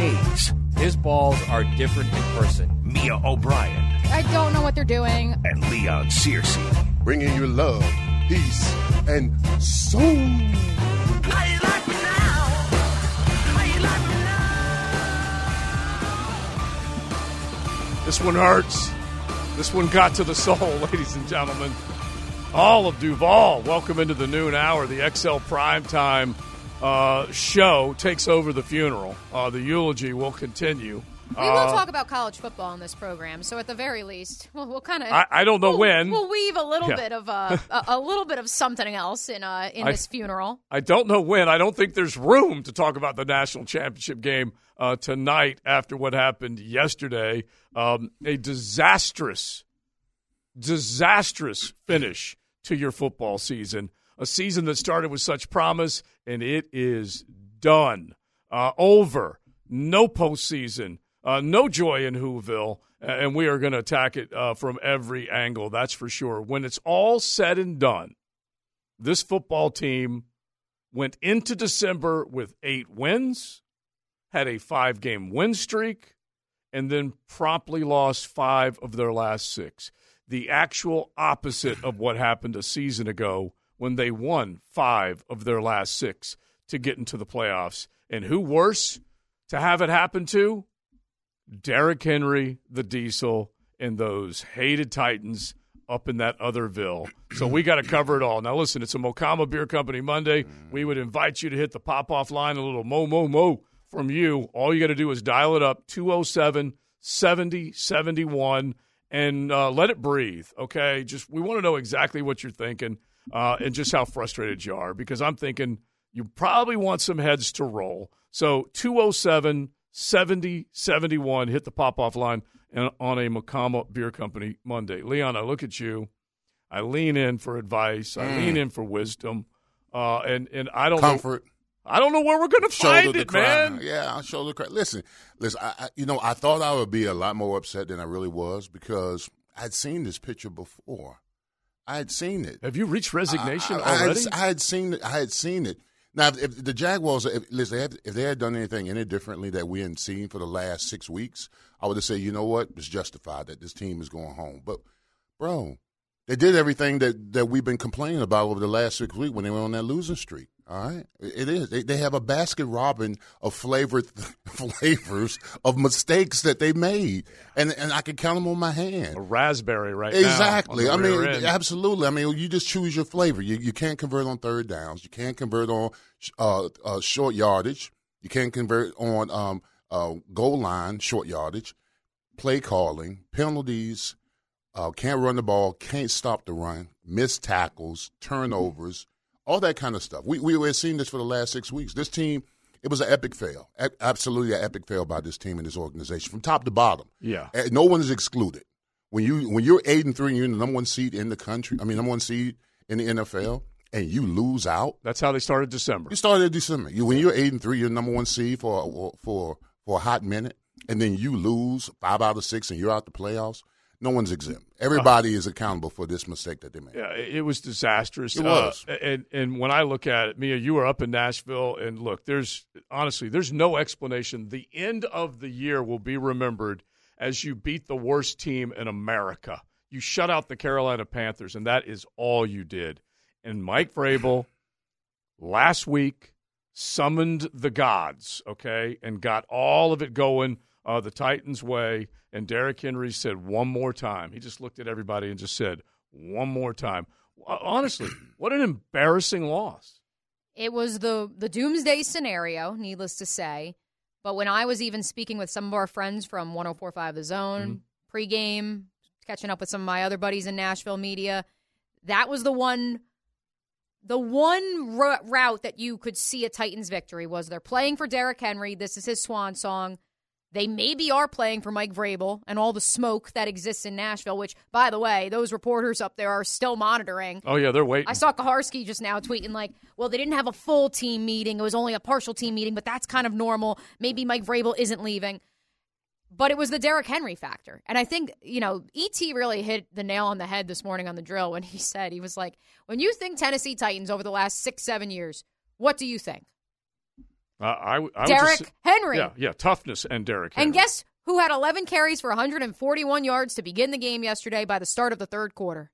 Hayes. His balls are different in person. Mia O'Brien. I don't know what they're doing. And Leon Searcy. Bringing you love, peace, and soul. This one hurts. This one got to the soul, ladies and gentlemen. All of Duval, welcome into the noon hour. The XL Prime Time uh, show takes over the funeral. Uh, the eulogy will continue. We will uh, talk about college football in this program, so at the very least, we'll, we'll kind of. I, I, don't know we'll, when. We'll weave a little yeah. bit of uh, a, a, little bit of something else in uh, in I, this funeral. I don't know when. I don't think there's room to talk about the national championship game uh, tonight after what happened yesterday. Um, a disastrous, disastrous finish to your football season. A season that started with such promise, and it is done. Uh, over. No postseason. Uh, no joy in Whoville, and we are going to attack it uh, from every angle, that's for sure. When it's all said and done, this football team went into December with eight wins, had a five game win streak, and then promptly lost five of their last six. The actual opposite of what happened a season ago when they won five of their last six to get into the playoffs. And who worse to have it happen to? Derrick Henry, the Diesel, and those hated Titans up in that other Ville. So we got to cover it all. Now, listen, it's a Mocama Beer Company Monday. We would invite you to hit the pop off line, a little mo, mo, mo from you. All you got to do is dial it up 207 70 71 and uh, let it breathe, okay? Just we want to know exactly what you're thinking uh, and just how frustrated you are because I'm thinking you probably want some heads to roll. So 207 70 71. Hit the pop off line and on a Mocama Beer Company Monday. Leon, I look at you. I lean in for advice. I mm. lean in for wisdom. Uh, and, and I don't comfort. Know, I don't know where we're going to find it, man. Yeah, I'll show the credit. Listen, listen. I, I, you know, I thought I would be a lot more upset than I really was because I'd seen this picture before. I had seen it. Have you reached resignation I, I, already? I had, I had seen it. I had seen it. Now, if the Jaguars, if, listen, if they had done anything any differently that we hadn't seen for the last six weeks, I would have said, you know what, it's justified that this team is going home. But, bro, they did everything that, that we've been complaining about over the last six weeks when they were on that losing streak. All right, it is. They, they have a Baskin Robbin of flavored flavors of mistakes that they made, and and I can count them on my hand. A raspberry, right? Exactly. I mean, end. absolutely. I mean, you just choose your flavor. You you can't convert on third downs. You can't convert on uh, uh, short yardage. You can't convert on um, uh, goal line short yardage, play calling, penalties. Uh, can't run the ball. Can't stop the run. Missed tackles, turnovers all that kind of stuff. We we were seeing this for the last six weeks. This team, it was an epic fail, a- absolutely an epic fail by this team and this organization from top to bottom. Yeah, eh, no one is excluded. When you when you're eight and three, and you're the number one seed in the country. I mean, number one seed in the NFL, and you lose out. That's how they started December. You started in December. You, when you're eight and three, you're number one seed for for for a hot minute, and then you lose five out of six, and you're out the playoffs no one's exempt. Everybody uh, is accountable for this mistake that they made. Yeah, it was disastrous. It was. Uh, and and when I look at it, Mia, you were up in Nashville, and look, there's honestly, there's no explanation. The end of the year will be remembered as you beat the worst team in America. You shut out the Carolina Panthers, and that is all you did. And Mike Vrabel last week summoned the gods, okay, and got all of it going uh, the Titans' way. And Derrick Henry said one more time. He just looked at everybody and just said one more time. Honestly, what an embarrassing loss. It was the the doomsday scenario, needless to say. But when I was even speaking with some of our friends from 1045 The Zone, mm-hmm. pregame, catching up with some of my other buddies in Nashville media, that was the one the one r- route that you could see a Titans victory was they're playing for Derrick Henry. This is his swan song. They maybe are playing for Mike Vrabel and all the smoke that exists in Nashville, which, by the way, those reporters up there are still monitoring. Oh, yeah, they're waiting. I saw Kuharsky just now tweeting, like, well, they didn't have a full team meeting. It was only a partial team meeting, but that's kind of normal. Maybe Mike Vrabel isn't leaving. But it was the Derrick Henry factor. And I think, you know, ET really hit the nail on the head this morning on the drill when he said, he was like, when you think Tennessee Titans over the last six, seven years, what do you think? Uh, I, I would just Derrick Henry. Yeah, yeah, toughness and Derrick. Henry. And guess who had 11 carries for 141 yards to begin the game yesterday by the start of the third quarter?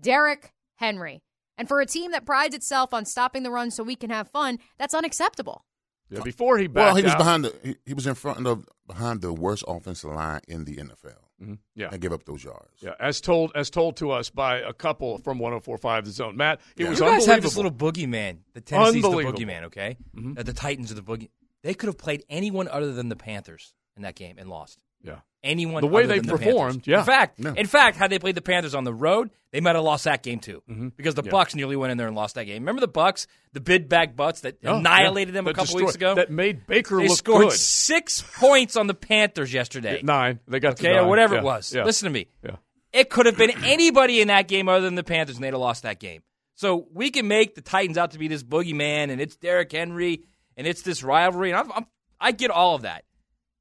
Derrick Henry. And for a team that prides itself on stopping the run so we can have fun, that's unacceptable. yeah, before he backed Well, he was out- behind the he, he was in front of behind the worst offensive line in the NFL Mhm, Yeah, and give up those yards. yeah, as told as told to us by a couple from 104.5 The Zone. Matt, it Yeah. was You guys unbelievable. have this little boogeyman. The Tennessee's the boogeyman, okay? Mhm. Uh, the Titans are the boogie. They could have played anyone other than the Panthers in that game and lost. yeah, Anyone The way other they than the performed, Panthers. yeah. In fact, Yeah. in fact, had they played the Panthers on the road, they might have lost that game too. Mhm. Because the Yeah. Bucks nearly went in there and lost that game. Remember the Bucks, the bid bag butts that Oh, annihilated yeah. them a That couple weeks ago. That made Baker they look scored good. six points on the Panthers yesterday. Nine. They got to okay, or whatever Yeah, it was. Yeah. Listen to me. Yeah. It could have been anybody in that game other than the Panthers, and they'd have lost that game. So we can make the Titans out to be this boogeyman, and it's Derrick Henry, and it's this rivalry, and I'm, I'm, I get all of that.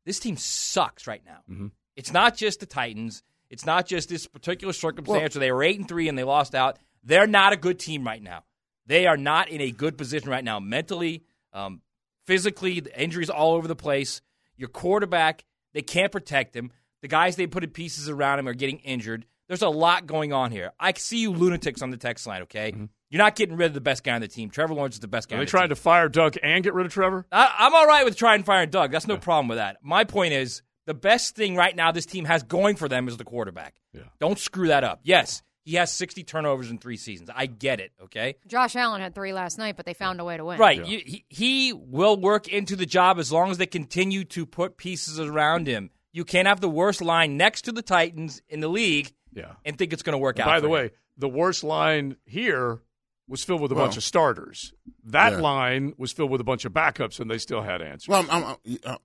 This team sucks right now. Mm-hmm. It's not just the Titans. It's not just this particular circumstance where they were eight and three and they lost out. They're not a good team right now. They are not in a good position right now, mentally, um, physically. The injuries all over the place. Your quarterback, they can't protect him. The guys they put in pieces around him are getting injured. There's a lot going on here. I see you lunatics on the text line. Okay, you're not getting rid of the best guy on the team. Trevor Lawrence is the best guy. Are they the trying team. to fire Doug and get rid of Trevor? I, I'm all right with trying to fire Doug. That's no problem with that. My point is the best thing right now this team has going for them is the quarterback. Yeah. Don't screw that up. Yes, he has 60 turnovers in three seasons. I get it. Okay. Josh Allen had three last night, but they found a way to win. Right. Yeah. You, he, he will work into the job as long as they continue to put pieces around him. You can't have the worst line next to the Titans in the league Yeah. and think it's going to work out. By for the him. way, the worst line here was filled with a Well, bunch of starters. That yeah. line was filled with a bunch of backups, and they still had answers. Well, I'm, I'm, I'm,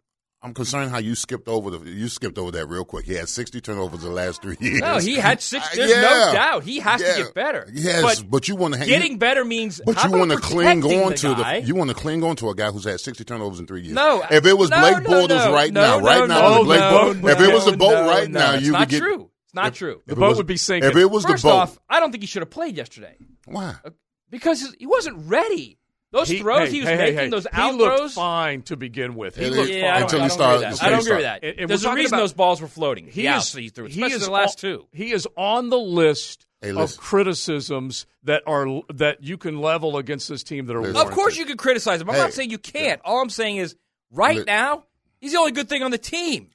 I'm concerned how you skipped over the you skipped over that real quick. He had 60 turnovers the last three years. no, he had six. Uh, There's yeah. no doubt. He has Yeah. to get better. Yes, But but, you want to getting better means But how you want to cling on the to guy? the you want to cling on to a guy who's had 60 turnovers in three years. No, if it was no, Blake no, Bortles no, right no, now, no, right now, no, Blake no, Bortles. if it was the boat no, right no, now, it's you not would get. true. It's not if- true. The boat was- would be sinking. If it was First the boat, off, I don't think he should have played yesterday why? Because he wasn't ready. Those throws hey, he was hey, hey, making, hey. those he out looked throws. fine to begin with. He Yeah, looked Yeah, fine. don't, Until he started- with I don't agree with started. that. And- and we're There's a reason about- those balls were floating. He yeah, is, so you threw he is the last on, two. He is on the list Hey, of criticisms that are that you can level against this team that are Listen. Of course, you can criticize him. I'm Hey. not saying you can't. All I'm saying is, right Li- now, he's the only good thing on the team,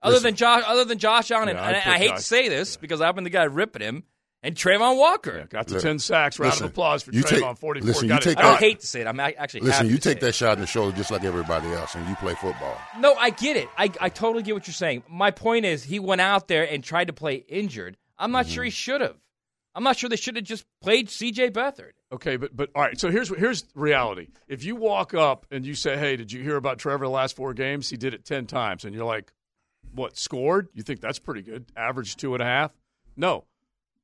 other Listen. than Josh. Other than Josh Allen, and, Yeah, I'd and put I hate Josh- to say this because I've been the guy ripping him, and Travon Walker. Yeah, got the Look, 10 sacks. Round listen, of applause for you Travon. take- 44. listen, got you it take I hate to say it. I'm actually Listen, you to say take that it. shot in the shoulder just like everybody else, and you play football. No, I get it. I, I totally get what you're saying. My point is, he went out there and tried to play injured. I'm not Mm-hmm. sure he should have. I'm not sure they should have just played C.J. Beathard. Okay, but but all right. So here's here's reality. If you walk up and you say, "Hey, did you hear about Trevor the last four games? He did it ten times," and you're like, "What scored? You think that's pretty good? Average two and a half? No,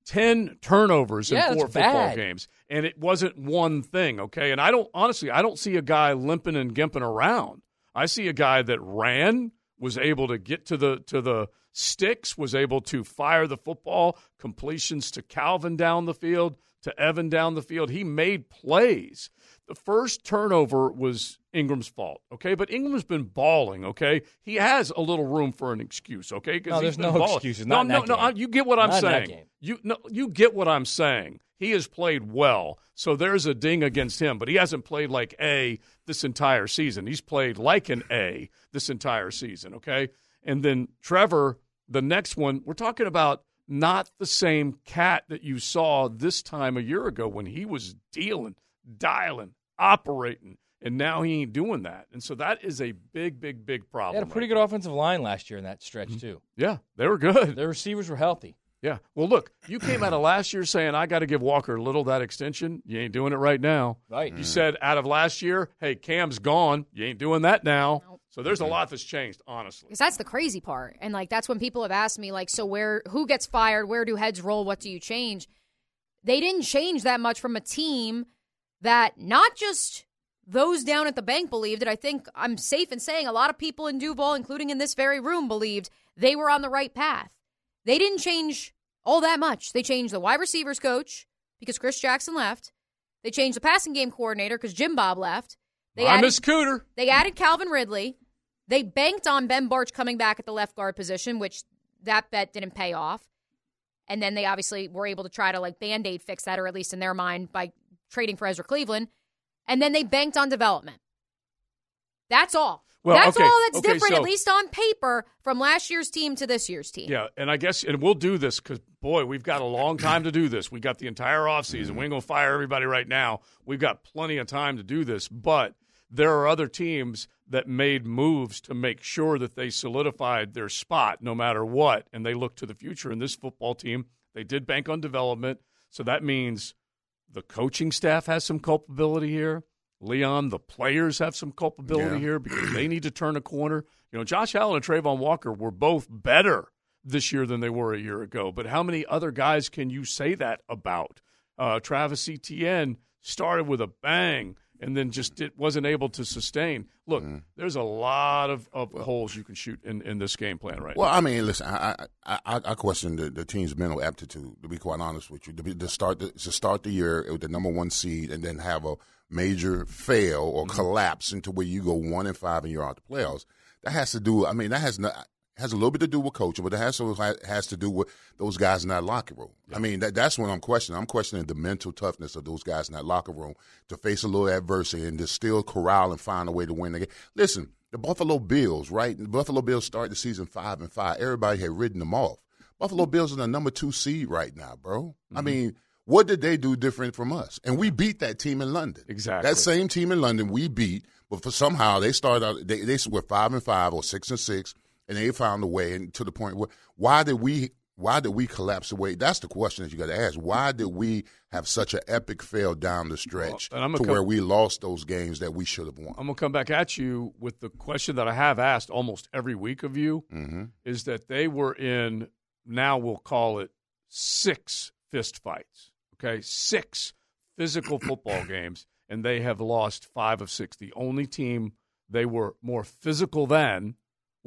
ten turnovers Yeah, in four football bad. games, and it wasn't one thing. Okay, and I don't honestly, I don't see a guy limping and gimping around. I see a guy that ran, was able to get to the to the sticks, was able to fire the football, completions to Calvin down the field, to Evan down the field. He made plays. The first turnover was Ingram's fault, okay? But Ingram's been balling, okay? He has a little room for an excuse, okay? No, he's there's no balling. excuses, No, no, no. I- You get what I'm Not saying. You no, you get what I'm saying. He has played well, so there's a ding against him. But he hasn't played like A this entire season. He's played like an A this entire season. Okay, and then Trevor, the next one, we're talking about not the same cat that you saw this time a year ago when he was dealing, dialing, operating, and now he ain't doing that. And so that is a big, big, big problem. They had a pretty right good offensive line last year in that stretch Mm-hmm. too. Yeah, they were good. Their receivers were healthy. Yeah. Well, look, you came out of last year saying I got to give Walker a little that extension. You ain't doing it right now. Right. You said out of last year, hey, Cam's gone. You ain't doing that now. So there's a lot that's changed, honestly. Because that's the crazy part. And like that's when people have asked me, like, so where who gets fired? Where do heads roll? What do you change? They didn't change that much from a team that not just those down at the bank believed it. I think I'm safe in saying a lot of people in Duval, including in this very room, believed they were on the right path. They didn't change all that much. They changed the wide receivers coach because Chris Jackson left. They changed the passing game coordinator because Jim Bob left. They I added, miss Cooter. they added Calvin Ridley. They banked on Ben Bartch coming back at the left guard position, which that bet didn't pay off. And then they obviously were able to try to like band aid fix that, or at least in their mind, by trading for Ezra Cleveland. And then they banked on development. That's all. Well, that's okay, all that's okay, different, so- at least on paper, from last year's team to this year's team. Yeah, and I guess, and we'll do this because, boy, we've got a long time to do this. We got the entire offseason. We ain't going to fire everybody right now. We've got plenty of time to do this. But there are other teams that made moves to make sure that they solidified their spot no matter what, and they look to the future. And this football team, they did bank on development. So that means the coaching staff has some culpability here. Leon, the players have some culpability Yeah. here because they need to turn a corner. You know, Josh Allen and Travon Walker were both better this year than they were a year ago. But how many other guys can you say that about? Uh, Travis Etienne started with a bang and then just it wasn't able to sustain. Look, Mm-hmm. there's a lot of, of holes you can shoot in, in this game plan right now. Well, now. I mean, listen, I I, I, I question the, the team's mental aptitude. To be quite honest with you, to, be, to start the, to start the year with the number one seed and then have a major fail or Mm-hmm. collapse into where you go one and five and you're out the playoffs. That has to do. I mean, that has not has a little bit to do with coaching, but it has to has to do with those guys in that locker room. I mean, that, that's what I'm questioning. I'm questioning the mental toughness of those guys in that locker room to face a little adversity and to still corral and find a way to win the game. Listen, the Buffalo Bills, right? The Buffalo Bills started the season five and five. Everybody had ridden them off. Buffalo Bills are the number two seed right now, bro. I mm-hmm. mean, what did they do different from us? And we beat that team in London. Exactly. That same team in London we beat, but for somehow they started out they they were five and five or six and six, and they found a way and to the point where why did we why did we collapse away? That's the question that you got to ask. Why did we have such an epic fail down the stretch Well, to gonna where we lost those games that we should have won? I'm going to come back at you with the question that I have asked almost every week of you hmm is that they were in, now we'll call it six fist fights, okay? Six physical football games, and they have lost five of six. The only team they were more physical than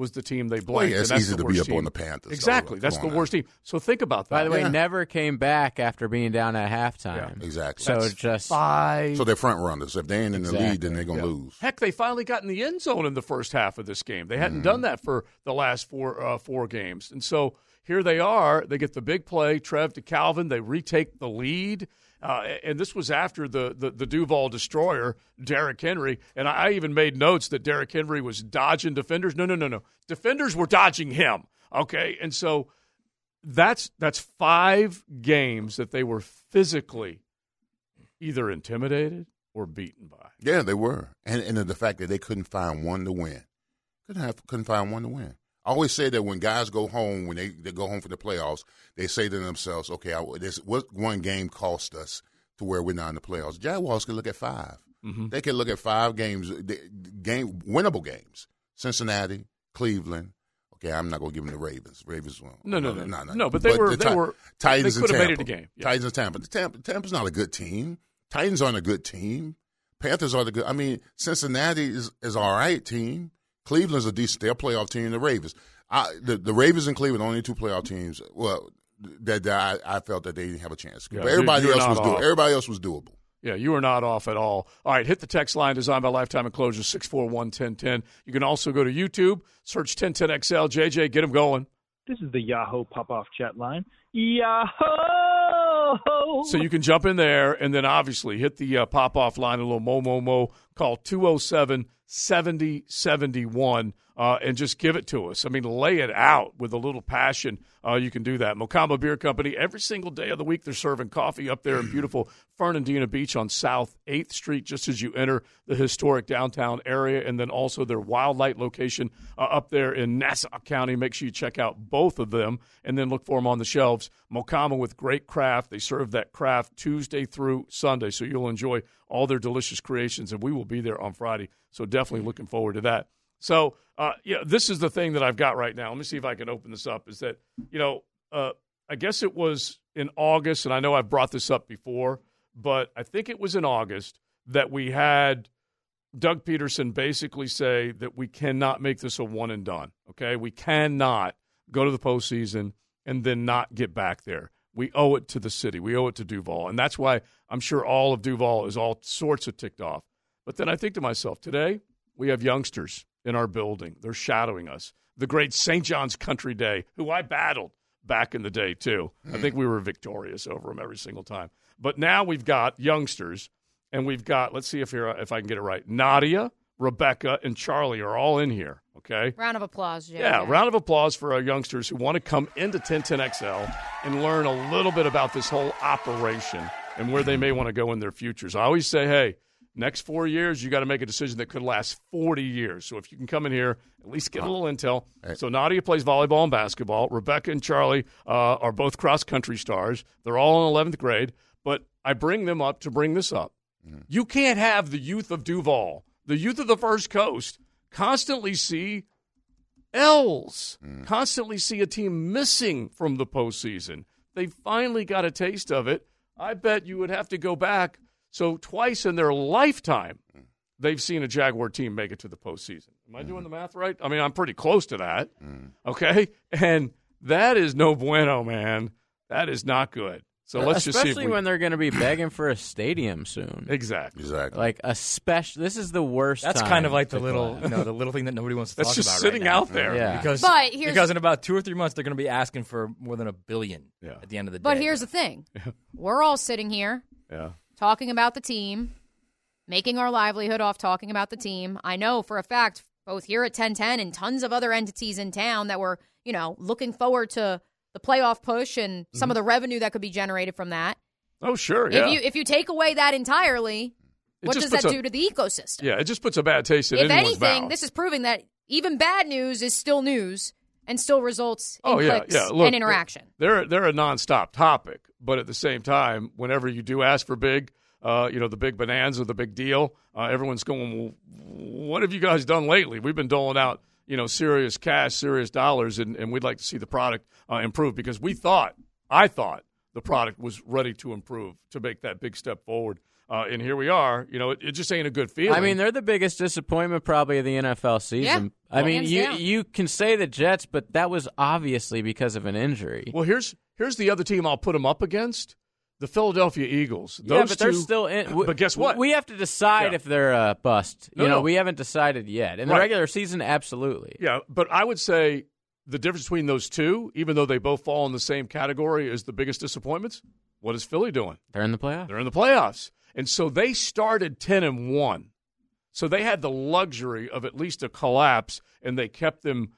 was the team they blanked. Well, yeah, it's that's easy to be worst up team. on the Panthers. Exactly. though. That's the on worst team. So think about that. By the way, Yeah. never came back after being down at halftime. Exactly. So That's just five. So they're front runners. If they ain't in the lead, then they're gonna Yeah. lose. Heck, they finally got in the end zone in the first half of this game. They hadn't Mm-hmm. done that for the last four uh, four games, and so here they are. They get the big play, Trev to Calvin. They retake the lead, uh, and this was after the, the the Duval destroyer, Derrick Henry. And I even made notes that Derrick Henry was dodging defenders. No, no, no, no. Defenders were dodging him. Okay, and so that's that's five games that they were physically either intimidated or beaten by. Yeah, they were, and and the fact that they couldn't find one to win, couldn't have couldn't find one to win. I always say that when guys go home, when they, they go home for the playoffs, they say to themselves, "Okay, I, this what one game cost us to where we're not in the playoffs." Jaguars can look at 5 Mm-hmm. They can look at five games, game winnable games: Cincinnati, Cleveland. Okay, I'm not going to give them the Ravens. Ravens won. No, no, no. No, but they were- the they were- Titans they and could have made it a game, yeah. Titans and Tampa. The Tampa. Tampa's not a good team. Titans aren't a good team. Panthers are the good. I mean, Cincinnati is is all right team. Cleveland's a decent. They're a playoff team. The Ravens. I, the the Ravens and Cleveland are only two playoff teams. Well, that, that I, I felt that they didn't have a chance. Yeah, but everybody you're else was doable. Everybody else was doable. Yeah, you are not off at all. All right, hit the text line designed by Lifetime Enclosures 641 1010. You can also go to YouTube, search 1010XL. JJ, get them going. This is the Yahoo pop off chat line. Yahoo! So you can jump in there and then obviously hit the uh, pop off line, a little mo mo mo. Call 207 7071 uh, and just give it to us. I mean, lay it out with a little passion. Uh, you can do that. Mocama Beer Company, every single day of the week, they're serving coffee up there in beautiful Fernandina Beach on South 8th Street, just as you enter the historic downtown area. And then also their Wildlight location uh, up there in Nassau County. Make sure you check out both of them and then look for them on the shelves. Mocama with great craft. They serve that craft Tuesday through Sunday, so you'll enjoy all their delicious creations. And we will be there on Friday. So definitely looking forward to that. So, uh, yeah, this is the thing that I've got right now. Let me see if I can open this up. Is that, you know, uh, I guess it was in August, and I know I've brought this up before, but I think it was in August that we had Doug Pederson basically say that we cannot make this a one and done. Okay. We cannot go to the postseason and then not get back there. We owe it to the city. We owe it to Duval. And that's why I'm sure all of Duval is all sorts of ticked off. But then I think to myself, today we have youngsters in our building. They're shadowing us. The great St. John's Country Day, who I battled back in the day too. I think we were victorious over them every single time. But now we've got youngsters, and we've got. Let's see if here if I can get it right. Nadia, Rebecca, and Charlie are all in here. Okay. Round of applause, Jay. Yeah, round of applause for our youngsters who want to come into 1010XL and learn a little bit about this whole operation and where they may want to go in their futures. I always say, hey, next four years, you got to make a decision that could last 40 years. So if you can come in here, at least get a little intel. So Nadia plays volleyball and basketball. Rebecca and Charlie uh, are both cross country stars. They're all in 11th grade. But I bring them up to bring this up. You can't have the youth of Duval, the youth of the First Coast, constantly see L's, constantly see a team missing from the postseason. They finally got a taste of it. I bet you would have to go back. So, twice in their lifetime, hmm. they've seen a Jaguar team make it to the postseason. Am I hmm. doing the math right? I mean, I'm pretty close to that. Hmm. Okay. And that is no bueno, man. That is not good. So, uh, let's just see. Especially we, when they're going to be begging for a stadium soon. exactly. Exactly. Like especially. This is the worst. That's time kind of like the little, you know, the little thing that nobody wants to That's talk just about sitting right now. out there. Yeah. Because, But here's- because in about two or three months, they're going to be asking for more than a billion Yeah. at the end of the day. But here's the thing we're all sitting here Yeah. Talking about the team, making our livelihood off talking about the team. I know for a fact, both here at 1010 and tons of other entities in town that were, you know, looking forward to the playoff push and some of mm-hmm. the revenue that could be generated from that. Oh, sure. Yeah. If you if you take away that entirely, It what does that a- do to the ecosystem? yeah. It just puts a bad taste in if anyone's anything, mouth. this is proving that even bad news is still news and still results in Oh, yeah, clicks yeah. Look, and interaction. they're they're a nonstop topic, but at the same time, whenever you do ask for big, uh, you know, the big bonanza, the big deal, uh, everyone's going, well, "What have you guys done lately?" We've been doling out, you know, serious cash, serious dollars, and, and we'd like to see the product uh, improve because we thought, I thought, the product was ready to improve to make that big step forward. Uh, and here we are. You know, it, it just ain't a good feeling. I mean, they're the biggest disappointment probably of the NFL season. Yeah. I mean, you down. you can say the Jets, but that was obviously because of an injury. well, here's here's the other team I'll put them up against: the Philadelphia Eagles. Those yeah, but they're still in. w- But guess what? We have to decide Yeah. if they're a bust. No, you know, no. we haven't decided yet. In the Right. regular season, absolutely. Yeah, but I would say the difference between those two, even though they both fall in the same category as the biggest disappointments, what is Philly doing? They're in the playoffs. They're in the playoffs. And so they started 10 and 1. So they had the luxury of at least a collapse and they kept them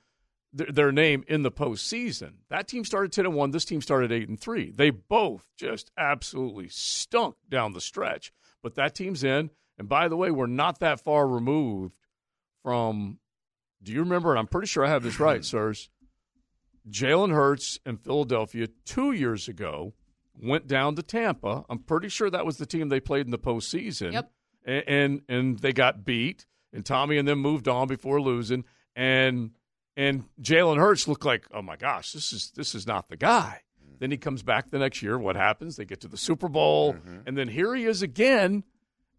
th- their name in the postseason. That team started 10 and 1, this team started 8 and 3. They both just absolutely stunk down the stretch. But that team's in, and by the way, we're not that far removed from do you remember? And I'm pretty sure I have this right, sirs. Jalen Hurts and Philadelphia two years ago went down to Tampa. I'm pretty sure that was the team they played in the postseason. Yep. And and, and they got beat, and Tommy and them moved on before losing. And and Jalen Hurts looked like, oh my gosh, this is this is not the guy. Mm. Then he comes back the next year. What happens? They get to the Super Bowl, mm-hmm. and then here he is again.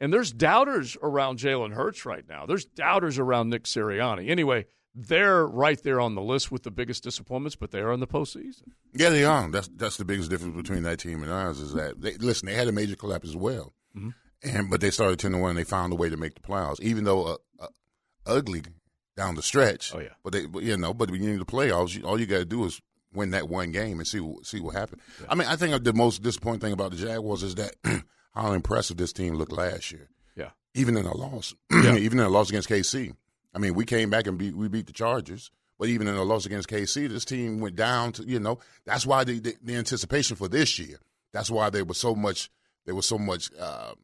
And there's doubters around Jalen Hurts right now. There's doubters around Nick Sirianni. Anyway, they're right there on the list with the biggest disappointments, but they are in the postseason. Yeah, they are. That's that's the biggest difference between that team and ours is that they listen. They had a major collapse as well, Mm-hmm. and but they started ten to one. and They found a way to make the playoffs, even though uh, uh, ugly down the stretch. Oh, yeah. but they, but, you know, but when you need the playoffs, you, all you got to do is win that one game and see see what happens. I mean, I think the most disappointing thing about the Jaguars is that how impressive this team looked last year. Yeah. even in a loss, even in a loss against KC. I mean, we came back and beat, we beat the Chargers, but even in a loss against KC, this team went down to you know. That's why the, the, the anticipation for this year. That's why there was so much. There was so much. Uh,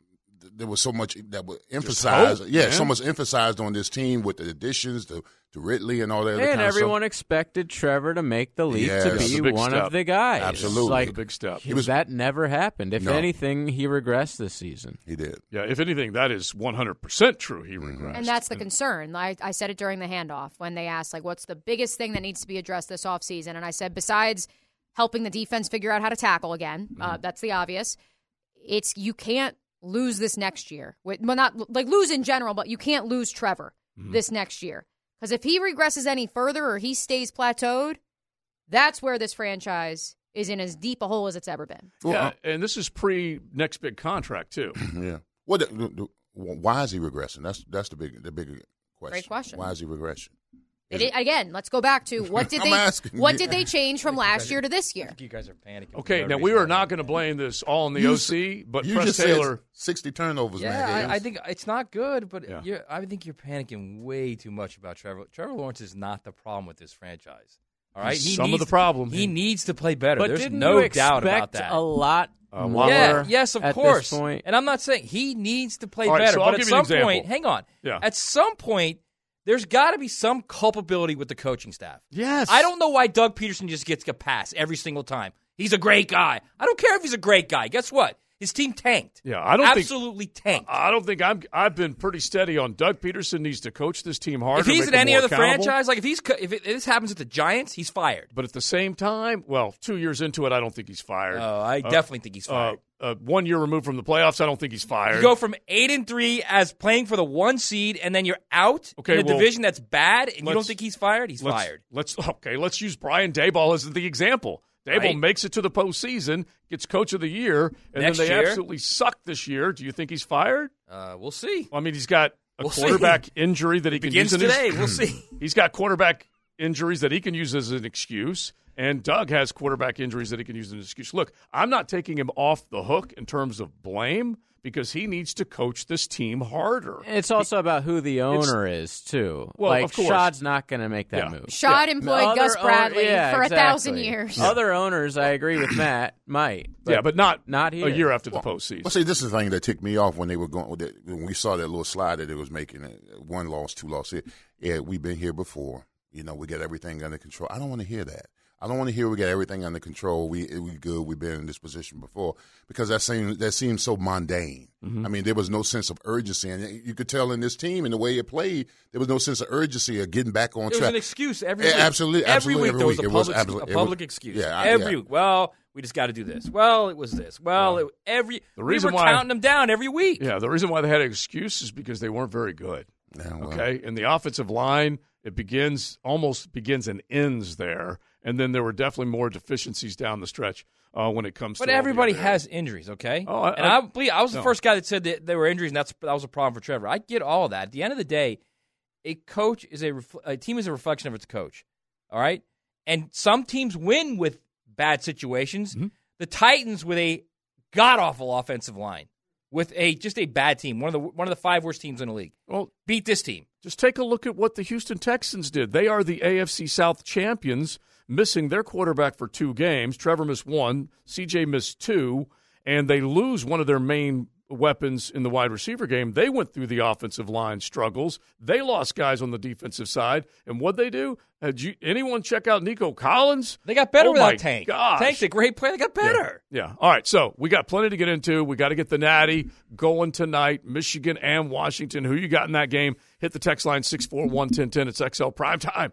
there was so much that was emphasized. hope, yeah, man. so much emphasized on this team with the additions to to Ridley and all that. other And kind of everyone expected Trevor to make the leap Yes. to be one step. of the guys. Absolutely. Like, It's a big step. he- that never happened. If No. anything, he regressed this season. He did. Yeah, if anything, that is 100% true. He regressed. And that's the concern. I, I said it during the handoff when they asked, like, what's the biggest thing that needs to be addressed this offseason? And I said, besides helping the defense figure out how to tackle again, uh, that's the obvious. It's you can't lose this next year. With- Well, not like lose in general, but you can't lose Trevor this next year. Because if he regresses any further or he stays plateaued, that's where this franchise is in as deep a hole as it's ever been. Well, yeah, uh, and this is pre next big contract, too. yeah. What? the- Wh- Why is he regressing? That's that's the big the bigger question. Great question. Why is he regressing? It, i- again, let's go back to what did they what you. did they change from last year to this year? You guys are panicking. Okay, now we reason. are not going to blame this all on the You OC, but you Press just Taylor. sixty turnovers. Yeah, Hayes. I, I think it's not good, but Yeah. you're, I think you're panicking way too much about Trevor. Trevor Lawrence is not the problem with this franchise. All right, He some of the problem. He needs to play better. But There's didn't no you doubt about that. a lot Uh, more yeah, yes, of at course. This point? And I'm not saying he needs to play All right, better, so I'll but at give you an some point, hang on. Yeah. At some point, there's got to be some culpability with the coaching staff. Yes. I don't know why Doug Pederson just gets a pass every single time. He's a great guy. I don't care if he's a great guy. Guess what? His team tanked. Yeah, I don't think- absolutely tanked. I don't think I'm. I've been pretty steady on Doug Pederson needs to coach this team harder. if he's in any other franchise, like if he's if, it, if this happens at the Giants, he's fired. But at the same time, well, two years into it, I don't think he's fired. Oh, I Uh, definitely think he's uh, fired. uh, one year removed from the playoffs, I don't think he's fired. you go from eight and three as playing for the one seed, and then you're out Okay, in a well, division that's bad, and you don't think he's fired? He's let's, fired. Let's okay. Let's use Brian Daboll as the example. Daboll Right. makes it to the postseason, gets Coach of the Year, and Next then they year? absolutely suck this year. Do you think he's fired? Uh, we'll see. I mean, he's got a We'll see. quarterback injury that he can Begins use in his- today. We'll see. He's got quarterback injuries that he can use as an excuse, and Doug has quarterback injuries that he can use as an excuse. Look, I'm not taking him off the hook in terms of blame because he needs to coach this team harder. It's also about who the owner is too. Well, like of course. Shad's not going to make that Yeah. move. Shad employed Other Gus own- Bradley yeah, for a thousand exactly. years. Other owners, I agree with Matt, might. yeah, but not not here. a year after the postseason. Well, see, this is the thing that ticked me off when they were going when we saw that little slide that it was making. uh, One loss, two loss. Here, yeah, we've been here before. You know, we got everything under control. I don't want to hear that. I don't want to hear we got everything under control. We we good. We've been in this position before because that seems that seems so mundane. Mm-hmm. I mean, there was no sense of urgency, and you could tell in this team and the way it played, there was no sense of urgency of getting back on It was an excuse every Yeah, week. absolutely, every week every there was a It was public, a it was- excuse. yeah, I- every yeah. week. Well, we just got to do this. Well, it was this. Well, it, every The we reason were why- counting them down every week. yeah, the reason why they had an excuse is because they weren't very good. Yeah, well, Okay, and the offensive line it begins almost begins and ends there, and then there were definitely more deficiencies down the stretch uh, when it comes. But to everybody has injuries, okay? Oh, I- and I- I, believe I was the first guy that said that there were injuries, and that's that was a problem for Trevor. I get all of that. At the end of the day, a coach is a ref, a team is a reflection of its coach. All right, and some teams win with bad situations. Mm-hmm. The Titans with a god awful offensive line, with a just a bad team, one of the one of the five worst teams in the league, Well, beat this team. Just take a look at what the Houston Texans did. They are the AFC South champions, missing their quarterback for two games. Trevor missed one, CJ missed two, and they lose one of their main weapons in the wide receiver game. They went through the offensive line struggles. They lost guys on the defensive side. And what they do? Had you, anyone check out Nico Collins? They got better Oh without Tank. gosh. Tank's a great player. They got better. Yeah. yeah. All right. So we got plenty to get into. We got to get the Natty going tonight. Michigan and Washington. Who you got in that game? Hit the text line 641 1010. It's XL Prime Time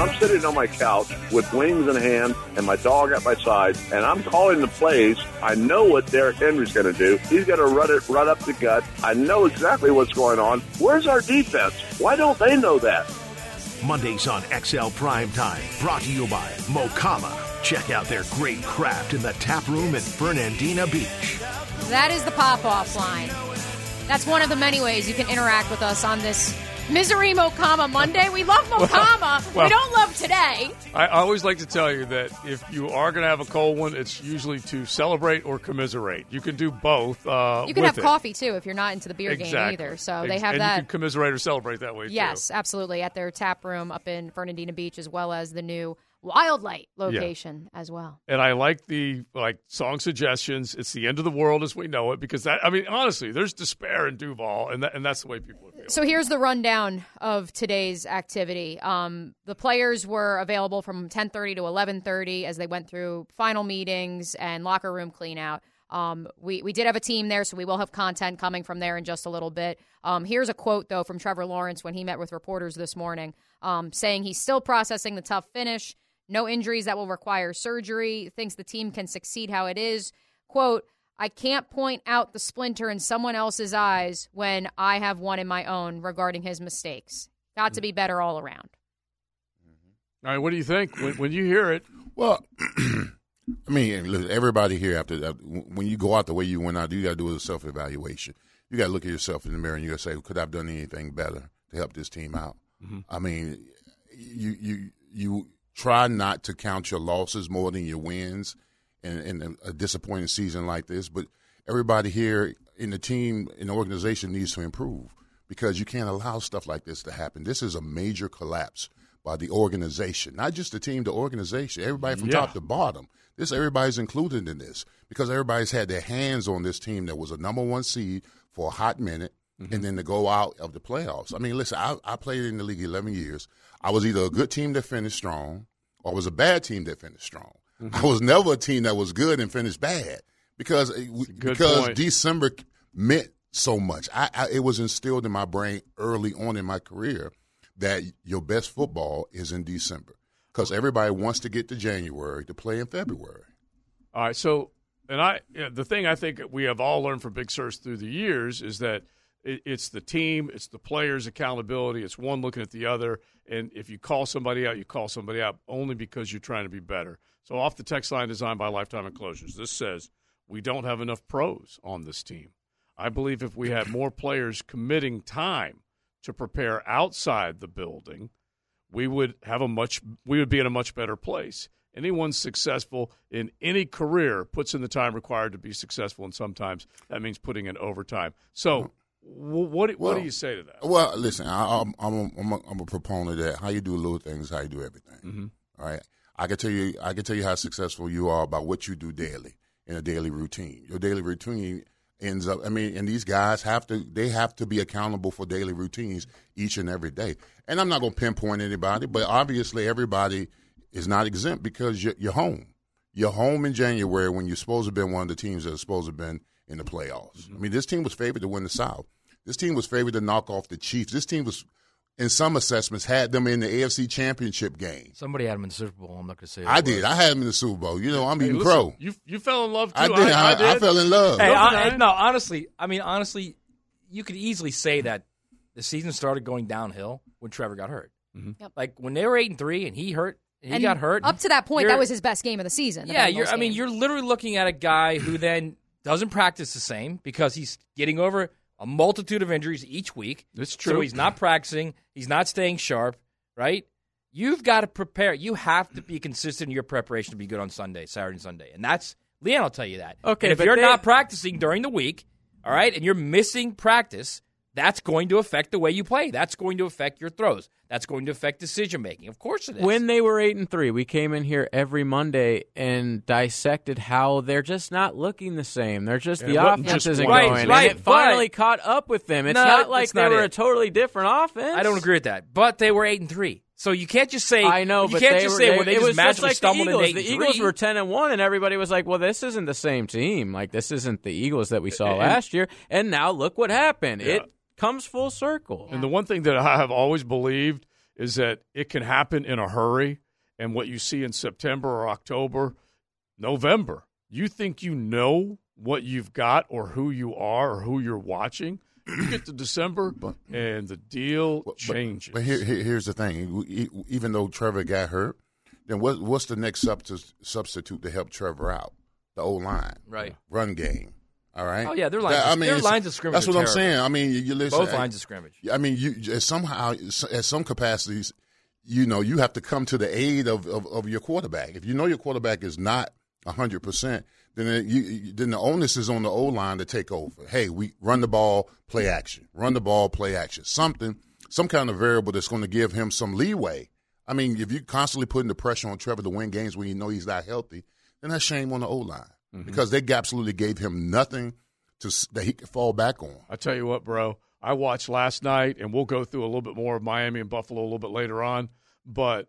I'm sitting on my couch with wings in hand and my dog at my side, and I'm calling the plays, I know what Derrick Henry's going to do. He's going to run it, run up the gut. I know exactly what's going on. Where's our defense? Why don't they know that? Mondays on XL Prime Time, brought to you by Mocama. Check out their great craft in the tap room in Fernandina Beach. That is the pop off line. That's one of the many ways you can interact with us on this Misery Mocama Monday. We love Mocama. well- we don't love today. I always like to tell you that if you are going to have a cold one, it's usually to celebrate or commiserate. You can do both. Uh, You can have it. coffee too if you're not into the beer Exactly. game either. So they have and that. You can commiserate or celebrate that way too. Yes, absolutely. At their tap room up in Fernandina Beach, as well as the new Wildlight location as well. and I like the like song suggestions. It's the end of the world as we know it because that I mean honestly, there's despair in Duval, and that, and that's the way people. So here's the rundown of today's activity. Um, the players were available from 10:30 to 11:30 as they went through final meetings and locker room cleanout. Um, we we did have a team there, so we will have content coming from there in just a little bit. Um, here's a quote though from Trevor Lawrence when he met with reporters this morning, um, saying he's still processing the tough finish, no injuries that will require surgery, thinks the team can succeed how it is. Quote. I can't point out the splinter in someone else's eyes when I have one in my own regarding his mistakes. Got to be better all around. All right, what do you think when, when you hear it? Well, I mean, look, everybody here after that, when you go out the way you went out, you got to do a self evaluation. You got to look at yourself in the mirror and you got to say, could I have done anything better to help this team out? Mm-hmm. I mean, you you you try not to count your losses more than your wins in, in a disappointing season like this, but everybody here in the team in the organization needs to improve because you can't allow stuff like this to happen. This is a major collapse by the organization, not just the team, the organization, everybody from Yeah. top to bottom. This everybody's included in this because everybody's had their hands on this team that was a number one seed for a hot minute, mm-hmm. and then to go out of the playoffs. I mean, listen, I, I played in the league eleven years. I was either a good team that finished strong, or I was a bad team that finished strong. I was never a team that was good and finished bad because uh, because point. December meant so much. I, I it was instilled in my brain early on in my career that your best football is in December because everybody wants to get to January to play in February. All right, so and I the thing I think we have all learned from Big Sur through the years is that it's the team, it's the players' accountability, it's one looking at the other, and if you call somebody out, you call somebody out only because you're trying to be better. So off the text line designed by Lifetime Enclosures, this says we don't have enough pros on this team. I believe if we had more players committing time to prepare outside the building, we would have a much we would be in a much better place. Anyone successful in any career puts in the time required to be successful, and sometimes that means putting in overtime. So, wh- what do- what Well, do you say to that? Well, listen, I, I'm I'm a, I'm, a, I'm a proponent of that how you do little things, how you do everything. Mm-hmm. All right, I can tell you I can tell you how successful you are by what you do daily in a daily routine. Your daily routine ends up. I mean, and these guys have to they have to be accountable for daily routines each and every day. And I'm not going to pinpoint anybody, but obviously everybody is not exempt because you're, you're home. You're home in January when you're supposed to have been one of the teams that are supposed to have been in the playoffs. Mm-hmm. I mean, this team was favored to win the South. This team was favored to knock off the Chiefs. This team was, in some assessments, had them in the AFC Championship game. Somebody had them in the Super Bowl. I'm not going to say. I it did. was. I had them in the Super Bowl. You know, I'm Hey, eating listen, crow. You you fell in love too. I did. I, I, I fell in love. Hey, Don't I, deny I- it. no, honestly, I mean, honestly, you could easily say that the season started going downhill when Trevor got hurt. Mm-hmm. Yep. Like when they were eight and three, and he hurt, and he And got hurt. Up to that point, you're- that was his best game of the season. the yeah, Bengals you're. I mean, you're literally looking at a guy who then doesn't practice the same because he's getting over a multitude of injuries each week. So true. he's not practicing. He's not staying sharp. Right. You've got to prepare. You have to be consistent in your preparation to be good on Sunday, Saturday, and Sunday, and that's Leanne. will tell you that. Okay, And if you're they- not practicing during the week, all right, and you're missing practice, that's going to affect the way you play. That's going to affect your throws. That's going to affect decision making. Of course, it is. When they were eight and three, we came in here every Monday and dissected how they're just not looking the same. They're just And the it offense isn't one going, Right, and it finally but- caught up with them. It's No, not like that's they not were it. a totally different offense. I don't agree with that, but they were eight and three, so you can't just say. I know, you but can't they just were, say they, well they it just was just magically like the stumbled Eagles. in eight The Eagles were ten and one, and everybody was like, "Well, this isn't the same team. Like this isn't the Eagles that we saw And- last year." And now look what happened. Yeah. It comes full circle. And the one thing that I have always believed is that it can happen in a hurry. And what you see in September or October, November, you think you know what you've got or who you are or who you're watching. You get to December and the deal But- changes. But here, here, here's the thing: even though Trevor got hurt, then what, what's the next substitute to help Trevor out? The old line, Right. Run game. All right. Oh, yeah, their lines- I mean, their lines of scrimmage That's what I'm saying. I mean, you, you listen. Both I- lines of scrimmage. I mean, you as somehow at some capacities, you know, you have to come to the aid of, of, of your quarterback. If you know your quarterback is not hundred percent, then it, you, you- then the onus is on the O line to take over. Hey, we run the ball, play action, run the ball, play action. Something, some kind of variable that's going to give him some leeway. I mean, if you're constantly putting the pressure on Trevor to win games when you know he's not healthy, then that's shame on the O line Mm-hmm. because they absolutely gave him nothing to that he could fall back on. I tell you what, bro. I watched last night, and we'll go through a little bit more of Miami and Buffalo a little bit later on. But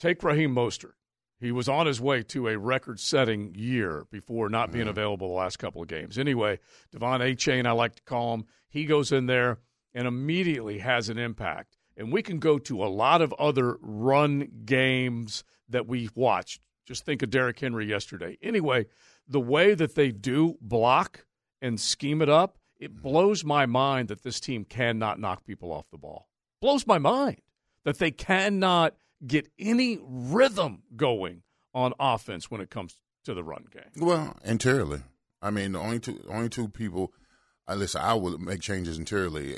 take Raheem Mostert. He was on his way to a record-setting year before not being mm-hmm. available the last couple of games. Anyway, Devon A. Chain, I like to call him, he goes in there and immediately has an impact. And we can go to a lot of other run games that we watched. Just think of Derrick Henry yesterday. Anyway, the way that they do block and scheme it up, it blows my mind that this team cannot knock people off the ball. Blows my mind that they cannot get any rhythm going on offense when it comes to the run game. Well, interiorly. I mean, the only two only two people. I listen. I will make changes interiorly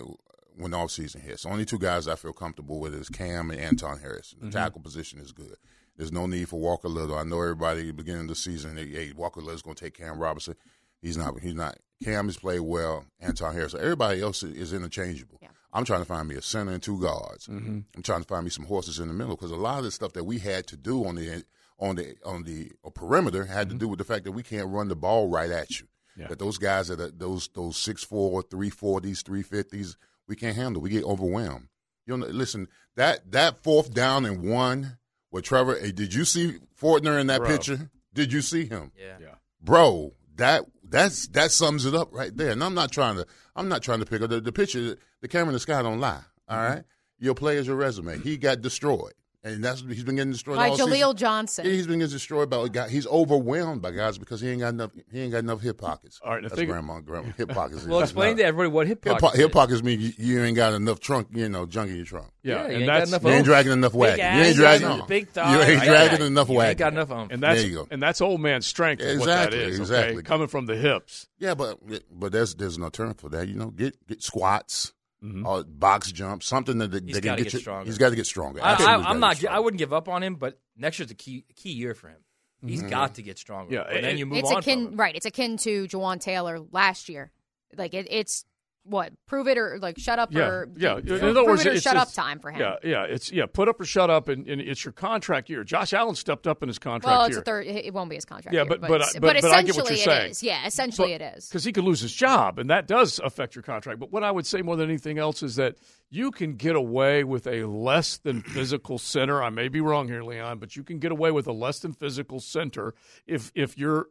when off season hits. The only two guys I feel comfortable with is Cam and Anton Harris. The Mhm. tackle position is good. There's no need for Walker Little. I know everybody at the beginning of the season, hey, hey Walker Little's going to take Cam Robinson. He's not. He's not. Cam has played well. Anton Harrison. So everybody else is- is interchangeable. I'm trying to find me a center and two guards. Mhm. I'm trying to find me some horses in the middle because a lot of the stuff that we had to do on the on the on the perimeter had to do with the fact that we can't run the ball right at you. Yeah. That those guys that are those those six four, three forties, three fifties, we can't handle. We get overwhelmed. You know, listen that that fourth down and one with Trevor. Hey, did you see Fortner in that Bro. picture? Did you see him? Yeah. Yeah. bro that that's that sums it up right there and i'm not trying to i'm not trying to pick up the, the picture the camera in the sky don't lie all Mm-hmm. right your play is your resume he got destroyed and that's he's been getting destroyed By all Jaleel season. Johnson. Yeah, he's been getting destroyed by guys. He's overwhelmed by guys because he ain't got enough. He ain't got enough hip pockets. All right, that's think- grandma. Grandma hip pockets. Well, explain to everybody what hip hip, pockets hip pockets mean you, you ain't got enough trunk. You know, junk in your trunk. Yeah, Yeah, you and ain't got that's enough You ain't dragging enough Big wagon. ass, You ain't dragging. no. Big thigh, You ain't right, dragging right. enough You ain't got enough oomph. and that's There you go. and that's old man strength. Is what that Exactly, is. exactly. Okay? Coming from the hips. Yeah, but but there's there's an alternative for that. You know, get get squats, Mhm. or box jump, something that they, He's they can gotta get, get stronger. He's got to get stronger. I, I, I'm not. stronger. I wouldn't give up on him, but next year's a key key year for him. He's Mhm. got to get stronger. Yeah, and then you move it's on. akin, from him. right? It's akin to Jawaan Taylor last year. Like it, it's what prove it or like shut up Yeah, or yeah. In prove, other words, it shut up time for him. Yeah, yeah. It's yeah. Put up or shut up, and, and it's your contract year. Josh Allen stepped up in his contract well, it's year. a third. It won't be his contract. Yeah, year, but- but but- but- but I get what essentially you're it saying. is. Yeah, essentially But- it is. because he could lose his job, and that does affect your contract. But what I would say more than anything else is that you can get away with a less than physical center. I may be wrong here, Leon, but you can get away with a less than physical center if if you're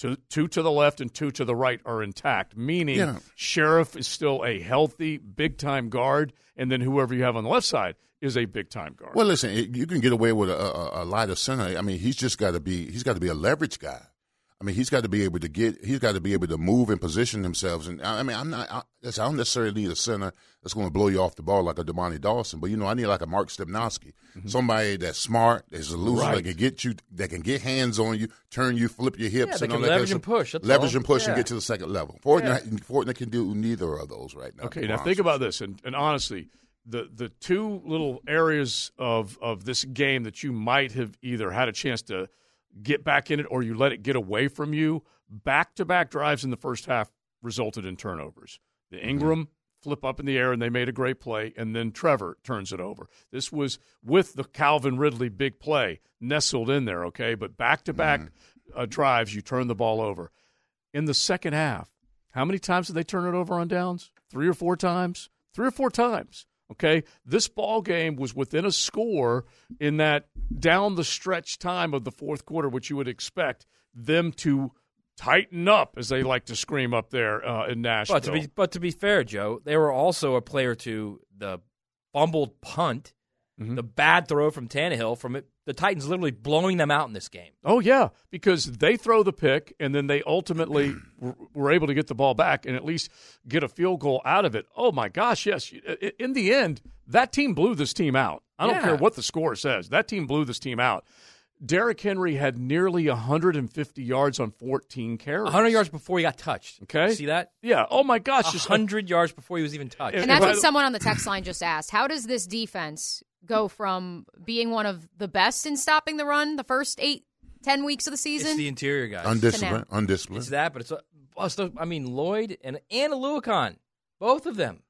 two, two to the left and two to the right are intact. Meaning, Yeah. Scherff is still a healthy, big time guard, and then whoever you have on the left side is a big time guard. Well, listen, you can get away with a, a, a lighter center. I mean, he's just got to be. He's got to be a leverage guy. I mean, he's got to be able to get. He's got to be able to move and position himself. And I I mean, I'm not. I, I don't necessarily need a center that's going to blow you off the ball like a Dermontti Dawson, but you know, I need like a Mark Stepnoski, mm-hmm. somebody that's smart, that's elusive, Right. that can get you, that can get hands on you, turn you, flip your hips, Yeah, they and all that leverage and push, leverage all. and push, Yeah. and get to the second level. Fortner, Fortner can do neither of those right now. Okay, now honest think about this, and, and honestly, the the two little areas of of this game that you might have either had a chance to get back in it or you let it get away from you. Back to back drives in the first half resulted in turnovers. The Mm-hmm. Engram flip up in the air and they made a great play, and then Trevor turns it over. This was with the Calvin Ridley big play nestled in there. Okay, but back to back Mm-hmm. drives, you turn the ball over. In the second half, how many times did they turn it over on downs? Three or four times? Three or four times. Okay. This ball game was within a score in that down the stretch time of the fourth quarter, which you would expect them to tighten up, as they like to scream up there uh, in Nashville. But to be but to be fair, Joe, they were also a player to the fumbled punt, Mm-hmm. the bad throw from Tannehill, from it, the Titans literally blowing them out in this game. Oh yeah, because they throw the pick and then they ultimately were able to get the ball back and at least get a field goal out of it. Oh my gosh, yes. In the end, that team blew this team out. I don't Yeah. care what the score says. That team blew this team out. Derrick Henry had nearly 150 yards on 14 carries. 100 yards before he got touched. Okay. You see that? Yeah. Oh my gosh, just 100 yards before he was even touched. And- And that's what someone on the text line just asked. How does this defense go from being one of the best in stopping the run the first eight, ten weeks of the It's season? the interior guys. Undisciplined, undisciplined. It's that, but it's plus. the- I mean, Lloyd and and Oluokun, both of them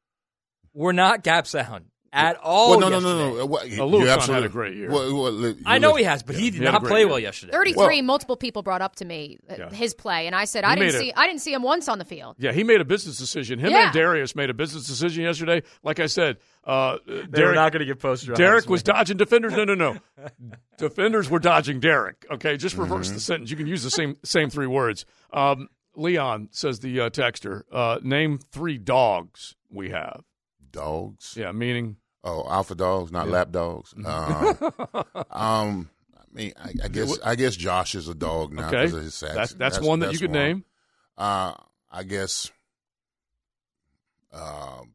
were not gap sound. At all. well, no, no, yesterday. no, no. What, you're Luke's not absolutely- had a great year. Well, well, li- I know he has, but he did he not play year. well yesterday. 33. multiple people brought up to me uh, Yeah. his play, and I said I didn't a- see I didn't see him once on the field. Yeah, he made a business decision. Him Yeah. and Darius made a business decision yesterday. Like I said, uh, They were Derek, not going to get posted. Derek was dodging defenders. No, no, no. defenders were dodging Derek. Okay, just reverse the sentence. You can use the same same three words. Um, Leon says the uh, texter. Uh, name three dogs we have. Dogs. Yeah, meaning Oh, alpha dogs, not lap dogs. Mm-hmm. Um, um, I mean, I, I guess I guess Josh is a dog now okay. of his sacks. That's, that's one that you could one. name. Uh, I guess. Um,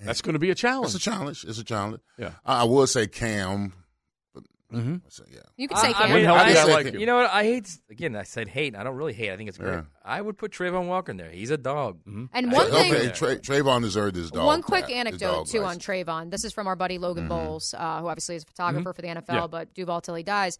That's going to be a challenge. it's a challenge. It's a challenge. Yeah. I, I would say Cam. But, Mm-hmm. so, yeah. You could say I, Cam. I mean, Help I, you, I like Cam. you. you know what? I hate again. I said hate. I don't really hate. I think it's great. Yeah. I would put Travon Walker in there. He's a dog. and one okay, thing, Tra- Travon deserved his dog. one quick tag, anecdote dog too on license. Travon. This is from our buddy Logan Bowles, uh, who obviously is a photographer for the NFL, Yeah. but Duval till he dies.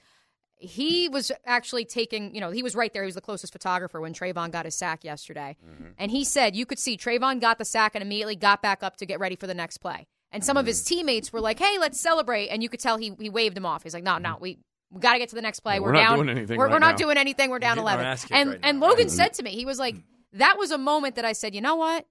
He was actually taking, you know, he was right there. He was the closest photographer when Travon got his sack yesterday. And he said you could see Travon got the sack and immediately got back up to get ready for the next play. And some of his teammates were like, hey, let's celebrate. And you could tell he, he waved them off. He's like, no, no, we, we got to get to the next play. Yeah, we're, we're not down. doing anything we're right we're not now." doing anything. We're down Getting 11. And, right and now. Logan said to me, he was like, that was a moment that I said, you know what?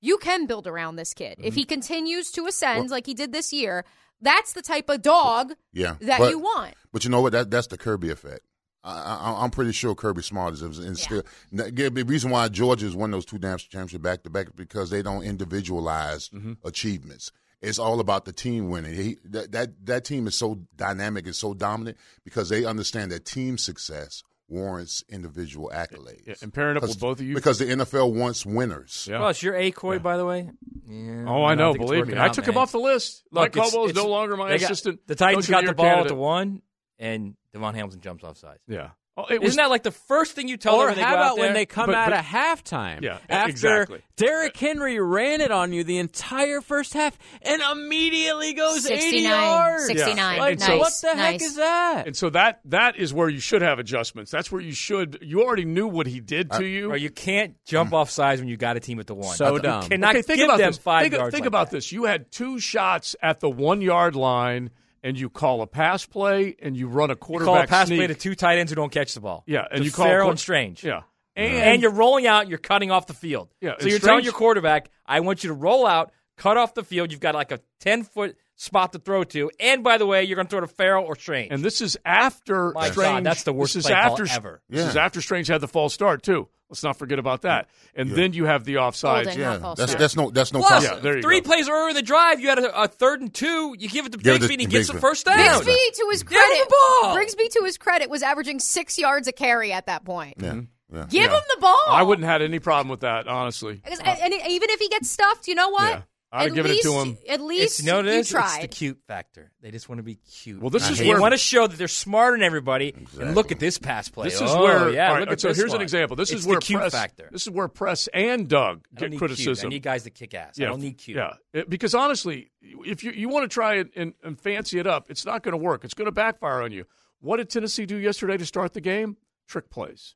You can build around this kid. If mm-hmm. he continues to ascend like he did this year, that's the type of dog Yeah, that but- you want. But you know what? That that's the Kirby effect. I, I, I'm pretty sure Kirby Smart is, and still the reason why Georgia has won those two national championships back to back because they don't individualize mm-hmm. achievements. It's all about the team winning. He, that, that that team is so dynamic and so dominant because they understand that team success warrants individual accolades. Yeah, and pairing up with both of you. because the NFL wants winners. Yeah. Plus, you're Acoy, by the way. Yeah, Oh, I don't know. think Believe me, working I took man. him off the list. Look, Mike Caldwell is no longer my they got- assistant. The Titans got the the year ball at candidate. the one, and DaVon Hamilton jumps off sides. Yeah. Oh, it was, Isn't that like the first thing you tell Or them when they how go about out there? when they come But- out but- of halftime? Yeah, after exactly. Derrick Henry ran it on you the entire first half and immediately goes 80 yards. 69. Like, And so- what the heck is that? and so that that is where you should have adjustments. That's where you should. You already knew what he did to uh, you. Or you can't jump hmm. off sides when you got a team at the one. So You dumb. cannot okay, think give about them this. five think yards. think like about that. this. You had two shots at the one yard line, and you call a pass play, and you run a quarterback You call a pass sneak. play to two tight ends who don't catch the ball. Yeah, and To you call Farrell quar- and Strange. Yeah, And, and, you're rolling out. You're cutting off the field. Yeah, So you're telling your quarterback, "I want you to roll out, cut off the field. You've got like a ten foot spot to throw to. And by the way, you're going to throw to Farrell or Strange. and this is after My God, Strange. that's the worst This is play call after ever. This is after Strange had the false start too. Let's not forget about that. And then you have the offsides. Holding, Yeah, not that's that's no that's no Plus, Yeah, there you three go. plays earlier in the drive, you had a, a third and two. You give it to Give it to Bigsby, and he Bigsby. gets the first down. Yeah. Bigsby, to his Give credit, the ball. Bigsby, to his credit, was averaging six yards a carry at that point. Yeah, mm-hmm. yeah. Give Yeah. him the ball. I wouldn't have had any problem with that, honestly. Because- and, and even if he gets stuffed, you know what? Yeah. I'd have At given it to least- him. At least It's, you know what it you is? tried. It's the cute factor. They just want to be cute. Well, this I is hate- where- they want to show that they're smarter than everybody. And look at this pass play. This is Oh, where. yeah. all right, look at so this here's an example. This It's is where the cute press. factor. This is where press and Doug I don't get need criticism. Cute. I need guys that kick ass. I don't need cute. Yeah, It- because honestly, if you you want to try it and, and fancy it up, it's not going to work. It's going to backfire on you. What did Tennessee do yesterday to start the game? Trick plays.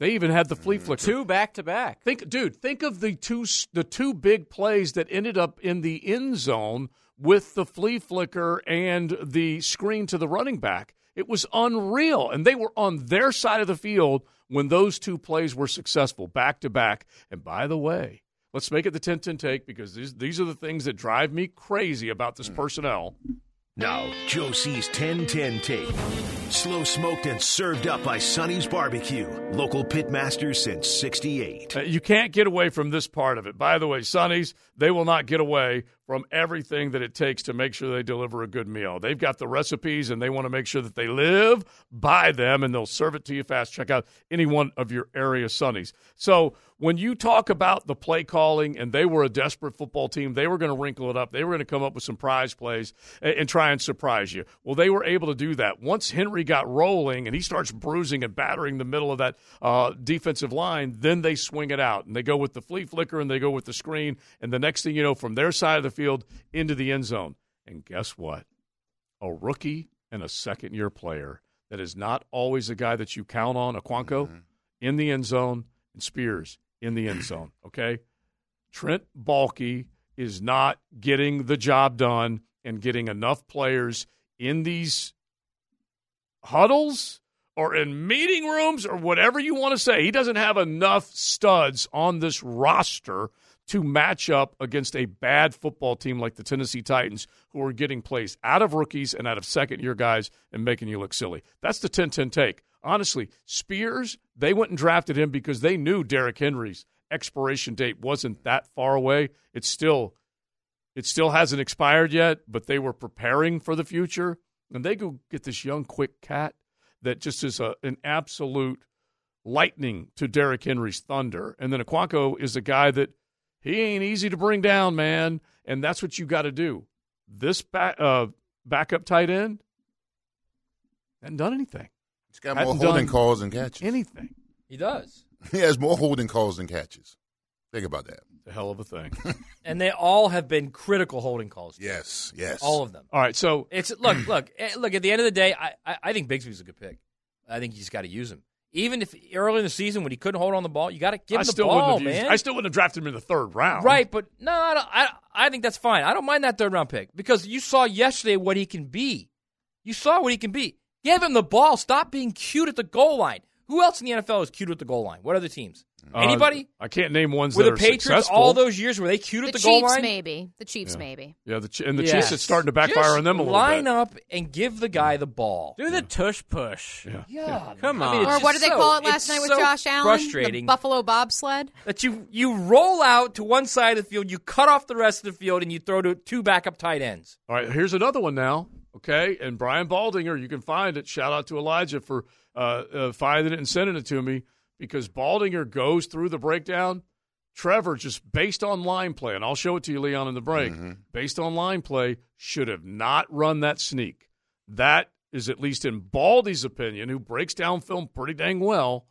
They even had the flea mm. flicker. Two back to back. Think, dude, think of the two the two big plays that ended up in the end zone with the flea flicker and the screen to the running back. It was unreal, and they were on their side of the field when those two plays were successful back to back. And by the way, let's make it the 10-10 take because these these are the things that drive me crazy about this mm. personnel. Now, Joe C's 1010 tape. Slow smoked and served up by Sonny's Barbecue. Local pitmaster since 68. Uh, You can't get away from this part of it. By the way, Sonny's, they will not get away from everything that it takes to make sure they deliver a good meal. They've got the recipes and they want to make sure that they live by them and they'll serve it to you fast. Check out any one of your area Sonny's. So, when you talk about the play calling and they were a desperate football team, they were going to wrinkle it up. They were going to come up with some prize plays and, and try and surprise you. Well, they were able to do that. Once Henry got rolling and he starts bruising and battering the middle of that uh, defensive line, then they swing it out and they go with the flea flicker and they go with the screen. And the next thing you know, from their side of the field into the end zone. And guess what? A rookie and a second year player that is not always a guy that you count on, Okonkwo, mm-hmm. in the end zone, and Spears in the end zone. Okay? Trent Baalke is not getting the job done and getting enough players in these huddles or in meeting rooms or whatever you want to say. He doesn't have enough studs on this roster to match up against a bad football team like the Tennessee Titans, who are getting plays out of rookies and out of second year guys and making you look silly. That's the 10 10 take. Honestly, Spears, they went and drafted him because they knew Derrick Henry's expiration date wasn't that far away. It's still it still hasn't expired yet, but they were preparing for the future. And they go get this young, quick cat that just is a, an absolute lightning to Derrick Henry's thunder. And then Okonkwo is a guy that he ain't easy to bring down, man. And that's what you got to do. This back, uh, backup tight end hasn't done anything. He's got more holding calls than catches. Anything. He does. He has more holding calls than catches. Think about that. It's a hell of a thing. And they all have been critical holding calls. Yes, yes. All of them. All right, so It's look, look, eh, look. At the end of the day, I, I, I think Bigsby's a good pick. I think you just got to use him. Even if early in the season when he couldn't hold on the ball, you got to give I him the ball, man. used, I still wouldn't have drafted him in the third round. Right, but no, I, I I think that's fine. I don't mind that third round pick because you saw yesterday what he can be. You saw what he can be. Give him the ball. Stop being cute at the goal line. Who else in the NFL is cute at the goal line? What other teams? Uh, Anybody? I can't name ones Were that the are Patriots successful. all those years were they cute The at the goal line? maybe. The Chiefs, maybe. Yeah, the, Ch- and the Yes. Chiefs, it's starting to backfire Just on them a little line bit. up and give the guy the ball. Do the tush push. Yeah. Yeah, Come I mean, on. Or what just did they so- call it last night with so Josh Allen? Frustrating The Buffalo bobsled? that you you roll out to one side of the field, you cut off the rest of the field, and you throw to two backup tight ends. All right, here's another one now. Okay, and Brian Baldinger, you can find it. Shout out to Elijah for uh, uh, finding it and sending it to me because Baldinger goes through the breakdown. Trevor, just based on line play, and I'll show it to you, Leon, in the break. Mm-hmm. Based on line play, should have not run that sneak. That is at least in Baldy's opinion, who breaks down film pretty dang well.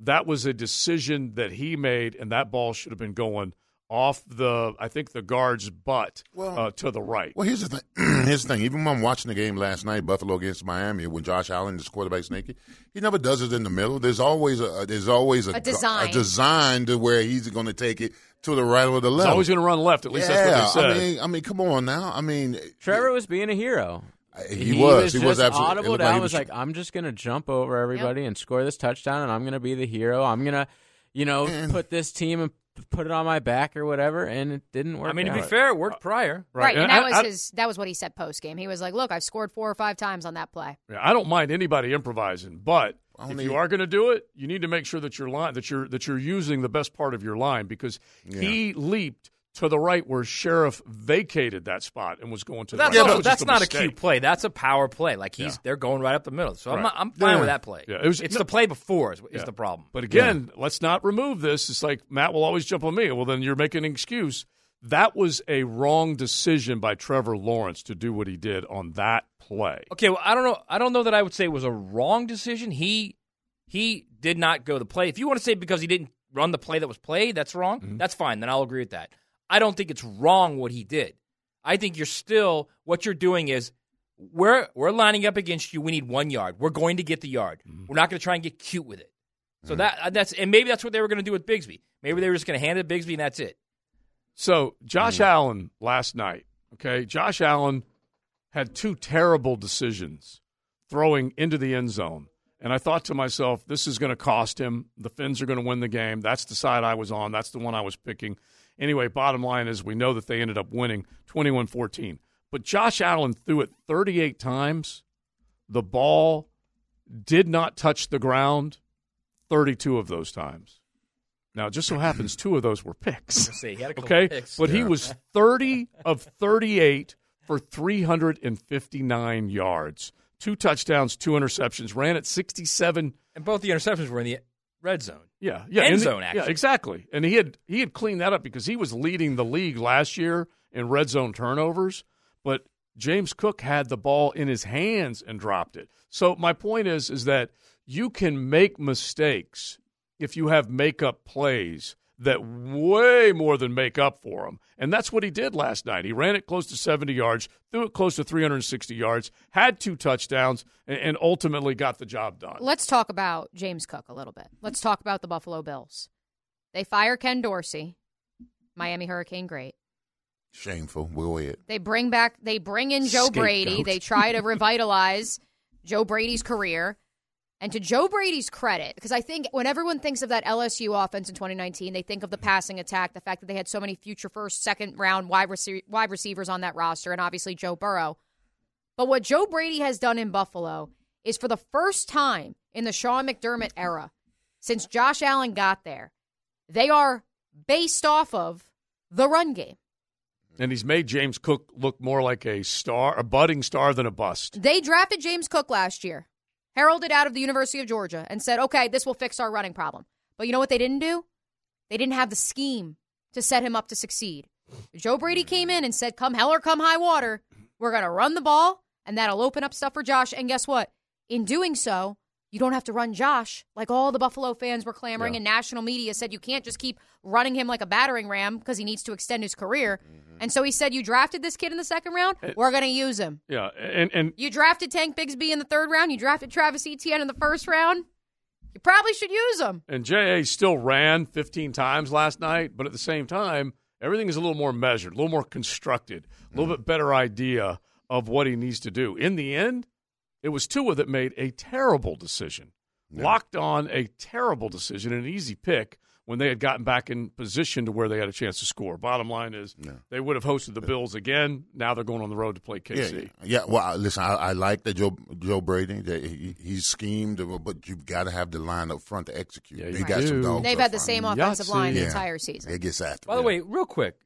That was a decision that he made, and that ball should have been going off the, I think, the guard's butt Well- uh, to the right. Well, here's the thing. here's the thing. Even when I'm watching the game last night, Buffalo against Miami, when Josh Allen is quarterback sneaky, he never does it in the middle. There's always a there's always a, A design. a design to where he's going to take it to the right or the left. He's always going to run left. At least yeah, that's what they I said. mean, I mean, come on now. I mean, Trevor was being a hero. he, was. He was just absolutely. audible looked down. he was like, I'm just gonna jump over everybody and score this touchdown, and I'm gonna be the hero. I'm gonna, you know, And- put this team and p- put it on my back or whatever, and it didn't work. I mean, to be out. fair, it worked prior. Right, and, And that I- was I- his. That was what he said post game. He was like, "Look, I've scored four or five times on that play." Yeah, I don't mind anybody improvising, but if you are going to do it, you need to make sure that your line that you're that you're using the best part of your line because he leaped to the right where Scherff vacated that spot and was going to the that's, right. also, That was that's not a cute play. That's a power play. Like he's Yeah. they're going right up the middle. So I'm, Right. not, I'm fine Yeah. with that play. Yeah, it was- it's no- the play before is, is the problem. But again, let's not remove this. It's like Matt will always jump on me. Well, then you're making an excuse. That was a wrong decision by Trevor Lawrence to do what he did on that play. Okay, well, I don't know. I don't know that I would say it was a wrong decision. He he did not go the play. If you want to say because he didn't run the play that was played, that's wrong. Mm-hmm. That's fine. Then I'll agree with that. I don't think it's wrong what he did. I think you're still what you're doing is we're we're lining up against you. We need one yard. We're going to get the yard. Mm-hmm. We're not going to try and get cute with it. So mm. that uh, that's and maybe that's what they were going to do with Bigsby. Maybe they were just going to hand it to Bigsby and that's it. So Josh mm. Allen last night, okay, Josh Allen had two terrible decisions throwing into the end zone. And I thought to myself, this is going to cost him. The Finns are going to win the game. That's the side I was on. That's the one I was picking. Anyway, bottom line is we know that they ended up winning 21 14. But Josh Allen threw it 38 times. The ball did not touch the ground 32 of those times. Now, it just so happens two of those were picks. Let's see. He had a Okay, picks. but he was 30 of 38 for 359 yards, two touchdowns, two interceptions, ran at 67. and both the interceptions were in the red zone. Yeah, yeah, End the- zone, Yeah, exactly. And he had he had cleaned that up because he was leading the league last year in red zone turnovers, but James Cook had the ball in his hands and dropped it. So my point is is that you can make mistakes if you have makeup plays that way more than make up for him. And that's what he did last night. He ran it close to 70 yards, threw it close to 360 yards, had two touchdowns, and, and ultimately got the job done. Let's talk about James Cook a little bit. Let's talk about the Buffalo Bills. They fire Ken Dorsey, Miami Hurricane great. Shameful. We'll go ahead. They bring back, they bring in Joe Brady. They try to revitalize Joe Brady's career. And to Joe Brady's credit, because I think when everyone thinks of that LSU offense in 2019, they think of the passing attack, the fact that they had so many future first, second round wide, rece- wide receivers on that roster, and obviously Joe Burrow. But what Joe Brady has done in Buffalo is for the first time in the Sean McDermott era, since Josh Allen got there, they are based off of the run game. And he's made James Cook look more like a star, a budding star than a bust. They drafted James Cook last year, heralded out of the University of Georgia, and said, okay, this will fix our running problem. But you know what they didn't do? They didn't have the scheme to set him up to succeed. Joe Brady came in and said, come hell or come high water, we're going to run the ball, and that'll open up stuff for Josh. And guess what? In doing so, you don't have to run Josh like all the Buffalo fans were clamoring, and national media said you can't just keep running him like a battering ram because he needs to extend his career. Mm-hmm. And so he said, You drafted this kid in the second round, we're going to use him. Yeah, and and You drafted Tank Bigsby in the third round. You drafted Travis Etienne in the first round. You probably should use him. And JA still ran 15 times last night, but at the same time, everything is a little more measured, a little more constructed, a little mm. bit better idea of what he needs to do. In the end, it was Tua that made a terrible decision, locked on a terrible decision, an easy pick when they had gotten back in position to where they had a chance to score. Bottom line is they would have hosted the Bills again. Now they're going on the road to play KC. Yeah, yeah. Well, listen, I, I like that Joe Joe Brady. That he, he's schemed, but you've got to have the line up front to execute. Yeah, they you got some do. dogs. They've up had the front. same offensive line the Yeah. entire season. It gets after. By the them. way, real quick,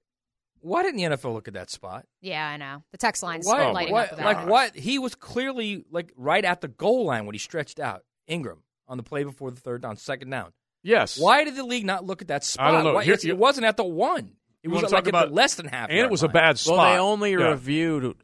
why didn't the NFL look at that spot? Yeah, I know. The text line's Why, lighting why- up with that. like what? He was clearly like right at the goal line when he stretched out Engram on the play before the third down, second down. Yes. Why did the league not look at that spot? I don't know. Why- Here- it wasn't at the one. It You was like talk at about- the less than half. And it yard was a bad spot. Well, they only Yeah. reviewed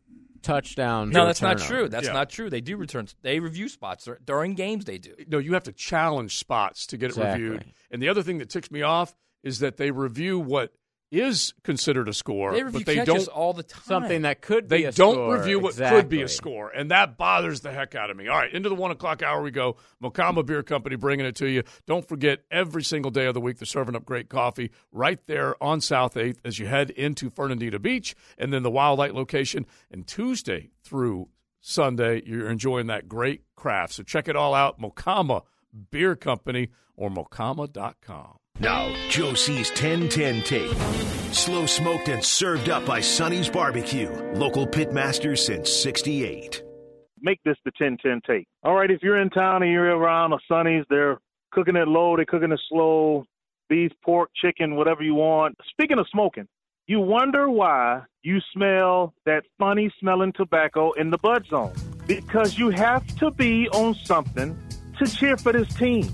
touchdowns. No, that's not turnovers. true. That's Yeah. not true. They do return. They review spots during games. They do. no, you have to challenge spots to get it reviewed. And the other thing that ticks me off is that they review what is considered a score, They but they don't. all the time. Something that could They be a don't score. review what could be a score, and that bothers the heck out of me. All right, into the one o'clock hour we go. Mocama Beer Company bringing it to you. Don't forget, every single day of the week they're serving up great coffee right there on South Eighth as you head into Fernandina Beach, and then the Wildlight location. And Tuesday through Sunday, you're enjoying that great craft. So check it all out, Mocama Beer Company or mocama.com. Now, Joe C's 1010 tape. Slow smoked and served up by Sonny's Barbecue. Local pitmasters since 68. Make this the 10-10 tape. All right, if you're in town and you're around a Sonny's, they're cooking it low, they're cooking it slow, beef, pork, chicken, whatever you want. Speaking of smoking, you wonder why you smell that funny smelling tobacco in the bud zone. Because you have to be on something to cheer for this team.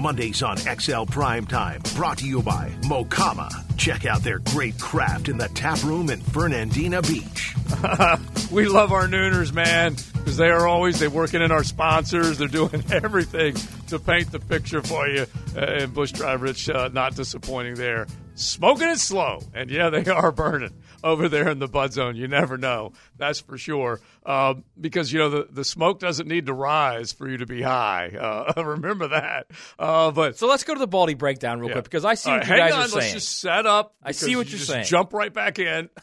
Mondays on XL Prime Time. Brought to you by Mocama. Check out their great craft in the tap room in Fernandina Beach. we love our nooners, man, because they are always they working in our sponsors. They're doing everything to paint the picture for you. Uh, and Bush Drive Rich, uh, not disappointing there. Smoking it slow, and yeah, they are burning over there in the bud zone. You never know, that's for sure. Um, because you know the the smoke doesn't need to rise for you to be high. Uh, remember that. Uh, but So let's go to the Baldy breakdown real Yeah. quick because I see what right, you hang guys on, are let's just set up. I see what you you're just saying. Jump right back in.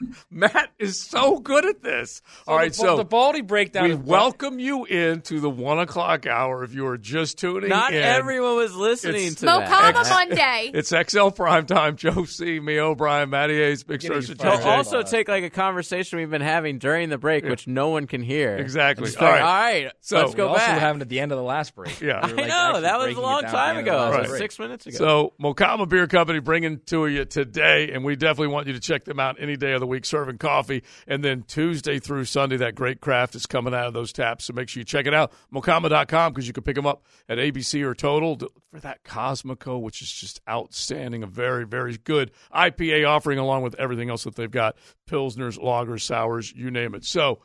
Matt is so good at this. All right, the, so the Baldy breakdown. we welcome you into the one o'clock hour. If you are just tuning Not in, Not everyone was listening It's- to that. Mocama Monday. It's XL Prime Time. Joe C, me O'Brien, Matty Hayes, Big Getting Star you They'll fired JJ. up. also take like a conversation we've been having during the break, which no one can hear. Exactly. Just All like, right. all right, So- let's we go also back. happened at the end of the last break. Yeah. We were, I like, know that was a long time the end of ago. the It last was break. six minutes ago. So Mocama Beer Company bringing to you today, and we definitely want you to check them out any day of the week, serving coffee. And then Tuesday through Sunday, that great craft is coming out of those taps. So make sure you check it out, Mocama.com, because you can pick them up at ABC or Total for that Cosmico, which is just outstanding. A very, very good IPA offering, along with everything else that they've got Pilsners, lagers, sours, you name it. So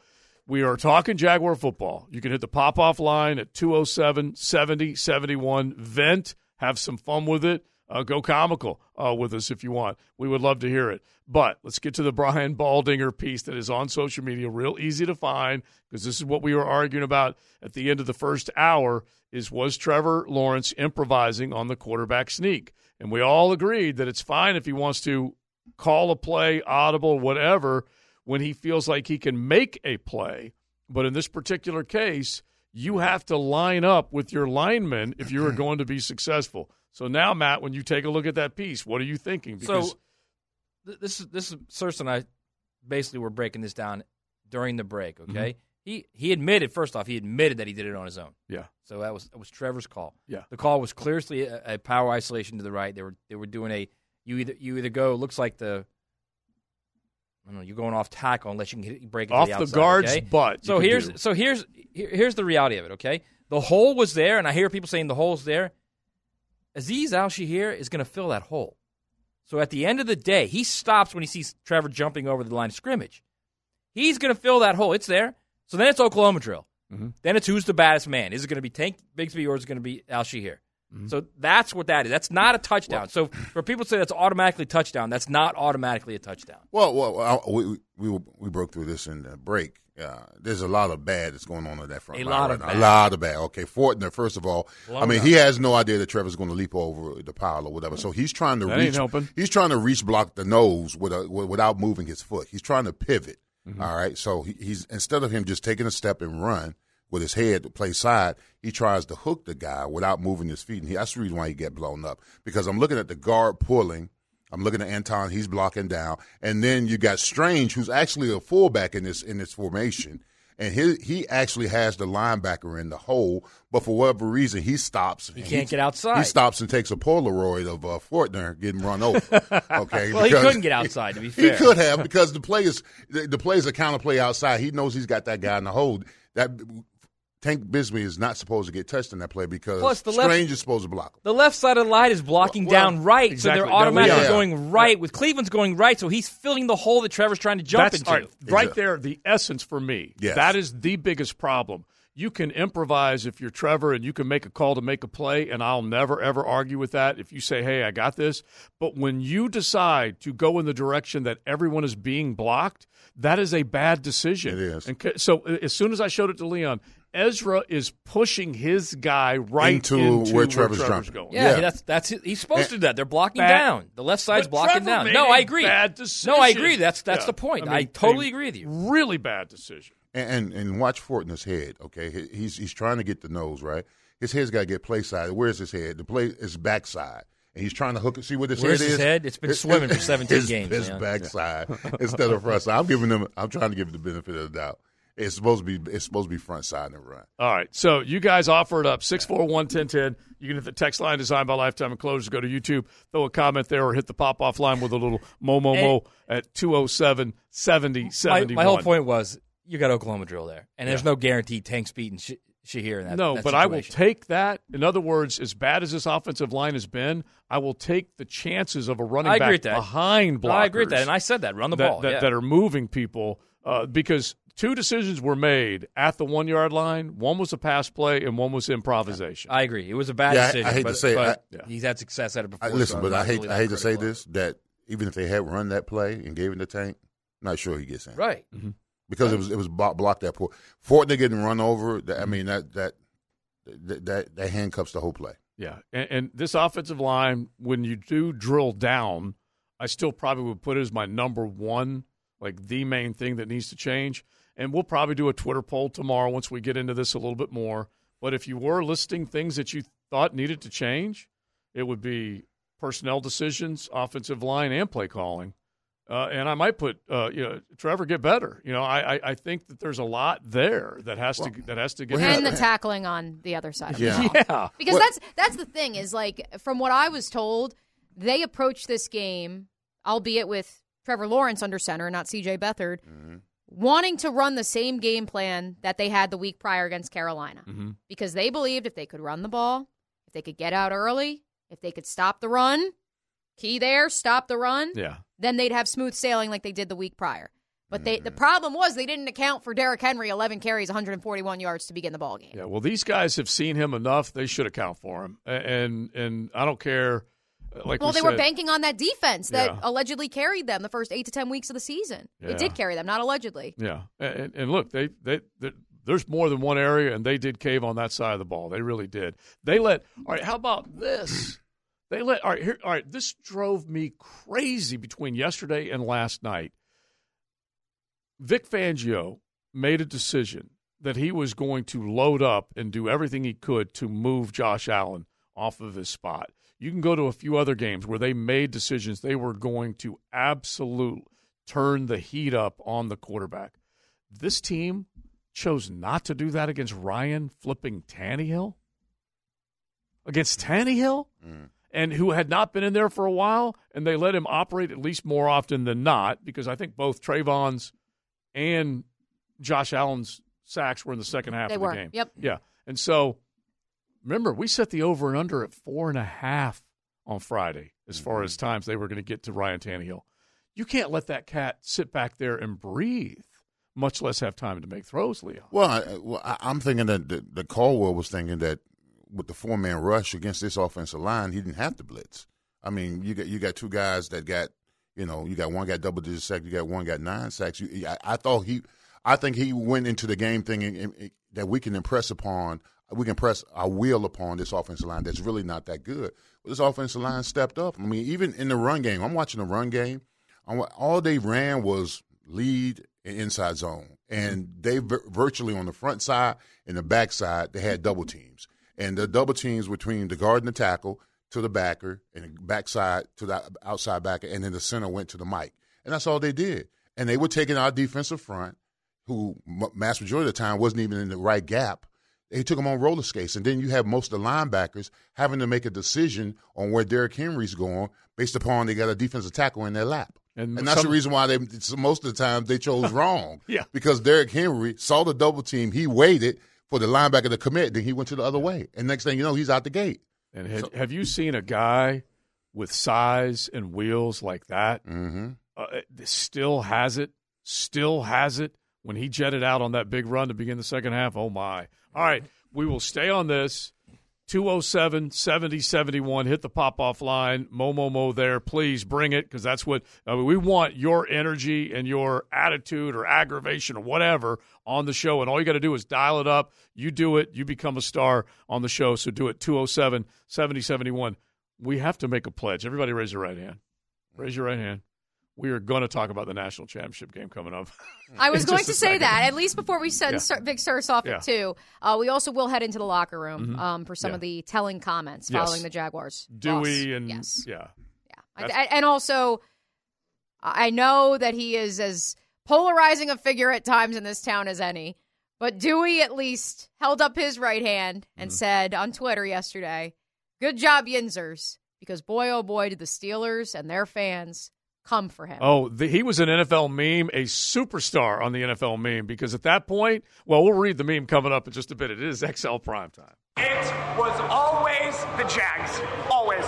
we are talking Jaguar football. You can hit the pop off line at 207 70 71. Vent, have some fun with it. Uh, go comical uh, with us if you want. We would love to hear it. But let's get to the Brian Baldinger piece that is on social media, real easy to find because this is what we were arguing about at the end of the first hour is was Trevor Lawrence improvising on the quarterback sneak? And we all agreed that it's fine if he wants to call a play, audible, whatever, when he feels like he can make a play. But in this particular case, you have to line up with your linemen if you are going to be successful. So now, Matt, when you take a look at that piece, what are you thinking? Because so th- this is this is Serse and I basically were breaking this down during the break. Okay, mm-hmm. he he admitted first off he admitted that he did it on his own. yeah, So that was that was Trevor's call. Yeah. the call was clearly a, a power isolation to the right. They were they were doing a you either you either go looks like the I don't know you're going off tackle unless you can hit, break it off the, the, guard's okay? butt. So here's do. so here's here, here's the reality of it. Okay, the hole was there, and I hear people saying the hole's there. Azeez Al-Shaair is going to fill that hole. So at the end of the day, he stops when he sees Trevor jumping over the line of scrimmage. He's going to fill that hole. It's there. So then it's Oklahoma drill. Mm-hmm. Then it's who's the baddest man. Is it going to be Tank Bigsby or is it going to be Al Shahir? Mm-hmm. So that's what that is. That's not a touchdown. so for people to say that's automatically touchdown, that's not automatically a touchdown. Well, well, I, we, we we broke through this in the break. Uh, there's a lot of bad that's going on in that front. A line lot right of now. bad. A lot of bad. Okay, Fortner. First of all, Blown I mean, he has no idea that Trevor's going to leap over the pile or whatever. So he's trying to That ain't reach. helping. He's trying to reach block the nose with a, without moving his foot. He's trying to pivot. Mm-hmm. all right. So he, he's instead of him just taking a step and run with his head to play side, he tries to hook the guy without moving his feet, and he, that's the reason why he get blown up. Because I'm looking at the guard pulling. I'm looking at Anton. He's blocking down, and then you got Strange, who's actually a fullback in this in this formation, and he he actually has the linebacker in the hole, but for whatever reason he stops. He can't get outside. He stops and takes a Polaroid of uh, Fortner getting run over. Okay, Well, he couldn't get outside, to be fair, He could have because the play is the, the play is a counter play outside. He knows he's got that guy in the hole. That Tank Bigsby is not supposed to get touched in that play because Plus, the left- Strange is supposed to block him. The left side of the line is blocking Well, down right, exactly. so they're automatically yeah. going right. With Cleveland's going right, so he's filling the hole that Trevor's trying to jump That's into. all right, right there, the essence for me. Yes. That is the biggest problem. You can improvise if you're Trevor and you can make a call to make a play, and I'll never, ever argue with that if you say, hey, I got this. But when you decide to go in the direction that everyone is being blocked, that is a bad decision. It is. And so as soon as I showed it to Leon, Ezra is pushing his guy right Into into, where Trevor's jumping. going. Yeah, Yeah. that's that's he's supposed to do that. They're blocking Bad- down. The left side's But blocking Trevor down. made No, I agree. bad decision. No, I agree. That's that's Yeah. the point. I I, totally agree with you. Really bad decision. And, and and watch Fortner's head. Okay, he's he's trying to get the nose right. His head's got to get play side. Where's his head? The play is backside. And he's trying to hook it. See what his Where's head his is? head? It's been It- swimming for it- 17 his, games, His man. backside instead of front side. I'm giving them. I'm trying to give him the benefit of the doubt. It's supposed to be. It's supposed to be front side and run. All right. So you guys offer it up 641 1010. You can hit the text line designed by Lifetime Enclosures. Go to YouTube, throw a comment there, or hit the pop off line with a little mo mo mo at 207 My, my whole point was you got Oklahoma drill there, and there's no guaranteed Tank Speed and Sh- Shahir in that. No, that but I will take that. In other words, as bad as this offensive line has been, I will take the chances of a running I agree back with that. behind blockers. No, I agree with that, and I said that. Run the that, ball. that, yeah. that are moving people uh, because two decisions were made at the one yard line. One was a pass play, and one was improvisation. I agree. It was a bad Yeah, I- I decision. hate to but, say it. but I- he's had success at it before. I, listen, so but I'm I not hate. I hate to say critical this. That even if they had run that play and gave it to Tank, I'm not sure he gets in. it. Right. Because it was it was block, blocked that poor Fortner getting run over. I mm-hmm. mean that that that that, that handcuffs the whole play. Yeah, and, and this offensive line, when you do drill down, I still probably would put it as my number one, like the main thing that needs to change. And we'll probably do a Twitter poll tomorrow once we get into this a little bit more. But if you were listing things that you thought needed to change, it would be personnel decisions, offensive line, and play calling. Uh, and I might put, uh, you know, Trevor get better. You know, I, I, I think that there's a lot there that has to that has to get well, and better. the tackling on the other side. Of Yeah. yeah, Because Well- that's that's the thing is like from what I was told, they approached this game, albeit with Trevor Lawrence under center, not C.J. Beathard, wanting to run the same game plan that they had the week prior against Carolina, because they believed if they could run the ball, if they could get out early, if they could stop the run, key there, stop the run, yeah. Then they'd have smooth sailing like they did the week prior. But they, the problem was they didn't account for Derrick Henry, 11 carries, 141 yards to begin the ball game. Yeah, well, these guys have seen him enough; they should account for him. And and I don't care. uh, Like Well, we they said, were banking on that defense that Yeah. allegedly carried them the first eight to ten weeks of the season. Yeah. It did carry them, not allegedly. Yeah, and, and look, they they there's more than one area, and they did cave on that side of the ball. They really did. They let. All right, how about this? They let all right, here, all right. This drove me crazy between yesterday and last night. Vic Fangio made a decision that he was going to load up and do everything he could to move Josh Allen off of his spot. You can go to a few other games where they made decisions they were going to absolute turn the heat up on the quarterback. This team chose not to do that against Ryan flipping Tannehill. Against Tannehill? Mm. And who had not been in there for a while, and they let him operate at least more often than not, because I think both Travon's and Josh Allen's sacks were in the second half They of the were. game. Yep. Yeah. And so remember, we set the over and under at four and a half on Friday as far mm-hmm. as times they were going to get to Ryan Tannehill. You can't let that cat sit back there and breathe, much less have time to make throws, Leon. Well, I, well I'm thinking that the, the Caldwell was thinking that with the four man rush against this offensive line, he didn't have to blitz. I mean, you got you got two guys that got, you know, you got one got double digit sacks, you got one got nine sacks. You, I, I thought he, I think he went into the game thinking eh, eh, that we can impress upon, we can press our will upon this offensive line that's really not that good. But this offensive line stepped up. I mean, even in the run game, I'm watching the run game. I'm, all they ran was lead and inside zone, and they virtually on the front side and the back side they had double teams, and the double teams between the guard and the tackle to the backer and the backside to the outside backer, and then the center went to the mic, and that's all they did. And they were taking our defensive front, who mass majority of the time wasn't even in the right gap. They took them on roller skates, and then you have most of the linebackers having to make a decision on where Derrick Henry's going based upon they got a defensive tackle in their lap. And And, that's some- the reason why they most of the time they chose wrong. Yeah. Because Derrick Henry saw the double team, he waited for the linebacker to commit, then he went to the other way. And next thing you know, he's out the gate. And had, have you seen a guy with size and wheels like that? Mm-hmm. Uh, still has it. Still has it. When he jetted out on that big run to begin the second half, oh my. All right, we will stay on this. 207 70 71. Hit the pop off line. Mo, mo, mo there. Please bring it because that's what I mean, we want your energy and your attitude or aggravation or whatever on the show. And all you got to do is dial it up. You do it. You become a star on the show. So do it 207 70 71. We have to make a pledge. Everybody raise your right hand. Raise your right hand. We are going to talk about the national championship game coming up. I was going to say second. that at least before we send Yeah. Sir, Vic off Yeah. at two. Uh, we also will head into the locker room Mhm. um, for some Yeah. of the telling comments Yes. following the Jaguars. Dewey loss. and yes, yeah. That's- I- and also I know that he is as polarizing a figure at times in this town as any. But Dewey at least held up his right hand and Mm-hmm. said on Twitter yesterday, "Good job, Yinzers," because boy oh boy did the Steelers and their fans come for him. Oh, the, he was an NFL meme, a superstar on the NFL meme, because at that point, well, we'll read the meme coming up in just a bit. It is XL Prime Time. It was always the Jags. Always.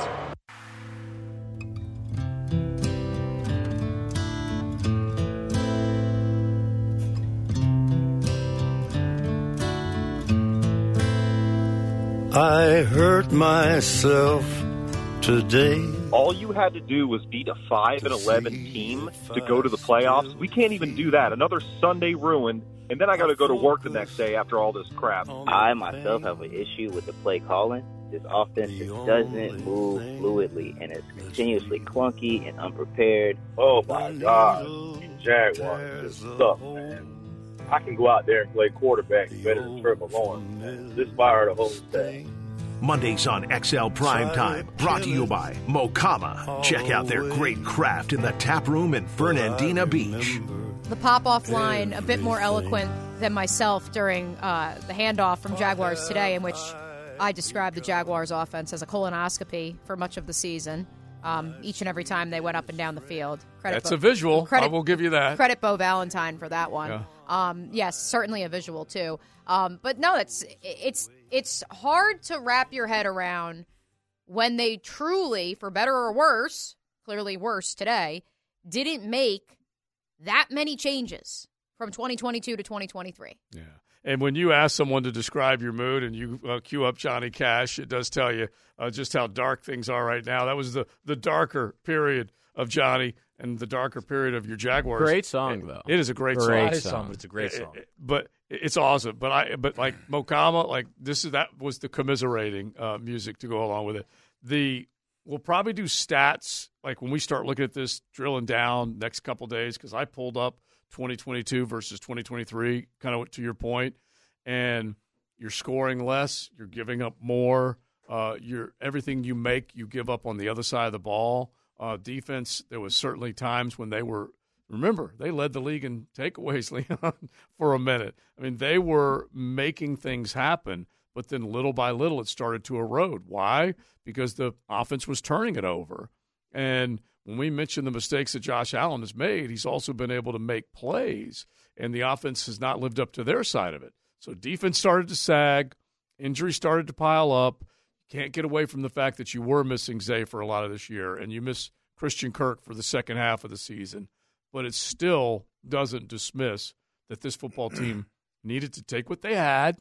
I hurt myself today. All you had to do was beat a 5 and 11 team to go to the playoffs. We can't even do that. Another Sunday ruined, and then I got to go to work the next day after all this crap. I myself have an issue with the play calling. This offense just doesn't move fluidly and it's continuously clunky and unprepared. Oh my God, these Jaguars just suck, man. I can go out there and play quarterback better than Trevor Lawrence. Man. This fire the whole thing. Mondays on XL Prime Time, brought to you by Mocama. Check out their great craft in the tap room in Fernandina Beach. the pop off line a bit more eloquent than myself during uh, the handoff from Jaguars today, in which I described the Jaguars offense as a colonoscopy for much of the season. Um, each and every time they went up and down the field. Credit That's Bo- a visual. Credit, I will give you that. Credit Bo Valentine for that one. Yeah. Um, yes, certainly a visual too. Um, but no, it's it's it's hard to wrap your head around when they truly, for better or worse, clearly worse today, didn't make that many changes from 2022 to 2023. Yeah. And when you ask someone to describe your mood and you uh, cue up Johnny Cash, it does tell you uh, just how dark things are right now. That was the, the darker period of Johnny and the darker period of your Jaguars. Great song, It- though. It is a great, Great song. song. It's a great It- song. it- but it's awesome. But I but like Mokama, like this is that was the commiserating uh, music to go along with it. The we'll probably do stats like when we start looking at this, drilling down next couple days because I pulled up 2022 versus 2023, kind of to your point, and you're scoring less, you're giving up more. Uh, you're everything you make, you give up on the other side of the ball. Uh, defense, there was certainly times when they were. Remember, they led the league in takeaways, Leon, for a minute. I mean, they were making things happen, but then little by little it started to erode. Why? Because the offense was turning it over. And when we mention the mistakes that Josh Allen has made, he's also been able to make plays, and the offense has not lived up to their side of it. So defense started to sag, injuries started to pile up. Can't get away from the fact that you were missing Zay for a lot of this year, and you miss Christian Kirk for the second half of the season. But it still doesn't dismiss that this football team needed to take what they had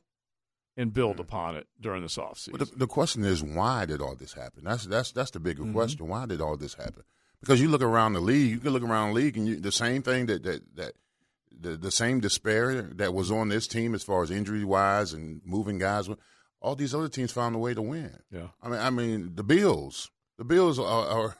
and build upon it during this offseason. But the, the question is, why did all this happen? That's that's that's the bigger Mhm. question. Why did all this happen? Because you look around the league, you can look around the league, and you, the same thing that that that the the same despair that was on this team as far as injury wise and moving guys. All these other teams found a way to win. Yeah. I mean, I mean, the Bills. The Bills are, are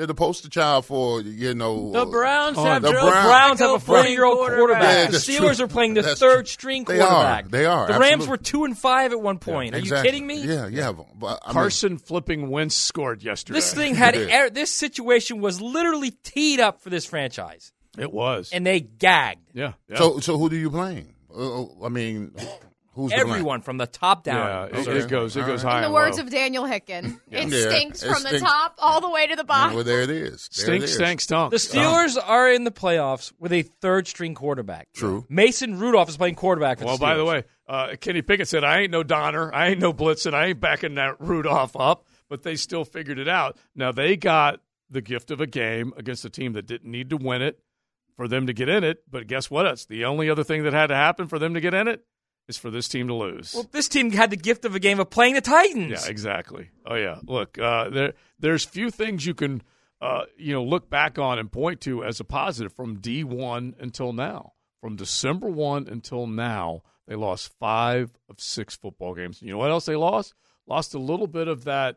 they're the poster child for you know The Browns uh, have the Joe Browns, Browns have a 40 year old quarterback. Yeah, the Steelers true. are playing the That's third true. string They are. quarterback. They are. The Rams absolutely. were two and five at one point. Are Exactly. you kidding me? Yeah, yeah. But, I mean, Carson flipping Wentz scored yesterday. This thing had er- this situation was literally teed up for this franchise, It was. and they gagged Yeah. yeah. So, so who do you blame? Uh, I mean, who's to blame? everyone from the top down. yeah, it, it goes. It All goes right. high In the words low. of Daniel Hicken, it Yeah, stinks it from the top all the way to the bottom. Well, there it is. There stinks, it is. stank, stunk. The Steelers are in the playoffs with a third string quarterback. True. Mason Rudolph is playing quarterback. For Well, the by the way, uh, Kenny Pickett said, "I ain't no Donner, I ain't no Blitzen, I ain't backing that Rudolph up." But they still figured it out. Now they got the gift of a game against a team that didn't need to win it for them to get in it. But guess what? It's the only other thing that had to happen for them to get in it is for this team to lose. well, this team had the gift of a game of playing the Titans. Yeah, exactly. Oh yeah. Look, uh, there there's few things you can uh, you know look back on and point to as a positive from D one until now. From December one until now, they lost five of six football games. You know what else they lost? Lost a little bit of that.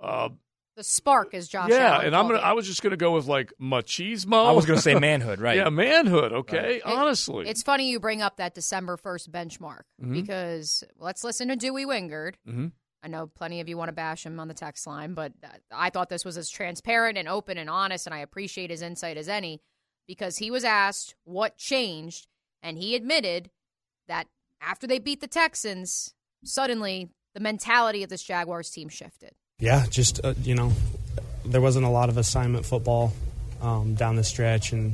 Uh, The spark is Josh. yeah, Allen and I'm gonna. it. I was just gonna go with like machismo. I was going to say manhood, right? yeah, manhood. Okay, It- honestly, It's funny you bring up that December 1st benchmark Mhm. because let's listen to Dewey Wingard. Mhm. I know plenty of you want to bash him on the text line, but uh, I thought this was as transparent and open and honest, and I appreciate his insight as any because he was asked what changed, and he admitted that after they beat the Texans, suddenly the mentality of this Jaguars team shifted. Yeah, just uh, you know, there wasn't a lot of assignment football um, down the stretch, and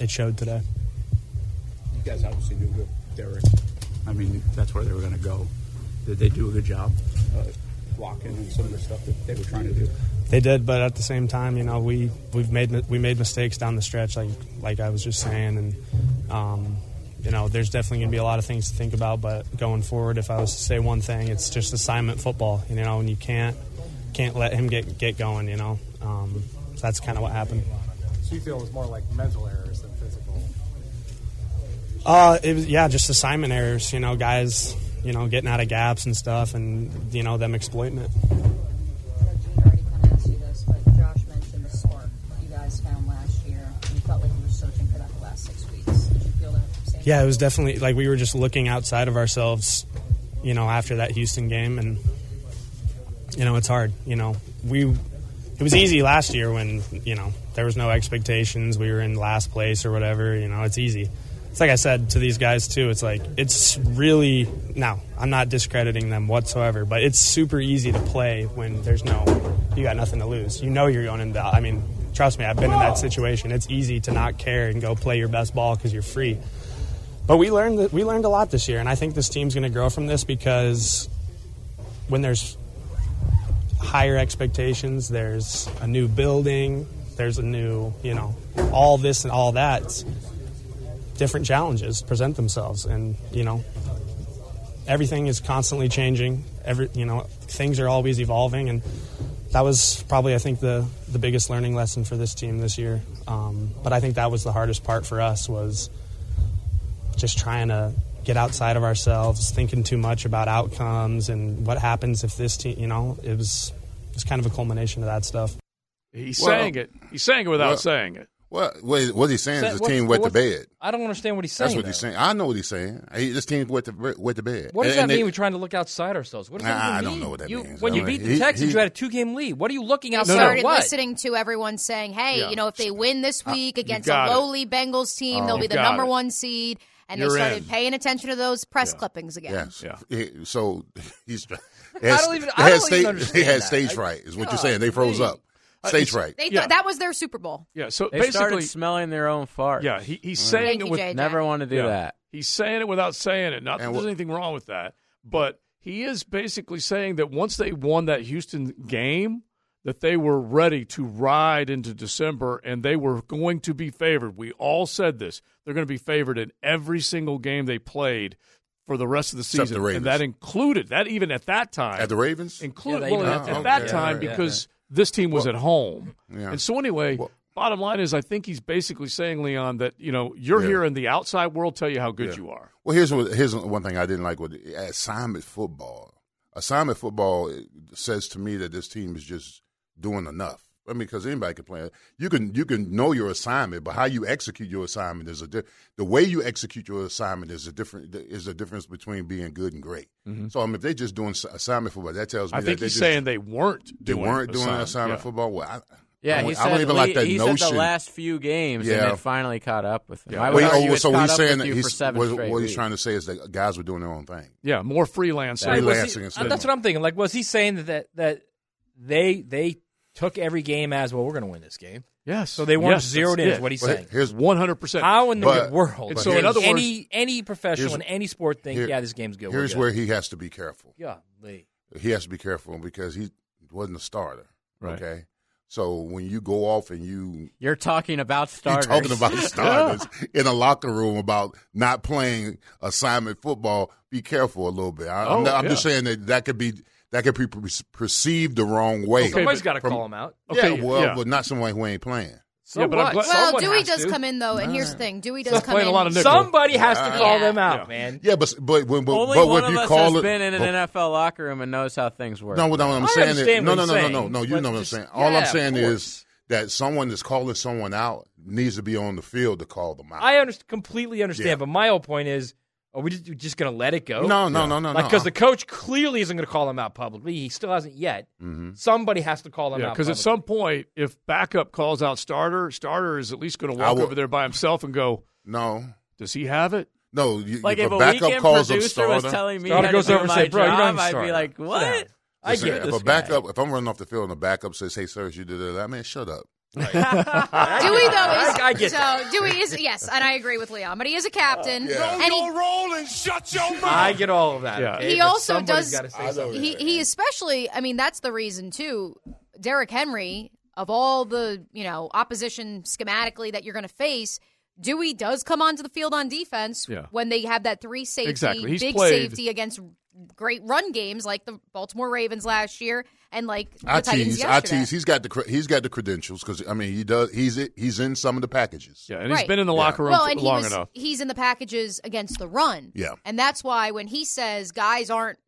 it showed today. You guys obviously knew with Derrick. I mean, that's where they were going to go. Did they do a good job uh, blocking and some of the stuff that they were trying to do? They did, but at the same time, you know, we we've made we made mistakes down the stretch, like like I was just saying, and um, you know, there's definitely going to be a lot of things to think about. But going forward, if I was to say one thing, it's just assignment football, you know, and you can't can't let him get get going, you know. Um, so that's kind of what happened. So you feel it was more like mental errors than physical? Uh, it was yeah, just assignment errors. You know, guys, you know, getting out of gaps and stuff, and you know them exploiting it. asked you this, but Josh mentioned the spark you guys found last year. You felt like you were searching for that the last six weeks. Did you feel that same? Yeah, it was definitely like we were just looking outside of ourselves, you know, after that Houston game, and you know, it's hard. You know, we it was easy last year when you know there was no expectations. We were in last place or whatever. You know, it's easy. It's like I said to these guys too. It's like it's really now. I'm not discrediting them whatsoever, but it's super easy to play when there's no you got nothing to lose. You know you're going into. I mean, trust me, I've been in that situation. It's easy to not care and go play your best ball because you're free. But we learned that we learned a lot this year, and I think this team's going to grow from this because when there's higher expectations, there's a new building, there's a new, you know, all this and all that. Different challenges present themselves, and you know, everything is constantly changing. Every, you know, things are always evolving, and that was probably, I think, the the biggest learning lesson for this team this year. Um, but I think that was the hardest part for us was just trying to get outside of ourselves, thinking too much about outcomes and what happens if this team, you know, it was it's kind of a culmination of that stuff. He's Well- saying it. He's saying it without Well- saying it. What what, what he's saying Say- is the what- team wet what- the bed. I don't understand what he's saying. That's what though. he's saying. I know what he's saying. He, this team wet the wet the bed. What does And that they- mean? We're trying to look outside ourselves. What does that Nah, even I don't know what that you, means. When you mean, beat the he- Texans, he- you had a two-game lead. What are you looking I outside? started what? listening to everyone saying, "Hey, Yeah. you know, if they win this uh, week against a got it. lowly Bengals team, Oh, they'll be the number it. one seed." And You're they started in. paying attention to those press clippings again. Yes. Yeah. So he's. I don't even- I They had don't stage, even understand They had that. stage fright. Is what you're saying? They froze me. up. Uh, Stage it's- fright. They Yeah. thought that was their Super Bowl. Yeah. So They basically, started smelling their own fart. yeah, he, he's saying Thank it with JJ. Never want to do Yeah. that. He's saying it without saying it. Not that there's anything wrong with that, but he is basically saying that once they won that Houston game, that they were ready to ride into December and they were going to be favored. We all said this. They're going to be favored in every single game they played for the rest of the Except season, the Ravens. and that included that even at that time At the Ravens? included Yeah, well, at, at to- that okay. time Yeah. because this team was at home. Yeah. And so anyway, Well- bottom line is I think he's basically saying Leon that you know you're Yeah. hearing the outside world tell you how good Yeah. you are. Well, here's what, here's one thing I didn't like with assignment football. Assignment football says to me that this team is just doing enough. I mean, because anybody can play. You can you can know your assignment, but how you execute your assignment is a di- the way you execute your assignment is a different is a difference between being good and great. Mm-hmm. So I mean, if they're just doing s- assignment football, that tells me I think they're he's just- saying they weren't. they doing weren't doing assignment. assignment Yeah. football. Well, I, Yeah, I he don't, said, I don't even like that he notion. said the last few games, and Yeah. it finally caught up with him. Yeah. I Well, would he- oh, so he's saying that he's, for what, what he's weeks. trying to say is that guys were doing their own thing. Yeah, more freelancing. Right, was freelancing he- instead that's what I'm thinking. Like, was he saying that that, that they they took every game as well? We're going to win this game. Yes. So they weren't Yes, zeroed in. it. Is what he's Well, saying. Here's One hundred percent. How in the But- world? And so in other words- any any professional in any sport think, here- yeah, this game's good. Here's good. where he has to be careful. Golly. He has to be careful because he wasn't a starter. Right. Okay. So when you go off and you You're talking about you're starters. talking about starters in a locker room about not playing assignment football, be careful a little bit. I, Oh, am not, I'm yeah. just saying that that could be that could be per- perceived the wrong way. Okay, Somebody's but got to call him out. Okay, yeah, well, yeah. but not someone who ain't playing. So Yeah, but I'm what? glad- Well, Dewey does to. come in though, and here's the thing: Dewey does Stop come in. a lot of nickel. Somebody has to call Yeah. them out, Yeah. man. Yeah, but but when but, Only but one if of you us call has it, been in an but- NFL locker room and knows how things work. No, what I'm I saying is no, no, no, no, no, no. You know what I'm saying. All I'm saying is that someone that's calling someone out needs to be on the field to call them out. I underst- completely understand, Yeah. but my whole point is, are we just, we just going to let it go? No, no, no, no, Like no. because the coach clearly isn't going to call him out publicly. He still hasn't yet. Mm-hmm. Somebody has to call him Yeah, out. because at publicly. some point, if backup calls out starter, starter is at least going to I walk will- over there by himself and go, no, "Does he have it?" no. You, Like if, if a a backup weekend calls up producer was starter, telling me Starter how to goes do over and my say, "Bro, you don't job," even I'd be it. like, Sit "What?" down. I listen, get if this a guy. backup, if I'm running off the field and the backup says, "Hey, sir, you did that," man, shut up. Dewey though is I- I get so that. Dewey is yes, and I agree with Leon, but he is a captain, Yeah. and he, roll and shut your mouth. I get all of that. Yeah. okay? he But also does. say. He he especially. I mean, that's the reason too. Derrick Henry, of all the you know opposition schematically that you're going to face. Dewey does come onto the field on defense Yeah. when they have that three safety, Exactly. Big played- safety against great run games like the Baltimore Ravens last year and like the I Titans tease, I tease. He's got the cre- he's got the credentials because I mean he does. He's he's in some of the packages. Yeah, and he's been in the Yeah. locker room well, for and he long was, enough. he's in the packages against the run. Yeah. And that's why when he says guys aren't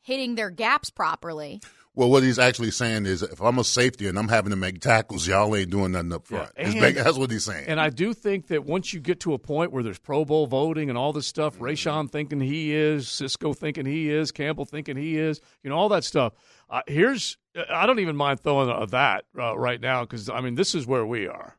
hitting their gaps properly, Well, what he's actually saying is, if I'm a safety and I'm having to make tackles, y'all ain't doing nothing up front. Yeah, and- ba- that's what he's saying. And I do think that once you get to a point where there's Pro Bowl voting and all this stuff, Rayshawn thinking he is, Cisco thinking he is, Campbell thinking he is, you know, all that stuff. Uh, here's, I don't even mind throwing that uh, right now because, I mean, this is where we are.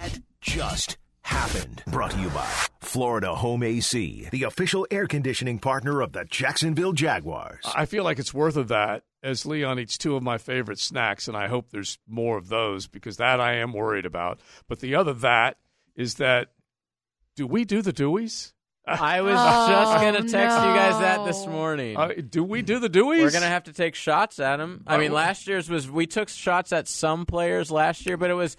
That just happened. Brought to you by Florida Home AC, the official air conditioning partner of the Jacksonville Jaguars. I feel like it's worth of that as Leon eats two of my favorite snacks, and I hope there's more of those because that I am worried about. But the other that is that do we do the Deweys? I was Oh, just gonna text you guys that this morning. Uh, do we do the Deweys? We're gonna have to take shots at him. I mean, Oh. last year's was we took shots at some players last year, but it was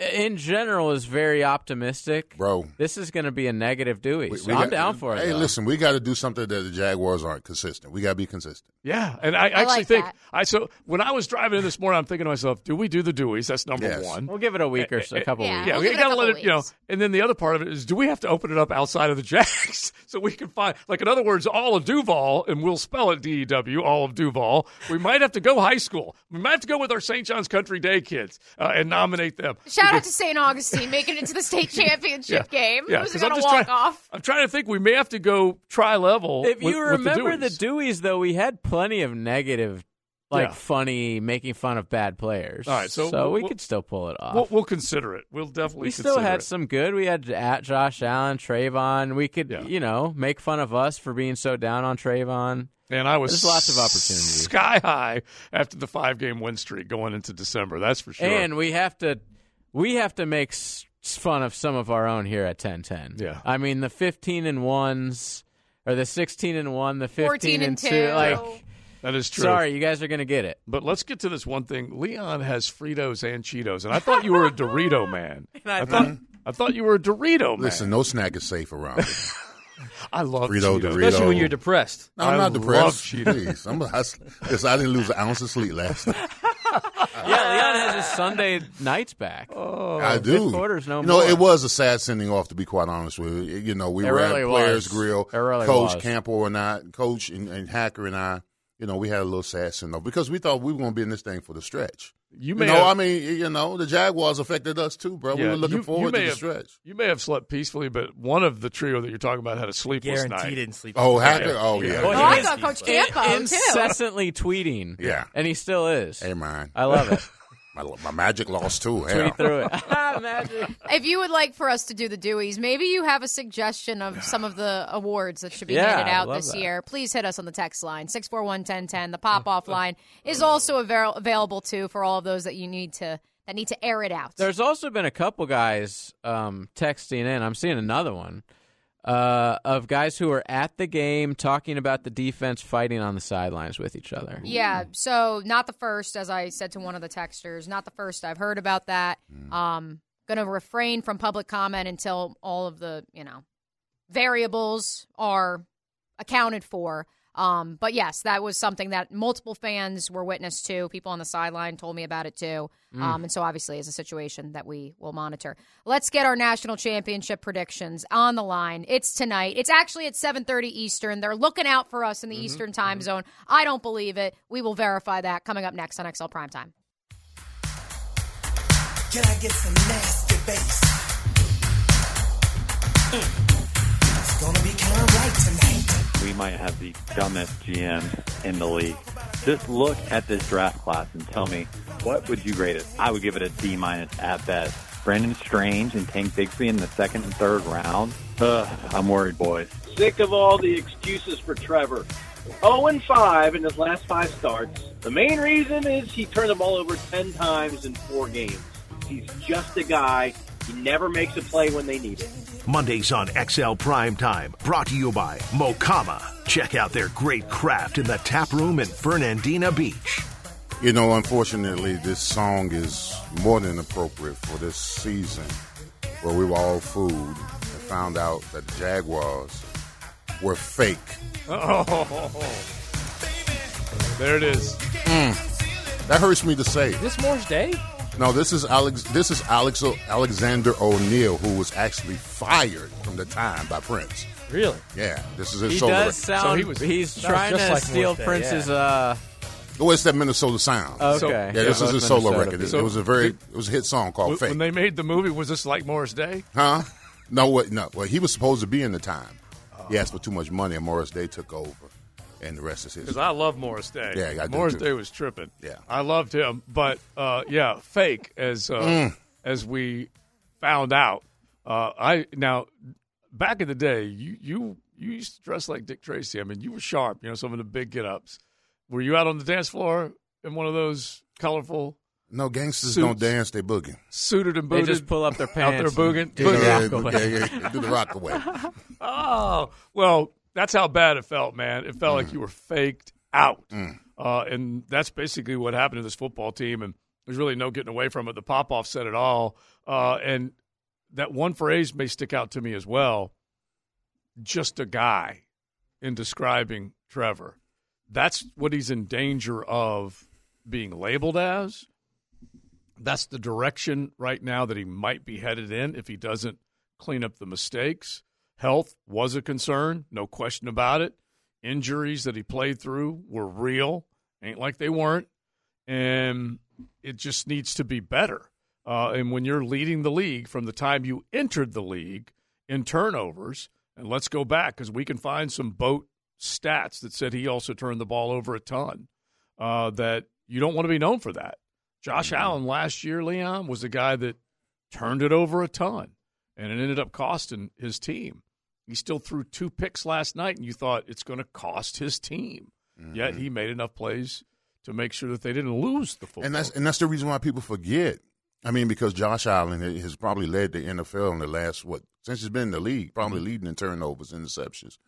in general is very optimistic. Bro. this is going to be a negative Dewey. We- so we I'm got- down for it. Hey, though. listen, we got to do something that the Jaguars aren't consistent. We got to be consistent. Yeah, and I actually like think that. I so when I was driving in this morning, I'm thinking to myself, do we do the Deweys? That's number Yes. one. We'll give it a week or so, a couple Yeah. weeks. Yeah, We'll we give it a got to let couple it, you know. And then the other part of it is, do we have to open it up outside of the Jacks so we can find, like, in other words, all of Duval, and we'll spell it D E W, all of Duval. We might have to go high school. We might have to go with our St. John's Country Day kids uh, and nominate them. Shout out to St. Augustine making it to the state championship game. Yeah, Who's 'cause going I'm to walk trying- off? I'm trying to think. We may have to go tri level. If with, you with the remember the Deweys. Deweys, though, we had plenty of negative, like Yeah. funny, making fun of bad players. All right, so so we'll- we we'll- could still pull it off. We'll, we'll consider it. We'll definitely. we still had it. some good. We had at Josh Allen, Travon. We could, you know, make fun of us for being so down on Travon. And I was There's lots of opportunities. sky high after the five game win streak going into December. That's for sure. And we have to, we have to make s- fun of some of our own here at ten ten. Yeah. I mean the fifteen and ones, or the sixteen and one, the 14 fifteen and two. two. Like, that is true. sorry, you guys are gonna get it. But let's get to this one thing. Leon has Fritos and Cheetos, and I thought you were a Dorito man. I thought I thought you were a Dorito man. Listen, no snack is safe around. here. I love Frito, Cheetos. Dorito. Especially when you're depressed. No, I'm I not love depressed. Cheetos. I'm, I, listen, I didn't lose an ounce of sleep last night. Yeah, Leon has his Sunday nights back. Oh, I do. Fifth quarter's no you know, more. it was a sad sending off, to be quite honest with you. You know, we It were really at Players was. Grill. It really Coach was. Campo and I, Coach and, and Hacker and I, you know, we had a little sad send off because we thought we were going to be in this thing for the stretch. You You may know, have- I mean, you know, the Jaguars affected us too, bro. we were looking you- forward you to the have- stretch. You may have slept peacefully, but one of the trio that you're talking about had a sleepless Guarantee night. didn't sleep. Oh, Hacker? Oh, yeah. Oh, I thought Coach Campo, too. incessantly tweeting. Yeah. and he still is. Hey, man. I love it. My, my magic lost too. Tweet through it. Magic. If you would like for us to do the Deweys, maybe you have a suggestion of some of the awards that should be Yeah, handed I out love this that. year. Please hit us on the text line 641-1010. The pop off line is also avail- available too for all of those that you need to that need to air it out. There's also been a couple guys um, texting in. I'm seeing another one uh, of guys who are at the game talking about the defense fighting on the sidelines with each other. Yeah, so not the first, as I said to one of the texters, not the first I've heard about that. Um, gonna refrain from public comment until all of the you know variables are accounted for. Um, but yes, that was something that multiple fans were witness to. People on the sideline told me about it too. Mm. Um, and so obviously is a situation that we will monitor. Let's get our national championship predictions on the line. It's tonight. It's actually at 7:30 Eastern. They're looking out for us in the Eastern time zone. I don't believe it. We will verify that coming up next on XL Primetime. Can I get some nasty bass? Mm. We might have the dumbest GM in the league. Just look at this draft class and tell me what would you grade it? I would give it a D minus at best. Brenton Strange and Tank Bigsby in the second and third round. Ugh, I'm worried, boys. Sick of all the excuses for Trevor. 0 and 5 in his last five starts. The main reason is he turned the ball over 10 times in four games. He's just a guy. He never makes a play when they need it. Mondays on XL Prime Time, brought to you by Mocama. Check out their great craft in the tap room in Fernandina Beach. You know, unfortunately, this song is more than appropriate for this season where we were all fooled and found out that the Jaguars were fake. Oh, there it is. Hmm. That hurts me to say. Is this Morris Day? No, this is Alex. This is Alex Alexander O'Neal, who was actually fired from the time by Prince. Really? Yeah, this is his He solo does record. sound. he's trying to steal Prince's. Uh, Oh, it's that Minnesota sound. Okay. yeah, Yeah, this is both his solo Minnesota record. It, beats. it was a very, it was a hit song called When- "Fake." When they made the movie, was this like Morris Day? Huh? No, what? No. Well, he was supposed to be in the time. He asked for too much money, and Morris Day took over, and the rest is history. Because. I love Morris Day. Yeah, I do Morris too. Day was tripping. Yeah. I loved him, but uh, yeah, fake as uh, Mm. as we found out. Uh, I now back in the day, you you you used to dress like Dick Tracy. I mean, you were sharp. You know, some of the big get ups. Were you out on the dance floor in one of those colorful? No, gangsters Suits. don't dance; they boogie. Suited and They booted. just pull up their out there pants booging. and do the Yeah, yeah, yeah, do the rock away. Oh, well, that's how bad it felt, man. It felt like you were faked out. Uh, and that's basically what happened to this football team. And there's really no getting away from it. The pop off said it all. Uh, and that one phrase may stick out to me as well just a guy in describing Trevor. That's what he's in danger of being labeled as. That's the direction right now that he might be headed in if he doesn't clean up the mistakes. Health was a concern, no question about it. Injuries that he played through were real, ain't like they weren't. And it just needs to be better. Uh, and when you're leading the league from the time you entered the league in turnovers, and let's go back because we can find some boat stats that said he also turned the ball over a ton, uh, that you don't want to be known for that. Josh Allen last year, Leon, was the guy that turned it over a ton, and it ended up costing his team. He still threw two picks last night, and you thought it's going to cost his team. Yet he made enough plays to make sure that they didn't lose the football. And that's and that's the reason why people forget. I mean, because Josh Allen has probably led the NFL in the last what since he's been in the league, probably Mm-hmm. leading in turnovers, interceptions.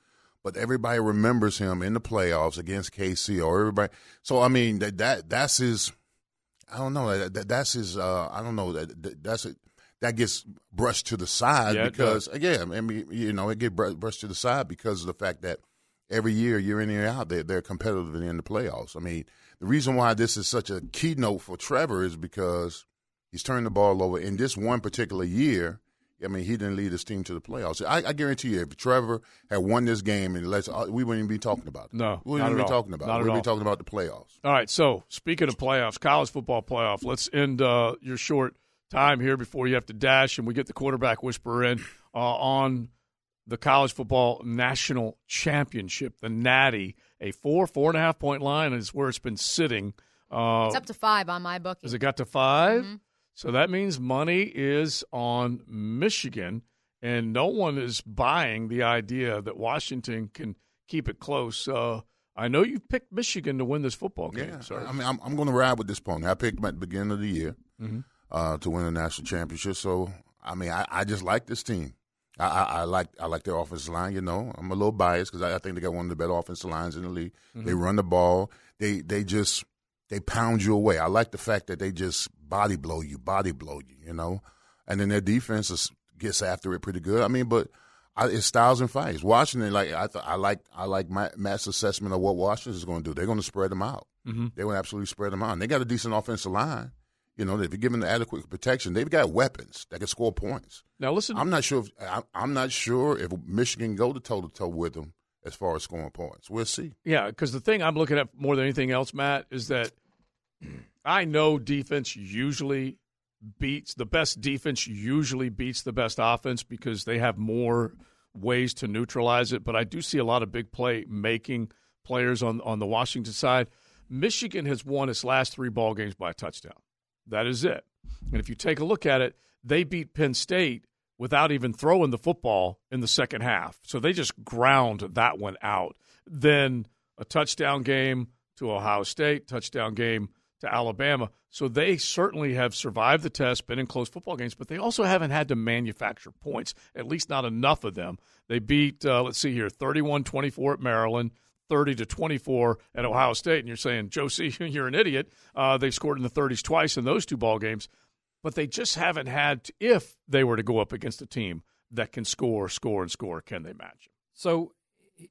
But everybody remembers him in the playoffs against KC or everybody. So I mean that that that's his. I don't know. That, that- that's his. Uh, I don't know. That, that that's it. That gets brushed to the side Yeah, because again, I mean, you know, it get brushed to the side because of the fact that every year, year in and year out, they're, they're competitive in the playoffs. I mean, the reason why this is such a keynote for Trevor is because he's turned the ball over in this one particular year. I mean, he didn't lead his team to the playoffs. I, I guarantee you, if Trevor had won this game, and let's, uh, we wouldn't even be talking about it. No, we wouldn't even be talking about Not it. We'd all. be talking about the playoffs. All right. So speaking of playoffs, college football playoff, let's end uh, your short time here before you have to dash, and we get the quarterback whisperer in uh, on the college football national championship, the Natty, a four four and a half point line is where it's been sitting. Uh, It's up to five on my book. has it got to 5 Mhm. So that means money is on Michigan, and no one is buying the idea that Washington can keep it close. Uh, I know you've picked Michigan to win this football game, Yeah, sir. I mean, I'm, I'm going to ride with this pony. I picked him at the beginning of the year Mhm. Uh, to win the national championship. So, I mean, I, I just like this team. I, I, I like I like their offensive line. You know, I'm a little biased because I, I think they got one of the better offensive lines in the league. They Mhm. run the ball. They they just they pound you away. I like the fact that they just body blow you, body blow you. You know, and then their defense is, gets after it pretty good. I mean, but I, it's styles and fights. Washington, like I, th- I like, I like Matt, Matt's assessment of what Washington is going to do. They're going to spread them out. Mhm. They're going to absolutely spread them out. And they got a decent offensive line. You know, if you give them the adequate protection, they've got weapons that can score points. Now listen, I'm not sure. If, I, I'm not sure if Michigan go to toe to toe with them as far as scoring points. We'll see. Yeah, because the thing I'm looking at more than anything else, Matt, is that I know defense usually beats the best defense usually beats the best offense because they have more ways to neutralize it. But I do see a lot of big play making players on on the Washington side. Michigan has won its last three ball games by a touchdown. That is it. And if you take a look at it, they beat Penn State without even throwing the football in the second half. So they just ground that one out. Then a touchdown game to Ohio State, touchdown game to Alabama. So they certainly have survived the test, been in close football games, but they also haven't had to manufacture points, at least not enough of them. They beat, uh, let's see here, 31 24 at Maryland. 30 to 24 at Ohio State, and you're saying, Josie, you're an idiot. Uh, they've scored in the 30s twice in those two ball games, but they just haven't had. To, if they were to go up against a team that can score, score, and score, can they match them? So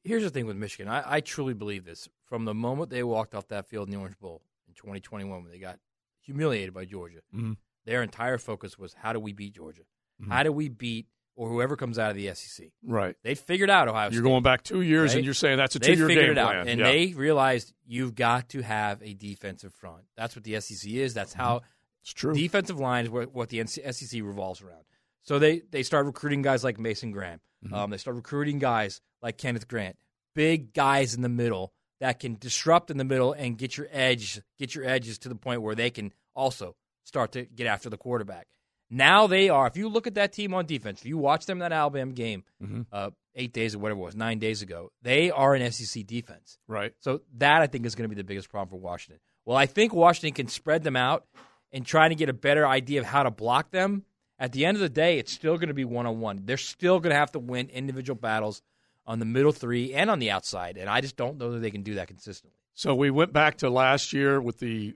here's the thing with Michigan. I, I truly believe this. From the moment they walked off that field in the Orange Bowl in 2021, when they got humiliated by Georgia, Mhm. their entire focus was how do we beat Georgia? Mhm. How do we beat or whoever comes out of the SEC? Right. They figured out Ohio You're State. going back two years, right? and you're saying that's a They two-year figured game it out, plan. and Yeah. they realized you've got to have a defensive front. That's what the SEC is. That's how Mm-hmm. it's true. Defensive line is what, what the SEC revolves around. So they they start recruiting guys like Mason Graham. Mm-hmm. Um, they start recruiting guys like Kenneth Grant, big guys in the middle that can disrupt in the middle and get your edge, get your edges to the point where they can also start to get after the quarterback. Now they are. If you look at that team on defense, if you watch them in that Alabama game, Mhm. uh, eight days or whatever it was, nine days ago, they are an SEC defense. Right. So that I think is going to be the biggest problem for Washington. Well, I think Washington can spread them out and try to get a better idea of how to block them. At the end of the day, it's still going to be one on one. They're still going to have to win individual battles on the middle three and on the outside, and I just don't know that they can do that consistently. So we went back to last year with the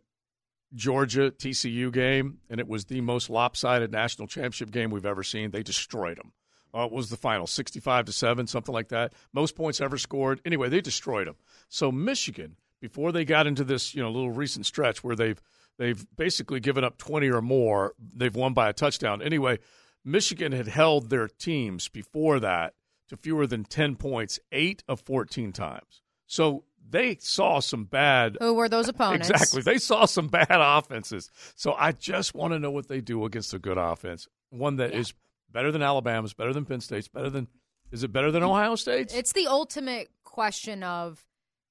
Georgia TCU game, and it was the most lopsided national championship game we've ever seen. They destroyed them. Uh, it was the final, sixty-five to seven, something like that. Most points ever scored. Anyway, they destroyed them. So Michigan, before they got into this, you know, little recent stretch where they've they've basically given up twenty or more, they've won by a touchdown. Anyway, Michigan had held their teams before that to fewer than 10 points 8 of 14 times. So they saw some bad Who were those opponents? Exactly. They saw some bad offenses. So I just want to know what they do against a good offense. One that is better than Alabama's, better than Penn State's, better than is it better than Ohio State's? It's the ultimate question of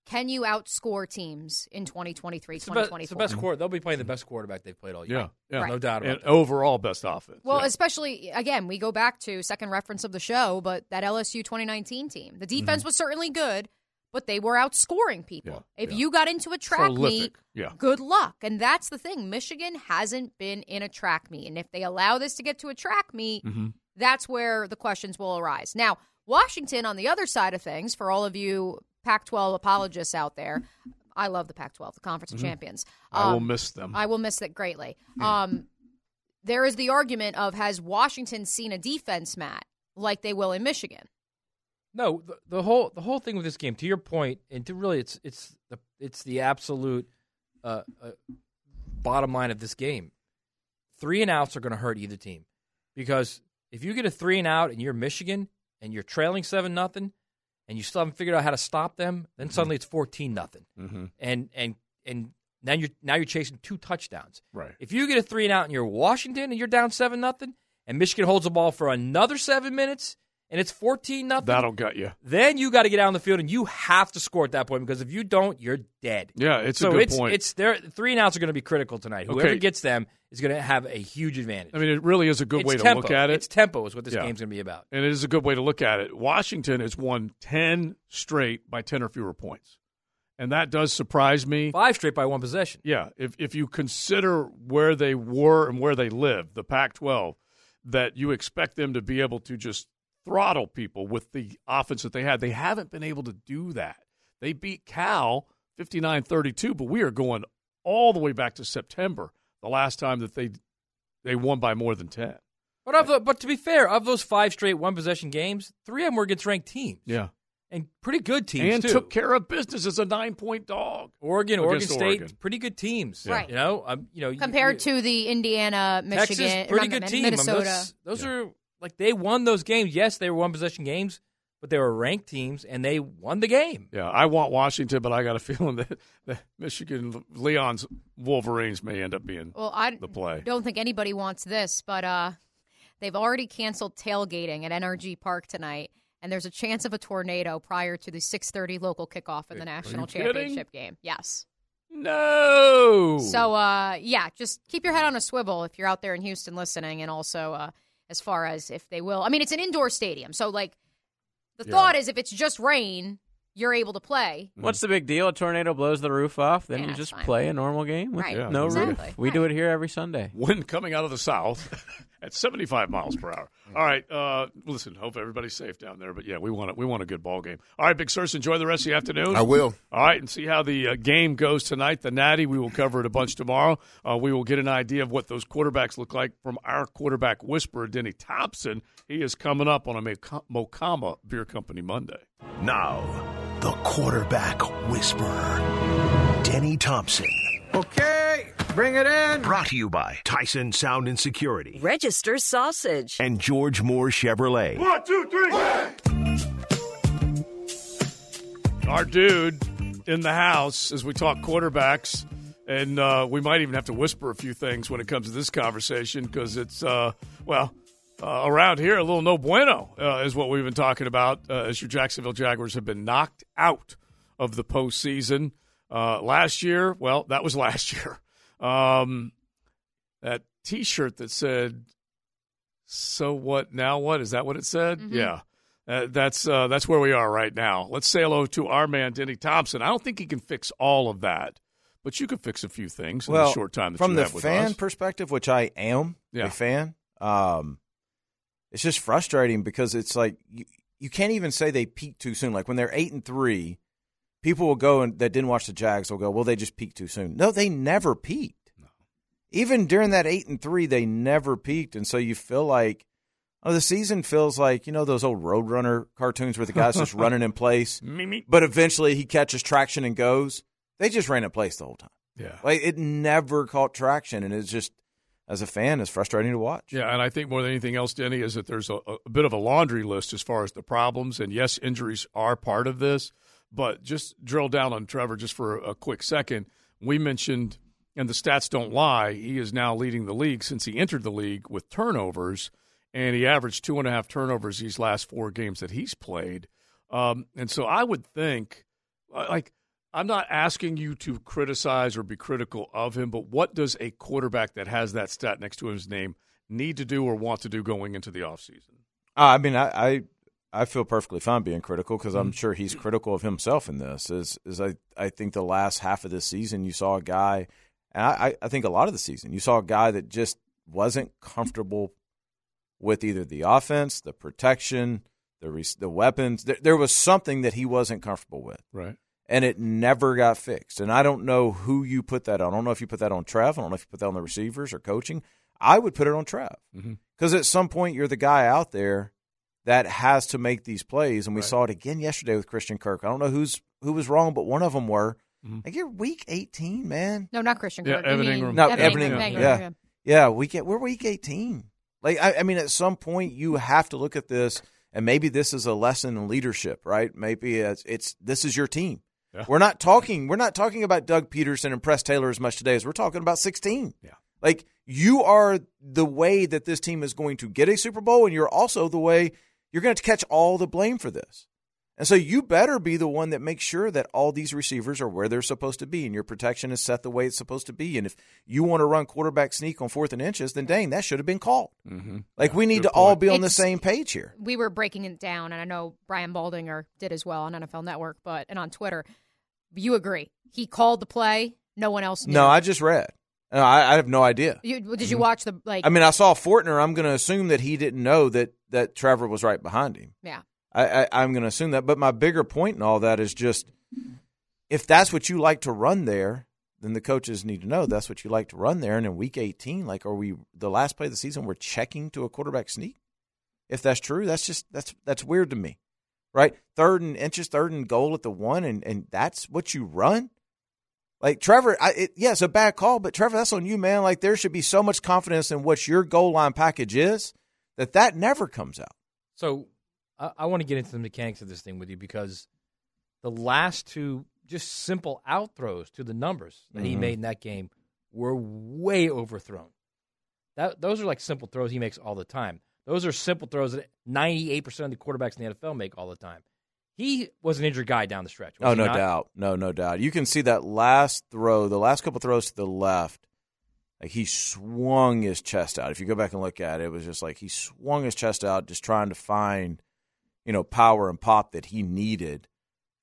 can you outscore teams in 2023, It's the, best, 2024? it's the best quarter. They'll be playing the best quarterback they've played all year. Yeah, yeah. Right. no doubt about and that. overall best offense. Well, yeah. especially again, we go back to second reference of the show, but that LSU 2019 team. The defense Mm-hmm. was certainly good, but they were outscoring people. if you got into a track meet, yeah. good luck. And that's the thing. Michigan hasn't been in a track meet, and if they allow this to get to a track meet, Mm-hmm. that's where the questions will arise. Now, Washington, on the other side of things, for all of you Pac 12 apologists out there, I love the Pac 12, the Conference of Mhm. Champions. I will Um, miss them. I will miss it greatly. Um, there is the argument of has Washington seen a defense, Matt, like they will in Michigan? No, the, the whole the whole thing with this game, to your point, and to really, it's it's the it's the absolute uh, uh, bottom line of this game. Three and outs are going to hurt either team because if you get a three and out and you're Michigan and you're trailing seven nothing, and you still haven't figured out how to stop them, then suddenly it's fourteen nothing, Mm-hmm. and and and now you're now you're chasing two touchdowns. Right. If you get a three and out and you're Washington and you're down seven nothing, and Michigan holds the ball for another seven minutes and it's fourteen nothing, That'll gut you. then you got to get out on the field and you have to score at that point because if you don't, you're dead. Yeah, it's a good it's, point. It's their three and outs are going to be critical tonight. Whoever Okay. gets them is going to have a huge advantage. I mean, it really is a good It's way to tempo. look at it. It's tempo is what this Yeah. game's going to be about. And it is a good way to look at it. Washington has won 10 straight by 10 or fewer points. And that does surprise me. Five straight by one possession. Yeah, if if you consider where they were and where they live, the Pac-12, that you expect them to be able to just throttle people with the offense that they had. They haven't been able to do that. They beat Cal 59-32, but we are going all the way back to September, the last time that they they won by more than 10. But of the, but to be fair, of those five straight one possession games, three of them were against ranked teams Yeah. and pretty good teams and too. took care of business as a nine-point dog. Oregon, Oregon State, Oregon. pretty good teams. Right. You know, um, you know, Compared you- to the Indiana, Michigan, Texas, pretty good Min- team. I mean, Minnesota. those those are like they won those games. Yes, they were one possession games, but they were ranked teams and they won the game. Yeah, I want Washington, but I got a feeling that, that Michigan Leon's Wolverines may end up being well, I the play. don't think anybody wants this, but uh, they've already canceled tailgating at NRG Park tonight, and there's a chance of a tornado prior to the 6:30 local kickoff of the national you kidding? championship game. Yes. No. So, uh, yeah, just keep your head on a swivel if you're out there in Houston listening, and also uh, as far as if they will. I mean, it's an indoor stadium, so like the Yeah. thought is if it's just rain, you're able to play. Mm-hmm. What's the big deal? A tornado blows the roof off, then Yeah, you just fine. play a normal game with Right, Yeah. no exactly. roof. We do it here every Sunday. Wind coming out of the south at 75 miles per hour. All right, uh, listen. Hope everybody's safe down there. But yeah, we want it. We want a good ball game. All right, Big Sirs, enjoy the rest of the afternoon. I will. All right, and see how the uh, game goes tonight. The Natty, we will cover it a bunch tomorrow. Uh, we will get an idea of what those quarterbacks look like from our quarterback whisperer, Denny Thompson. He is coming up on a Moc- Mocama Beer Company Monday. Now, the quarterback whisperer, Denny Thompson. Okay, bring it in. Brought to you by Tyson Sound and Security Register sausage. and George Moore Chevrolet. One, two, three. our dude in the house as we talk quarterbacks, and uh, we might even have to whisper a few things when it comes to this conversation because it's uh, well uh, around here a little no bueno uh, is what we've been talking about uh, as your Jacksonville Jaguars have been knocked out of the postseason uh, last year. Well, that was last year. Um, that T-shirt that said "So what? Now what?" Is that what it said? Mhm. Yeah. Uh, that's uh, that's where we are right now. Let's say hello to our man Denny Thompson. I don't think he can fix all of that, but you can fix a few things in well, the short time that from you the have with fan us. perspective, which I am Yeah. a fan, um, it's just frustrating because it's like you, you can't even say they peaked too soon. Like when they're eight and three, people will go and that didn't watch the Jags will go, well, they just peaked too soon. No, they never peaked. No. Even during that eight and three, they never peaked, and so you feel like. Oh, the season feels like you know those old Roadrunner cartoons where the guy's just running in place, Me, me. but eventually he catches traction and goes. They just ran in place the whole time. Yeah. Like it never caught traction, and it's just as a fan is frustrating to watch. Yeah, and I think more than anything else, Denny, is that there's a, a bit of a laundry list as far as the problems. And yes, injuries are part of this, but just drill down on Trevor just for a quick second. We mentioned, and the stats don't lie, he is now leading the league since he entered the league with turnovers, and he averaged two and a half turnovers these last four games that he's played. Um, and so I would think, like, I'm not asking you to criticize or be critical of him, but what does a quarterback that has that stat next to his name need to do or want to do going into the offseason? Uh, I mean, I, I I feel perfectly fine being critical because I'm Mhm. sure he's critical of himself in this. Is is I I think the last half of this season you saw a guy, and I I think a lot of the season you saw a guy that just wasn't comfortable with either the offense, the protection, the re- the weapons. There, there was something that he wasn't comfortable with, Right. and it never got fixed. And I don't know who you put that on. I don't know if you put that on Trev. I don't know if you put that on the receivers or coaching. I would put it on Trev because at some point you're the guy out there that has to make these plays, and we saw it again yesterday with Christian Kirk. I don't know who's who was wrong, but one of them were. Mm-hmm. Like you're week 18, man. No, not Christian Yeah, Kirk. You Evan Engram. No, Evan Evan Engram. Engram. Engram, Yeah, yeah. We get we're week 18. Like I, I mean, at some point you have to look at this, and maybe this is a lesson in leadership, right? Maybe it's, it's this is your team. Yeah. We're not talking. We're not talking about Doug Pederson and Press Taylor as much today as we're talking about 16. Yeah. Like you are the way that this team is going to get a Super Bowl, and you're also the way you're going to catch all the blame for this. And so you better be the one that makes sure that all these receivers are where they're supposed to be and your protection is set the way it's supposed to be. And if you want to run quarterback sneak on fourth and inches, then dang, that should have been called. Mm-hmm. Like we need good to all point. be on the same page here. we were breaking it down, and I know Brian Baldinger did as well on NFL Network, but and on Twitter. You agree? He called the play. No one else knew. No, I just read. No, I, I have no idea. You, did you watch the like? I mean, I saw Fortner. I'm going to assume that he didn't know that that Trevor was right behind him. yeah. I, I, I'm going to assume that. But my bigger point in all that is just if that's what you like to run there, then the coaches need to know that's what you like to run there. And in week 18, like, are we the last play of the season? We're checking to a quarterback sneak. If that's true, that's just that's that's weird to me, right? Third and inches, third and goal at the one, and and that's what you run. Like Trevor, I, it, yeah, it's a bad call, but Trevor, that's on you, man. Like there should be so much confidence in what your goal line package is that that never comes out. So I, I want to get into the mechanics of this thing with you because the last two just simple out throws to the numbers that he Mhm. made in that game were way overthrown. That those are like simple throws he makes all the time. Those are simple throws that 98% of the quarterbacks in the NFL make all the time. He was an injured guy down the stretch. Oh, no not? doubt. No, no doubt. You can see that last throw, the last couple throws to the left, like he swung his chest out. If you go back and look at it, it was just like he swung his chest out, just trying to find, you know, power and pop that he needed.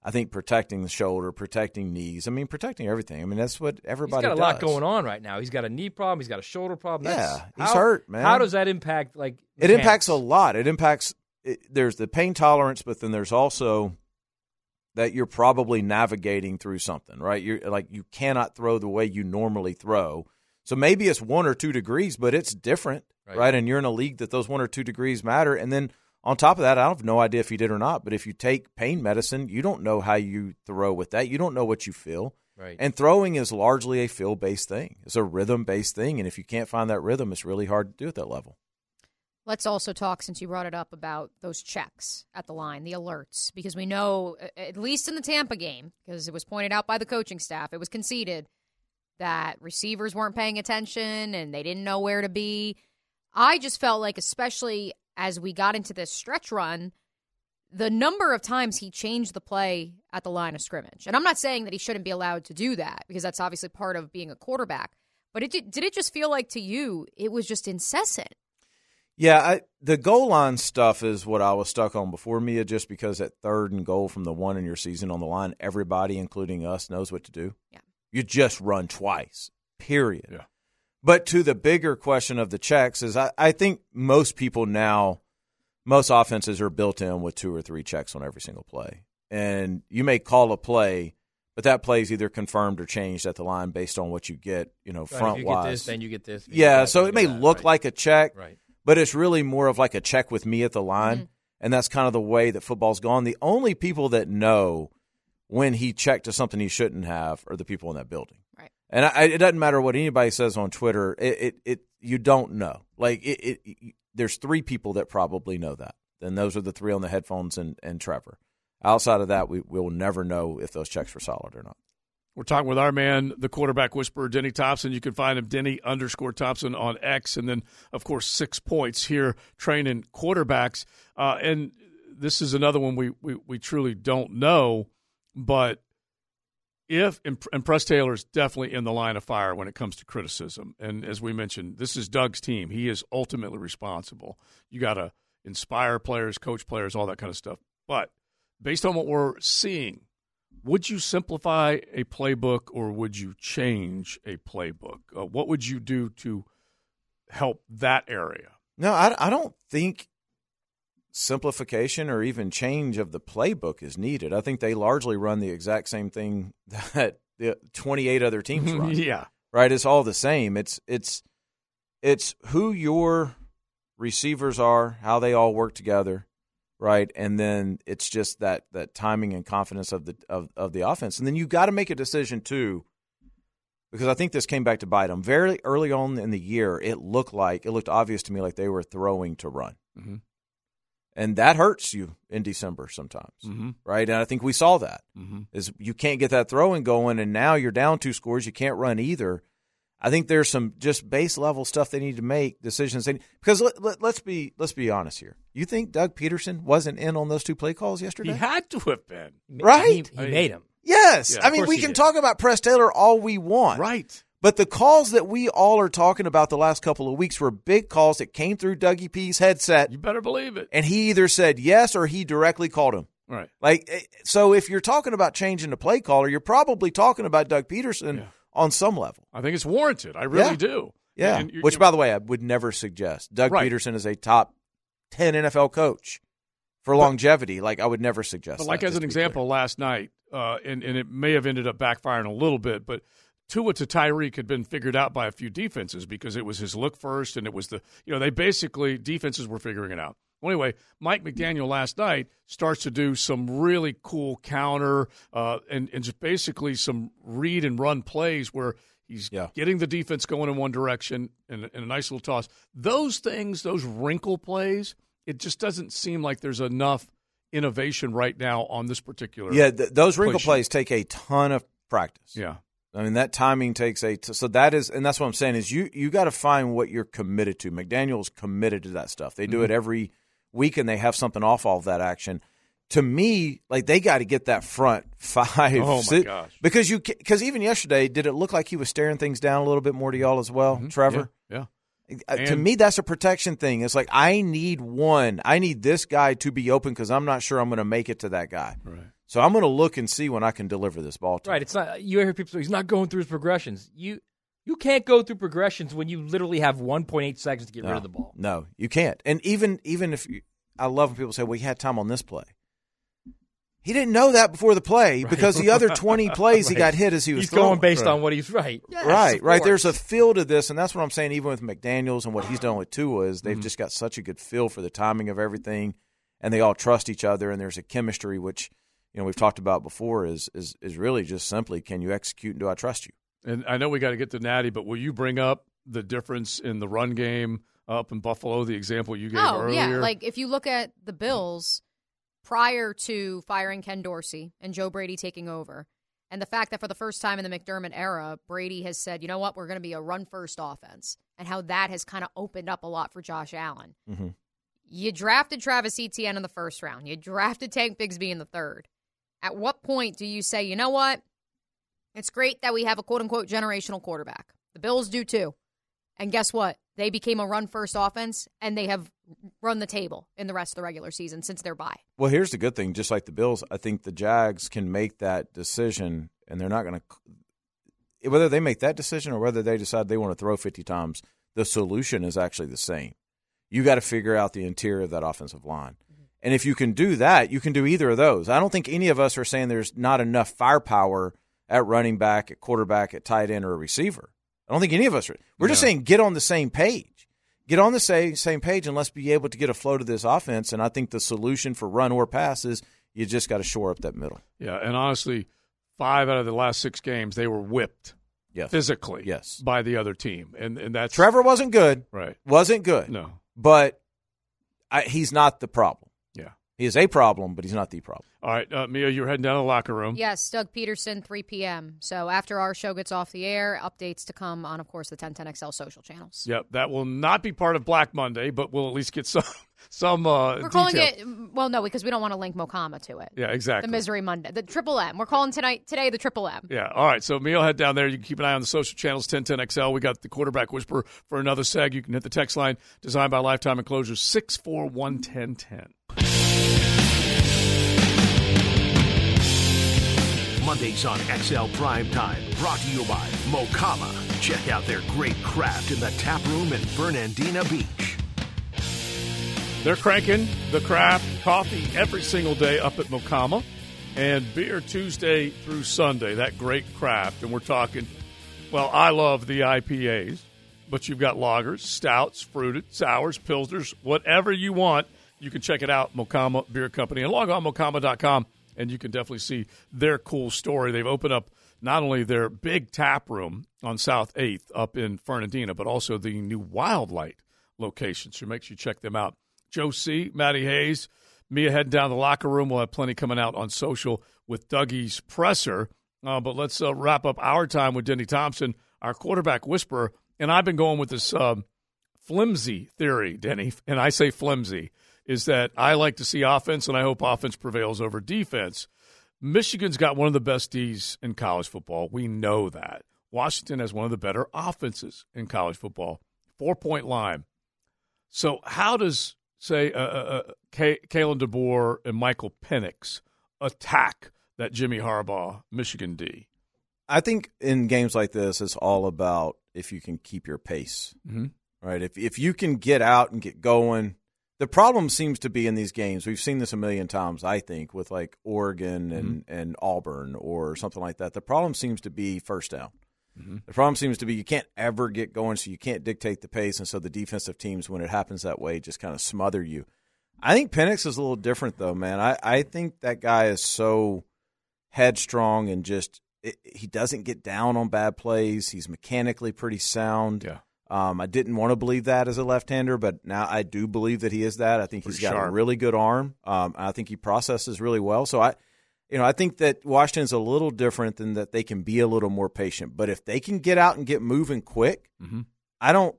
I think protecting the shoulder, protecting knees. I mean, protecting everything. I mean, that's what He's everybody got a lot going on right now. He's got a knee problem. He's got a shoulder problem. That's, Yeah, he's how- hurt, man. How does that impact like It impacts a lot. It impacts. It, there's the pain tolerance, but then there's also that you're probably navigating through something, right? You're like you cannot throw the way you normally throw. So maybe it's one or two degrees, but it's different, Right. right? And you're in a league that those one or two degrees matter. And then on top of that, I have no idea if you did or not, but if you take pain medicine, you don't know how you throw with that. You don't know what you feel. Right. And throwing is largely a feel based thing. It's a rhythm based thing. And if you can't find that rhythm, it's really hard to do at that level. Let's also talk, since you brought it up, about those checks at the line, the alerts, because we know, at least in the Tampa game, because it was pointed out by the coaching staff, it was conceded that receivers weren't paying attention and they didn't know where to be. I just felt like, especially as we got into this stretch run, the number of times he changed the play at the line of scrimmage. And I'm not saying that he shouldn't be allowed to do that, because that's obviously part of being a quarterback. But it did, did it just feel like to you it was just incessant? Yeah, I, the goal line stuff is what I was stuck on before Mia, just because at third and goal from the one in your season on the line, everybody, including us, knows what to do. Yeah. You just run twice, period. Yeah. But to the bigger question of the checks is I, I think most people now, most offenses are built in with two or three checks on every single play. And you may call a play, but that play is either confirmed or changed at the line based on what you get, you know, Right, if front you wise. get this, then you get this. If you get Yeah, that, so it may that, look right. like a check, Right. But it's really more of like a check with me at the line. Mm-hmm. And that's kind of the way that football's gone. The only people that know when he checked to something he shouldn't have are the people in that building. Right. And I, it doesn't matter what anybody says on Twitter. It, it, it you don't know. Like it, it, it, there's three people that probably know that. And those are the three on the headphones and, and Trevor. Outside of that, we will never know if those checks were solid or not. We're talking with our man, the quarterback whisperer, Denny Thompson. You can find him, Denny underscore Thompson on X. And then, of course, six points here training quarterbacks. Uh, and this is another one we, we, we truly don't know. But if, and Press Taylor is definitely in the line of fire when it comes to criticism. And as we mentioned, this is Doug's team. He is ultimately responsible. You got to inspire players, coach players, all that kind of stuff. But based on what we're seeing, would you simplify a playbook or would you change a playbook? Uh, what would you do to help that area? No, I, I don't think simplification or even change of the playbook is needed. I think they largely run the exact same thing that the 28 other teams run. yeah. Right, it's all the same. It's it's it's who your receivers are, how they all work together, right? And then it's just that that timing and confidence of the of, of the offense. And then you got to make a decision too because I think this came back to bite them. Very early on in the year, it looked like it looked obvious to me like they were throwing to run. Mm-hmm and that hurts you in December sometimes, mm-hmm. right? And I think we saw that mm-hmm. is you can't get that throwing going, and now you're down two scores, you can't run either. I think there's some just base level stuff they need to make decisions. They, because let, us let, be let's be honest here. You think Doug Pederson wasn't in on those two play calls yesterday? He had to have been, right? He, he made him. Yes, yeah, I mean we can did. talk about Press Taylor all we want, right? But the calls that we all are talking about the last couple of weeks were big calls that came through Dougie P's headset. You better believe it. And he either said yes or he directly called him. Right. Like eh, so if you're talking about changing the play caller, you're probably talking about Doug Pederson yeah. On some level. I think it's warranted. I really yeah. do. Yeah. And you, Which by the way, I would never suggest. Doug right. Pederson is a top 10 NFL coach for longevity. Like I would never suggest But like as an example last night, uh, and, and it may have ended up backfiring a little bit, but Tua to Tyreek had been figured out by a few defenses because it was his look first, and it was the you know they basically defenses were figuring it out. Well, anyway, Mike McDaniel last night starts to do some really cool counter uh, and and just basically some read and run plays where he's yeah. getting the defense going in one direction and, and a nice little toss. Those things, those wrinkle plays, it just doesn't seem like there's enough innovation right now on this particular. Yeah, th- those wrinkle play plays take a ton of practice. Yeah. I mean that timing takes a t- so that is and that's what I'm saying is you you got to find what you're committed to. McDaniel's committed to that stuff. They do Mm-hmm. it every week and they have something off all of that action. To me, like they got to get that front five. Oh, my sit- gosh. Because you because even yesterday, did it look like he was staring things down a little bit more to y'all as well, Trevor? Mm-hmm. Yeah. Uh, to me, that's a protection thing. It's like I need one. I need this guy to be open because I'm not sure I'm going to make it to that guy. Right. So I'm going to look and see when I can deliver this ball to. him. Right. It's not. You hear people say he's not going through his progressions. You you can't go through progressions when you literally have 1.8 seconds to get rid of the ball. No, you can't. And even even if you, I love when people say, "Well, he had time on this play." He didn't know that before the play because the other 20 plays he got hit as he was He's throwing. going based on what he's right. right, right. There's a feel to this, and that's what I'm saying. Even with McDaniel's and what he's done with Tua is they've mm-hmm. just got such a good feel for the timing of everything, and they all trust each other, and there's a chemistry which you know we've talked about before is is is really just simply can you execute and do I trust you? And I know we got to get to Natty, but will you bring up the difference in the run game up in Buffalo, the example you gave Oh earlier? yeah, like if you look at the Bills prior to firing Ken Dorsey and Joe Brady taking over, and the fact that for the first time in the McDermott era, Brady has said, you know what, we're going to be a run first offense, and how that has kind of opened up a lot for Josh Allen. Mm-hmm. You drafted Travis Etienne in the first round. You drafted Tank Bigsby in the third. At what point do you say, you know what? It's great that we have a quote unquote generational quarterback. The Bills do too. And guess what? They became a run first offense and they have run the table in the rest of the regular season since their bye. Well, here's the good thing. Just like the Bills, I think the Jags can make that decision, and they're not going to. Whether they make that decision or whether they decide they want to throw 50 times, the solution is actually the same. You got to figure out the interior of that offensive line. Mm-hmm. And if you can do that, you can do either of those. I don't think any of us are saying there's not enough firepower at running back, at quarterback, at tight end, or a receiver. I don't think any of us are. We're just saying get on the same page. Get on the same, same page and let's be able to get a flow to this offense. And I think the solution for run or pass is you just got to shore up that middle. Yeah, and honestly, five out of the last six games they were whipped. Yes. physically Yes. by the other team, and and that's Trevor wasn't good. Right. Wasn't good. No. But I, he's not the problem. Yeah. He is a problem, but he's not the problem. All right, uh, Mia, you're heading down to the locker room. Yes, Doug Pederson, 3 p.m. So after our show gets off the air, updates to come on, of course, the 1010XL social channels. Yep, that will not be part of Black Monday, but we'll at least get some some. Uh, We're calling detail. it well, no, because we don't want to link Mocama to it. Yeah, exactly. The Misery Monday, the Triple M. We're calling tonight today the Triple M. Yeah. All right. So Mio, head down there. You can keep an eye on the social channels. 1010XL. We got the quarterback whisper for another seg. You can hit the text line designed by Lifetime Enclosures six four one ten ten. Mondays on XL Prime Time, brought to you by Mocama. Check out their great craft in the tap room in Fernandina Beach. They're cranking the craft coffee every single day up at Mocama, and beer Tuesday through Sunday. That great craft, and we're talking. Well, I love the IPAs, but you've got lagers, stouts, fruited, sours, pilsners, whatever you want. You can check it out, Mocama Beer Company, and log on mocama.com, and you can definitely see their cool story. They've opened up not only their big tap room on South 8th up in Fernandina, but also the new Wildlight location. So make sure you check them out. Joe C., Matty Hayes, Mia heading down the locker room. We'll have plenty coming out on social with Dougie's presser. Uh, but let's uh, wrap up our time with Denny Thompson, our quarterback whisperer. And I've been going with this um, flimsy theory, Denny, and I say flimsy, is that I like to see offense, and I hope offense prevails over defense. Michigan's got one of the best D's in college football. We know that. Washington has one of the better offenses in college football. Four point line. So, how does, say, uh, uh, uh, K- Kalen DeBoer and Michael Penix attack that Jimmy Harbaugh Michigan D? I think in games like this, it's all about if you can keep your pace, Mhm. right? If if you can get out and get going. The problem seems to be in these games. We've seen this a million times, I think, with like Oregon and, mm-hmm. and Auburn or something like that. The problem seems to be first down. Mm-hmm. The problem seems to be you can't ever get going, so you can't dictate the pace, and so the defensive teams, when it happens that way, just kind of smother you. I think Penix is a little different, though, man. I, I think that guy is so headstrong and just it, he doesn't get down on bad plays. He's mechanically pretty sound. Yeah. Um, I didn't want to believe that as a left-hander, but now I do believe that he is that. I think he's got a really good arm. Um, I think he processes really well. So I, you know, I think that Washington's a little different than that. They can be a little more patient, but if they can get out and get moving quick, Mhm. I don't.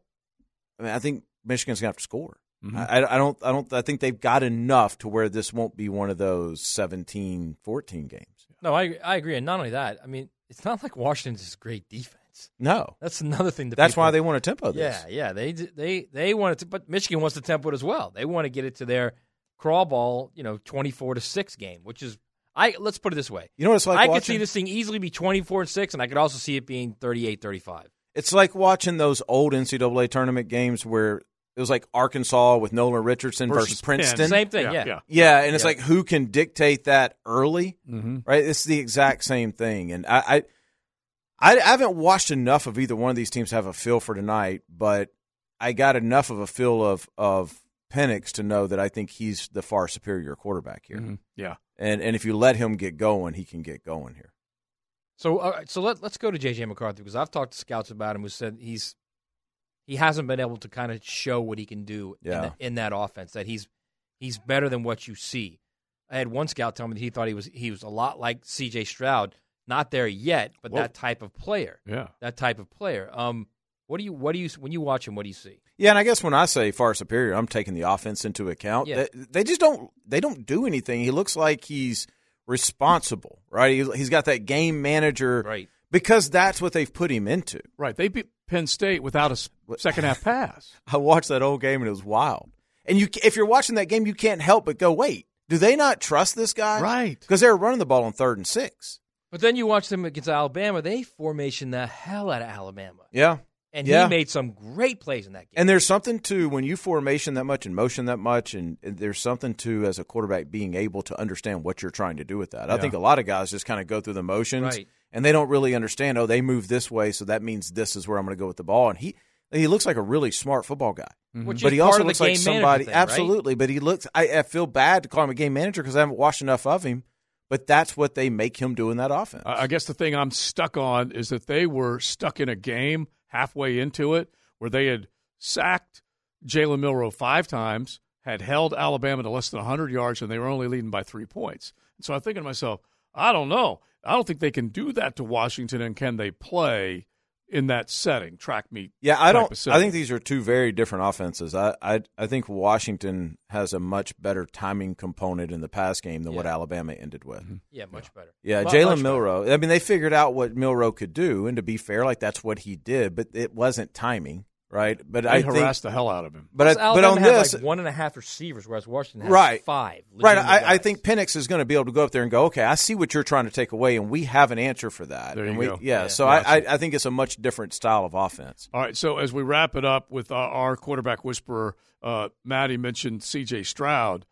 I mean, I think Michigan's gonna have to score. Mhm. I, I don't. I don't. I think they've got enough to where this won't be one of those 17, 14 games. No, I I agree, and not only that, I mean, it's not like Washington's this great defense. No, That's another thing. That That's people- why they want to tempo this. Yeah, yeah, they they they want it to, but Michigan wants to tempo it as well. They want to get it to their crawl ball, you know, twenty four to six game, which is I. Let's put it this way. You know what it's like I could see this thing easily be twenty four and six, and I could also see it being 38-35. It's like watching those old NCAA tournament games where it was like Arkansas with Nolan Richardson versus, Versus Princeton. Penn. Same thing, Yeah, yeah. yeah. and it's Yeah. like who can dictate that early, Mhm. right? It's the exact same thing, and I, I, I, I haven't watched enough of either one of these teams to have a feel for tonight, but I got enough of a feel of of Penix to know that I think he's the far superior quarterback here, Mhm. Yeah. and and if you let him get going, he can get going here. So, so let, let's go to JJ McCarthy because I've talked to scouts about him who said he's he hasn't been able to kind of show what he can do in, the, in that offense. That he's he's better than what you see. I had one scout tell me that he thought he was he was a lot like C.J. Stroud, not there yet, but Whoa. that type of player. Yeah. that type of player. Um, what do you what do you when you watch him? What do you see? Yeah, and I guess when I say far superior, I'm taking the offense into account. Yeah. They, they just don't they don't do anything. He looks like he's responsible, right? He, he's got that game manager, right? Because that's what they've put him into. Right. They beat Penn State without a second half pass. I watched that whole game and it was wild. And you, if you're watching that game, you can't help but go, "Wait, do they not trust this guy?" Right. Because they were running the ball on third and six. But then you watch them against Alabama. They formation the hell out of Alabama, Yeah, and yeah. he made some great plays in that game. And there's something to when you formation that much and motion that much, and, there's something to as a quarterback being able to understand what you're trying to do with that. I think a lot of guys just kind of go through the motions, Right. and they don't really understand. Oh, they move this way, so that means this is where I'm going to go with the ball. And he he looks like a really smart football guy, Which but he also looks like somebody thing, right? absolutely. But he looks. I, I feel bad to call him a game manager because I haven't watched enough of him. But that's what they make him do in that offense. I guess the thing I'm stuck on is that they were stuck in a game halfway into it where they had sacked Jalen Milroe five times, had held Alabama to less than 100 yards, and they were only leading by three points. And so I'm thinking to myself, I don't know. I don't think they can do that to Washington, and can they play in that setting, track meet? Yeah, I don't. I think these are two very different offenses. I, I I think Washington has a much better timing component in the pass game than what Alabama ended with. Mm-hmm. Yeah, much better. Yeah, Mu- Jalen much better. Milroe. I mean, they figured out what Milroe could do, and to be fair, like that's what he did, but it wasn't timing, right? But They I think, harassed the hell out of him. But I, Plus, but Alabama on had this, like one and a half receivers, whereas Washington has right, five. right. I, I think Penix is going to be able to go up there and go, okay, I see what you're trying to take away, and we have an answer for that. There and you we, go. Yeah, Yeah. so Gotcha. I, I, I think it's a much different style of offense. All right, so as we wrap it up with uh, our quarterback whisperer, uh, Maddie mentioned C.J. Stroud,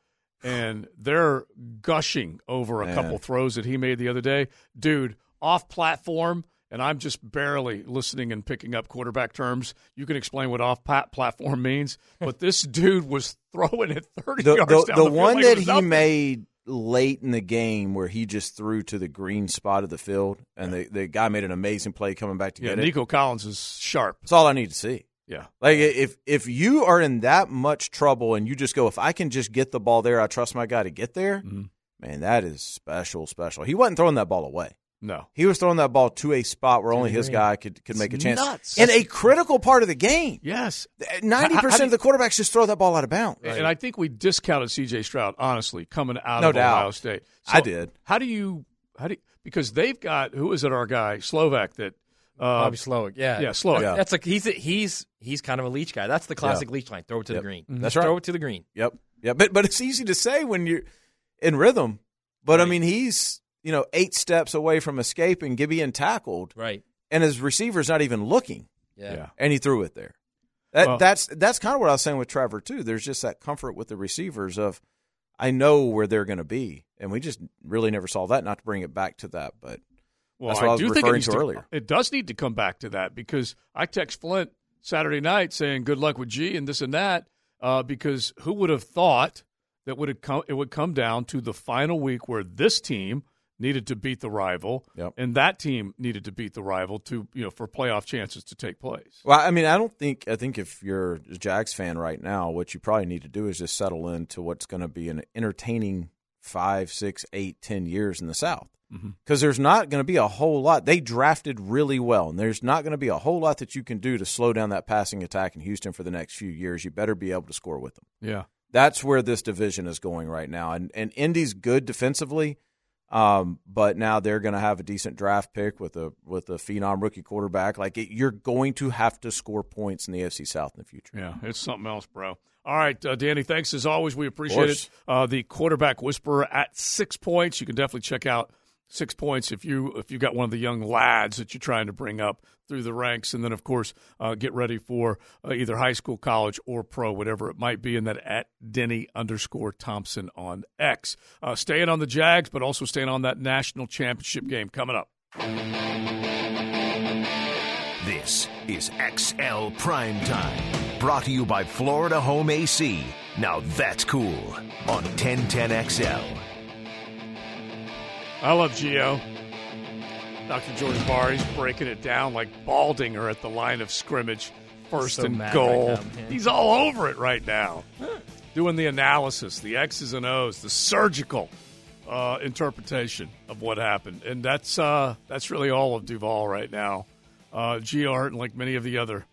and they're gushing over a Man. couple throws that he made the other day. Dude, off platform, and I'm just barely listening and picking up quarterback terms. You can explain what off platform means, but this dude was throwing it 30 the, yards the, down the the one like that he made late in the game where he just threw to the green spot of the field and the, the guy made an amazing play coming back to Yeah, get it. Nico Collins is sharp. That's all I need to see. Yeah. Like if if you are in that much trouble and you just go, if I can just get the ball there, I trust my guy to get there. Mm-hmm. Man, that is special, special. He wasn't throwing that ball away. No. He was throwing that ball to a spot where only his green. guy could, could make a It's chance. nuts. In a critical part of the game. Yes. Ninety How- how percent of the quarterbacks just throw that ball out of bounds. And I think we discounted C.J. Stroud, honestly, coming out No of doubt. Ohio State. I did. How do you? How do? You, because they've got who is it? Our guy Slovak that uh, Bobby Slowik, yeah, yeah, Slowik. That's like he's he's he's kind of a leech guy. That's the classic leech line. Throw it to Yep. the green. That's right. Throw it to the green. Yep. Yeah, but but it's easy to say when you're in rhythm. But I mean, he's you know eight steps away from escaping, get being tackled, Right. and his receiver's not even looking, Yeah. Yeah. and he threw it there. That, Well- that's that's kind of what I was saying with Trevor too. There's just that comfort with the receivers of I know where they're going to be, and we just really never saw that. Not to bring it back to that, but Well, that's what I, was do think it referring needs to earlier. It does need to come back to that because I text Flint Saturday night saying good luck with G and this and that uh, because who would have thought that would have come it would come down to the final week where this team needed to beat the rival Yep. and that team needed to beat the rival to you know for playoff chances to take place. Well, I mean, I don't think I think if you're a Jags fan right now, what you probably need to do is just settle into what's going to be an entertaining five, six, eight, ten years in the South. Mm-hmm. Because there's not going to be a whole lot. They drafted really well, and there's not going to be a whole lot that you can do to slow down that passing attack in Houston for the next few years. You better be able to score with them. Yeah. That's where this division is going right now. And and Indy's good defensively, um, but now they're going to have a decent draft pick with a with a phenom rookie quarterback. Like it, you're going to have to score points in the AFC South in the future. Yeah, it's something else, bro. All right, uh, Danny, thanks as always. We appreciate it. Uh, the quarterback whisperer at six points. You can definitely check out six points if you if you got one of the young lads that you're trying to bring up through the ranks, and then of course uh, get ready for uh, either high school, college, or pro, whatever it might be. And that at Denny underscore Thompson on X. Uh, staying on the Jags, but also staying on that national championship game coming up. This is XL Prime Time, brought to you by Florida Home AC. Now that's cool on 1010XL. I love Geo. Dr. George Barr, he's breaking it down like Baldinger at the line of scrimmage, first So and goal. right now, he's all over it right now, doing the analysis, the X's and O's, the surgical uh, interpretation of what happened, and that's uh, that's really all of Duval right now. Uh, Geo Hurton, like many of the other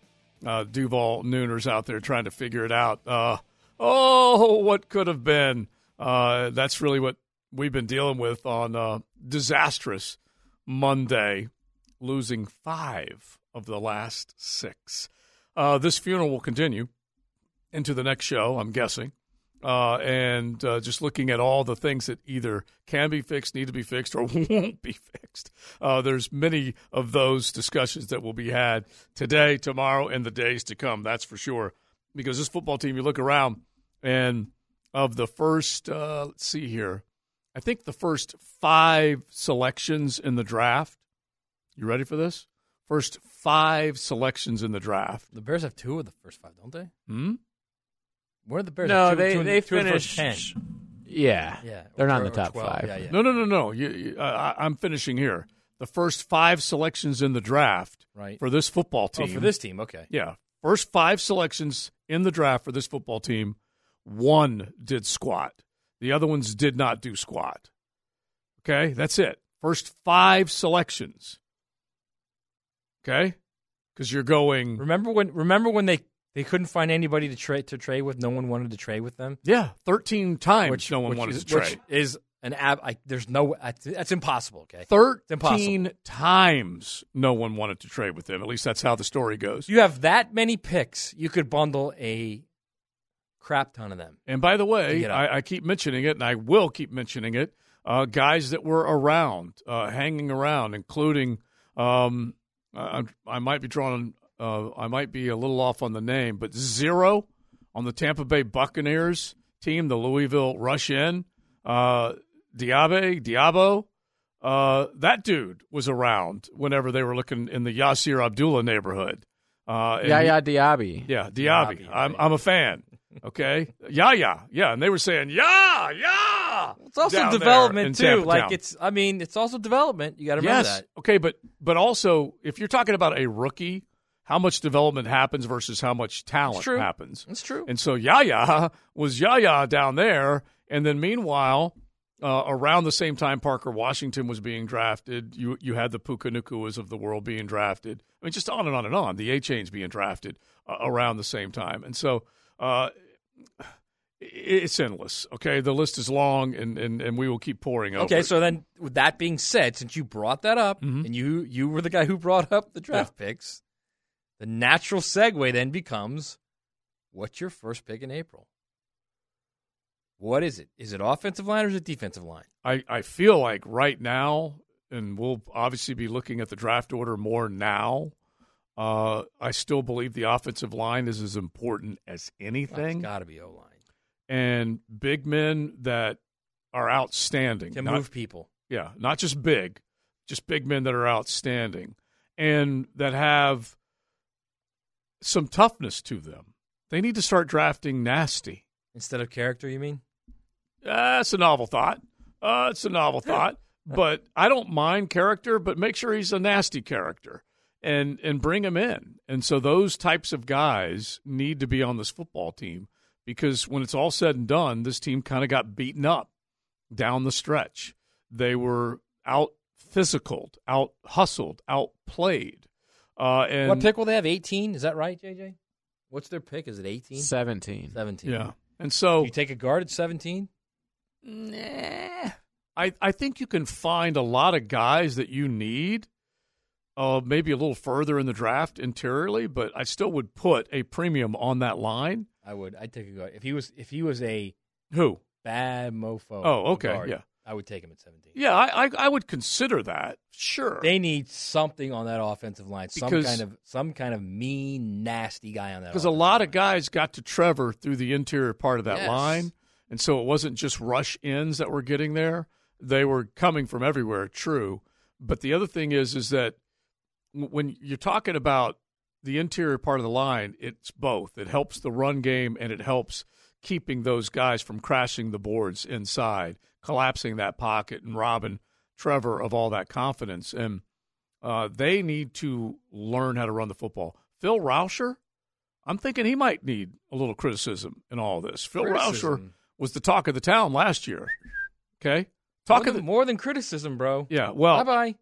uh, Duval Nooners out there, trying to figure it out. Uh, oh, what could have been? Uh, that's really what we've been dealing with on uh, disastrous Monday, losing five of the last six. Uh, this funeral will continue into the next show, I'm guessing. Uh, and uh, just looking at all the things that either can be fixed, need to be fixed, or won't be fixed. Uh, there's many of those discussions that will be had today, tomorrow, and the days to come. That's for sure. Because this football team, you look around, and of the first, uh, let's see here, I think the first five selections in the draft. You ready for this? First five selections in the draft. The Bears have two of the first five, don't they? Hmm? Where are the Bears? No, two, they two, they two of the finished. ten. Yeah. Yeah. They're not in the top 12. five. Yeah, yeah. No, no, no, no. You, you, uh, I- I'm finishing here. The first five selections in the draft Right. for this football Oh, team. for this team, okay. Yeah. First five selections in the draft for this football team, one did squat. The other ones did not do squat. Okay? That's it. First five selections. Okay? Because you're going. Remember when? Remember when they they couldn't find anybody to trade to trade with? No one wanted to trade with them. Yeah, 13 times Which no one which wanted is, to which trade. is an ab. I, there's no. That's, that's impossible. Okay, It's impossible. 13 times no one wanted to trade with them. At least that's how the story goes. You have that many picks. You could bundle a crap ton of them. And by the way. I, I keep mentioning it, and I will keep mentioning it. Uh, guys that were around, uh, hanging around, including um, I, I might be drawing, uh, I might be a little off on the name, but zero on the Tampa Bay Buccaneers team, the Louisville Rush In, uh, Diabe, Diabo. Uh, that dude was around whenever they were looking in the Yasir Abdullah neighborhood. Uh, and Yaya he- Diaby. yeah, Diaby. I'm I'm a fan. Okay, yeah, yeah, yeah, and they were saying yeah, yeah. It's also down there in development too. Like Town. it's. I mean, it's also development. You got to remember yes, that. okay, but but also if you're talking about a rookie, how much development happens versus how much talent true. happens. That's true. And so Yaya was Yaya down there, and then meanwhile, uh, around the same time Parker Washington was being drafted, you you had the Puka Nacuas of the world being drafted. I mean, just on and on and on. The A chains being drafted uh, around the same time, and so. Uh, it's endless. Okay, the list is long, and, and, and we will keep pouring over. Okay, so then with that being said, since you brought that up, Mm-hmm. and you you were the guy who brought up the draft picks, the natural segue then becomes, what's your first pick in April? What is it? Is it offensive line or is it defensive line? I, I feel like right now, and we'll obviously be looking at the draft order more now. Uh, I still believe the offensive line is as important as anything, It's got to be O line and big men that are outstanding. to Not- move people. Yeah, not just big, just big men that are outstanding and that have some toughness to them. They need to start drafting nasty. Instead of character, you mean? That's a novel thought. Uh, it's a novel thought, but I don't mind character, but make sure he's a nasty character and and bring them in. And so those types of guys need to be on this football team because when it's all said and done, this team kind of got beaten up down the stretch. They were out physical, out hustled, outplayed. Uh, and what pick will they have? 18? Is that right, JJ? What's their pick? Is it 18? 17. 17. Yeah. And so you take a guard at 17? Nah. I, I think you can find a lot of guys that you need, uh, maybe a little further in the draft interiorly, but I still would put a premium on that line. I would. I'd take a guard. If he was if he was a Who? bad mofo. Oh, okay, guard, yeah. I would take him at 17. Yeah, I, I, I would consider that. Sure. They need something on that offensive line. Some Because- kind of some kind of mean, nasty guy on that. Because a lot of guys got to Trevor through the interior part of that Yes. line. And so it wasn't just rush ins that were getting there. They were coming from everywhere, true. But the other thing is is that when you're talking about the interior part of the line, it's both. It helps the run game and it helps keeping those guys from crashing the boards inside, collapsing that pocket and robbing Trevor of all that confidence. And uh, they need to learn how to run the football. Phil Rauscher, I'm thinking he might need a little criticism in all this. Phil Rauscher was the talk of the town last year. Okay, more talk than, of the more than criticism, bro. yeah. Well, bye bye.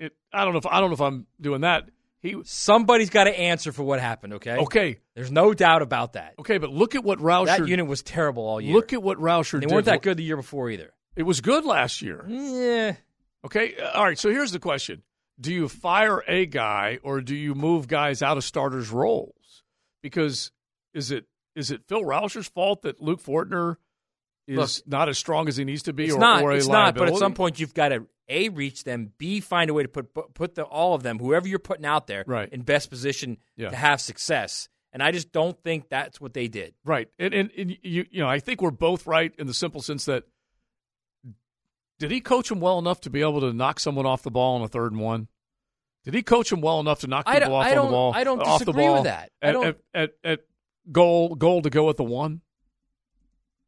I, it, I don't know if I don't know if I'm doing that. He Somebody's got to answer for what happened. Okay. okay, There's no doubt about that. okay, but look at what Rauscher. That unit was terrible all year. Look at what Rauscher they did. weren't that good the year before either. It was good last year. Yeah. Okay, uh, all right. So here's the question: Do you fire a guy or do you move guys out of starters' roles? Because is it is it Phil Rauscher's fault that Luke Fortner is Look, not as strong as he needs to be, It's or, not. or It's not. But at some point, you've got to a reach them, b find a way to put put, the, all of them, whoever you're putting out there, Right. in best position Yeah. to have success. And I just don't think that's what they did. Right. And, and, and you, you know, I think we're both right in the simple sense that did he coach him well enough to be able to knock someone off the ball on a third and one? Did he coach him well enough to knock people off on the ball? I don't off the disagree with ball that. I At, don't- at, at, at goal goal to go at the one.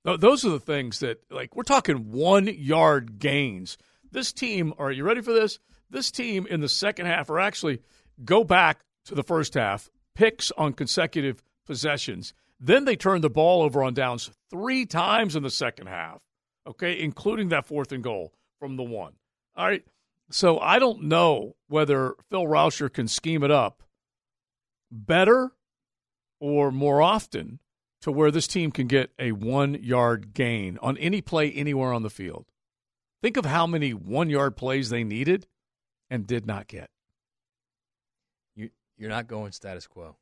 Those are the things that, like, we're talking one yard gains. This team, are you ready for this? This team in the second half, or actually go back to the first half, picks on consecutive possessions. Then they turn the ball over on downs three times in the second half, okay, including that fourth and goal from the one. All right. So I don't know whether Phil Rauscher can scheme it up better or more often to where this team can get a one yard gain on any play anywhere on the field. Think of how many one yard plays they needed and did not get. You you're not going status quo.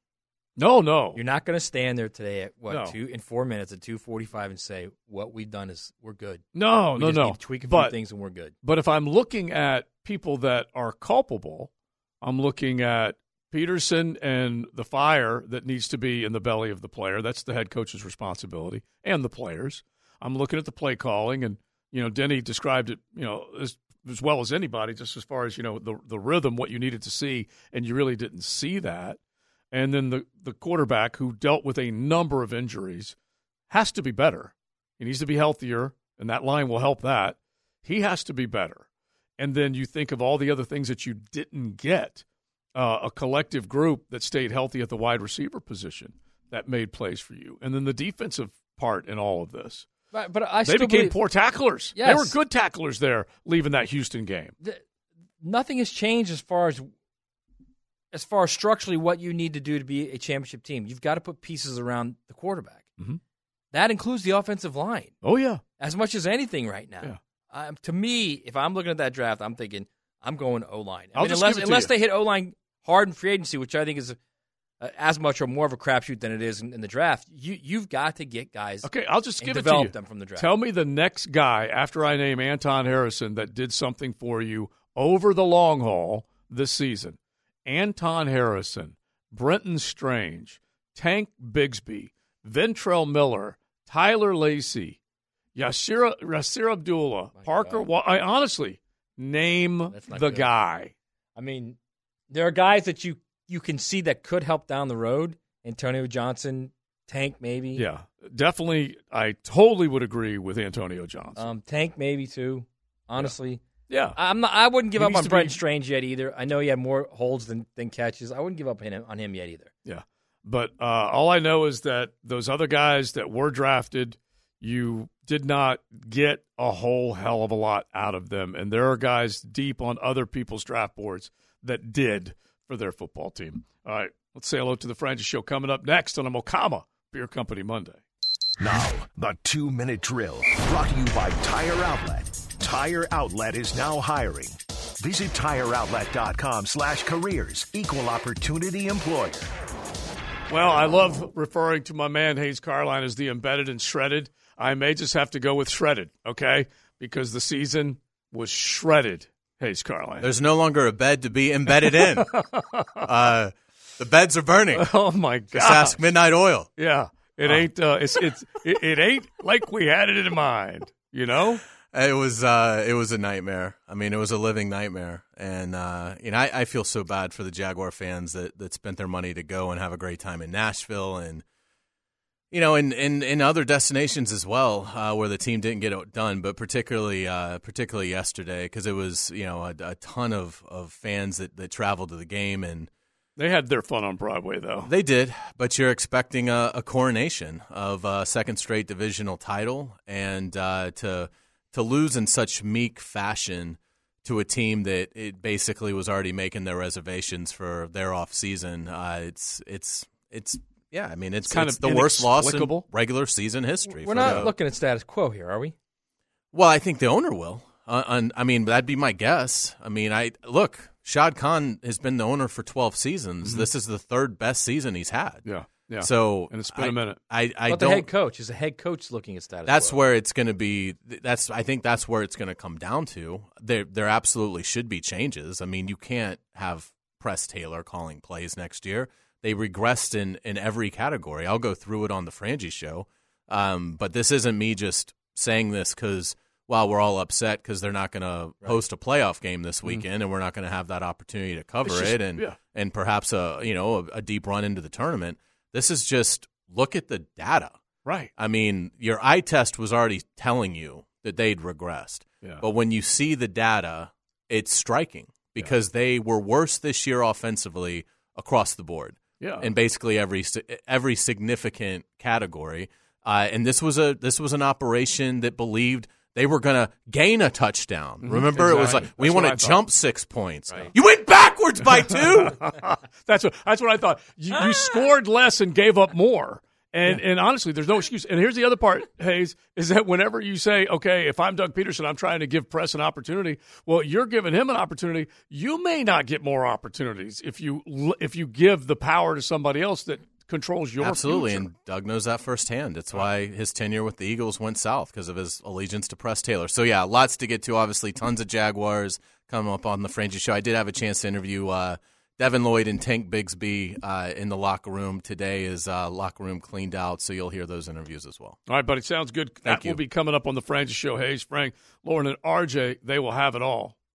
No, no. You're not going to stand there today at what No. two in four minutes at two forty five and say what we've done is we're good. No, We no, just no. need to tweak a few but, things and we're good. But if I'm looking at people that are culpable, I'm looking at Pederson and the fire that needs to be in the belly of the player. That's the head coach's responsibility and the players. I'm looking at the play calling, and you know, Denny described it, you know, as as well as anybody, just as far as you know the the rhythm, what you needed to see, and you really didn't see that. And then the the quarterback who dealt with a number of injuries has to be better. He needs to be healthier, and that line will help that. He has to be better. And then you think of all the other things that you didn't get. Uh, a collective group that stayed healthy at the wide receiver position that made plays for you, and then the defensive part in all of this. But, but I they became believe- poor tacklers. They were good tacklers there, leaving that Houston game. the, nothing has changed as far as as far as structurally what you need to do to be a championship team. You've got to put pieces around the quarterback. Mhm. That includes the offensive line Oh yeah, as much as anything right now. Um, to me, if I'm looking at that draft, I'm thinking I'm going O line. I'll just unless give it to unless you. they hit O line hard in free agency, which I think is Uh, as much or more of a crapshoot than it is in, in the draft. You you've got to get guys. Okay, I'll just give it to develop you. them from the draft. Tell me the next guy after I name Anton Harrison that did something for you over the long haul this season. Anton Harrison, Brenton Strange, Tank Bigsby, Ventrell Miller, Tyler Lacy, Yasir, Yasir Abdullah, Parker. Wa- I honestly name the good. guy. I mean, there are guys that you you can see that could help down the road. Antonio Johnson, Tank maybe. Yeah, definitely. I totally would agree with Antonio Johnson. Um, Tank maybe too. Honestly. Yeah. I'm not. I wouldn't give He up on Brent be- Strange yet either. I know he had more holds than, than catches. I wouldn't give up on him, on him yet either. Yeah. But uh, all I know is that those other guys that were drafted, you did not get a whole hell of a lot out of them. And there are guys deep on other people's draft boards that did for their football team. All right. Let's say hello to the Frangie Show coming up next on a Mocama Beer Company Monday. Now, the two minute drill brought to you by Tire Outlet. Tire Outlet is now hiring. Visit tireoutlet.com slash careers. Equal opportunity employer. Well, I love referring to my man Hays Carlyon as the embedded and shredded. I may just have to go with shredded, okay? Because the season was shredded, Hays Carlyon. There's no longer a bed to be embedded in. uh, the beds are burning. Oh my god! Just ask Midnight Oil. Yeah, it Oh. ain't. Uh, it's it's it, it ain't like we had it in mind. You know. It was uh, it was a nightmare. I mean, it was a living nightmare, and uh, you know, I, I feel so bad for the Jaguar fans that, that spent their money to go and have a great time in Nashville, and you know, in in, in other destinations as well, uh, where the team didn't get it done, but particularly uh, particularly yesterday because it was you know a, a ton of, of fans that, that traveled to the game and. They had their fun on Broadway, though. They did, but you're expecting a, a coronation of a second straight divisional title, and uh, to to lose in such meek fashion to a team that it basically was already making their reservations for their off season. Uh, it's it's it's yeah. I mean, it's, It's kind it's of the worst loss in regular season history. We're for not the- looking at status quo here, are we? well, I think the owner will. Uh, and, I mean, that'd be my guess. I mean, I look. Shad Khan has been the owner for twelve seasons. Mhm. This is the third best season he's had. Yeah, yeah. So And it's been I- a minute. I, I but don't. head coach is the head coach looking at status. That's quo. where it's going to be. That's I think that's where it's going to come down to. There, there absolutely should be changes. I mean, you can't have Press Taylor calling plays next year. They regressed in in every category. I'll go through it on the Frangie show. Um, but this isn't me just saying this because well, we're all upset because they're not going to host a playoff game this weekend, and we're not going to have that opportunity to cover Mm. Just- it, and yeah. and perhaps a you know a, a deep run into the tournament. This is just look at the data. Right. I mean, your eye test was already telling you that they'd regressed. Yeah. But when you see the data, it's striking because they were worse this year offensively across the board. Yeah. In basically every every significant category. Uh, and this was a this was an operation that believed they were going to gain a touchdown. Mhm. Remember, it was like Exactly. we want to jump six points. You went backwards by two. that's what that's what I thought. You, you scored less and gave up more. And and honestly, there's no excuse. And here's the other part, Hayes, is that whenever you say, okay, if I'm Doug Pederson, I'm trying to give press an opportunity. Well, you're giving him an opportunity. You may not get more opportunities if you if you give the power to somebody else that controls your Absolutely, future. and Doug knows that firsthand. It's why his tenure with the Eagles went south because of his allegiance to Press Taylor. So yeah, lots to get to. Obviously, tons of Jaguars coming up on the Frangie show. I did have a chance to interview uh, Devin Lloyd and Tank Bigsby uh, in the locker room today. Is uh, locker room cleaned out, so you'll hear those interviews as well. All right, buddy, sounds good. that Thank you. will be coming up on the Frangie Show. Hayes, Frank, Lauren, and RJ. They will have it all.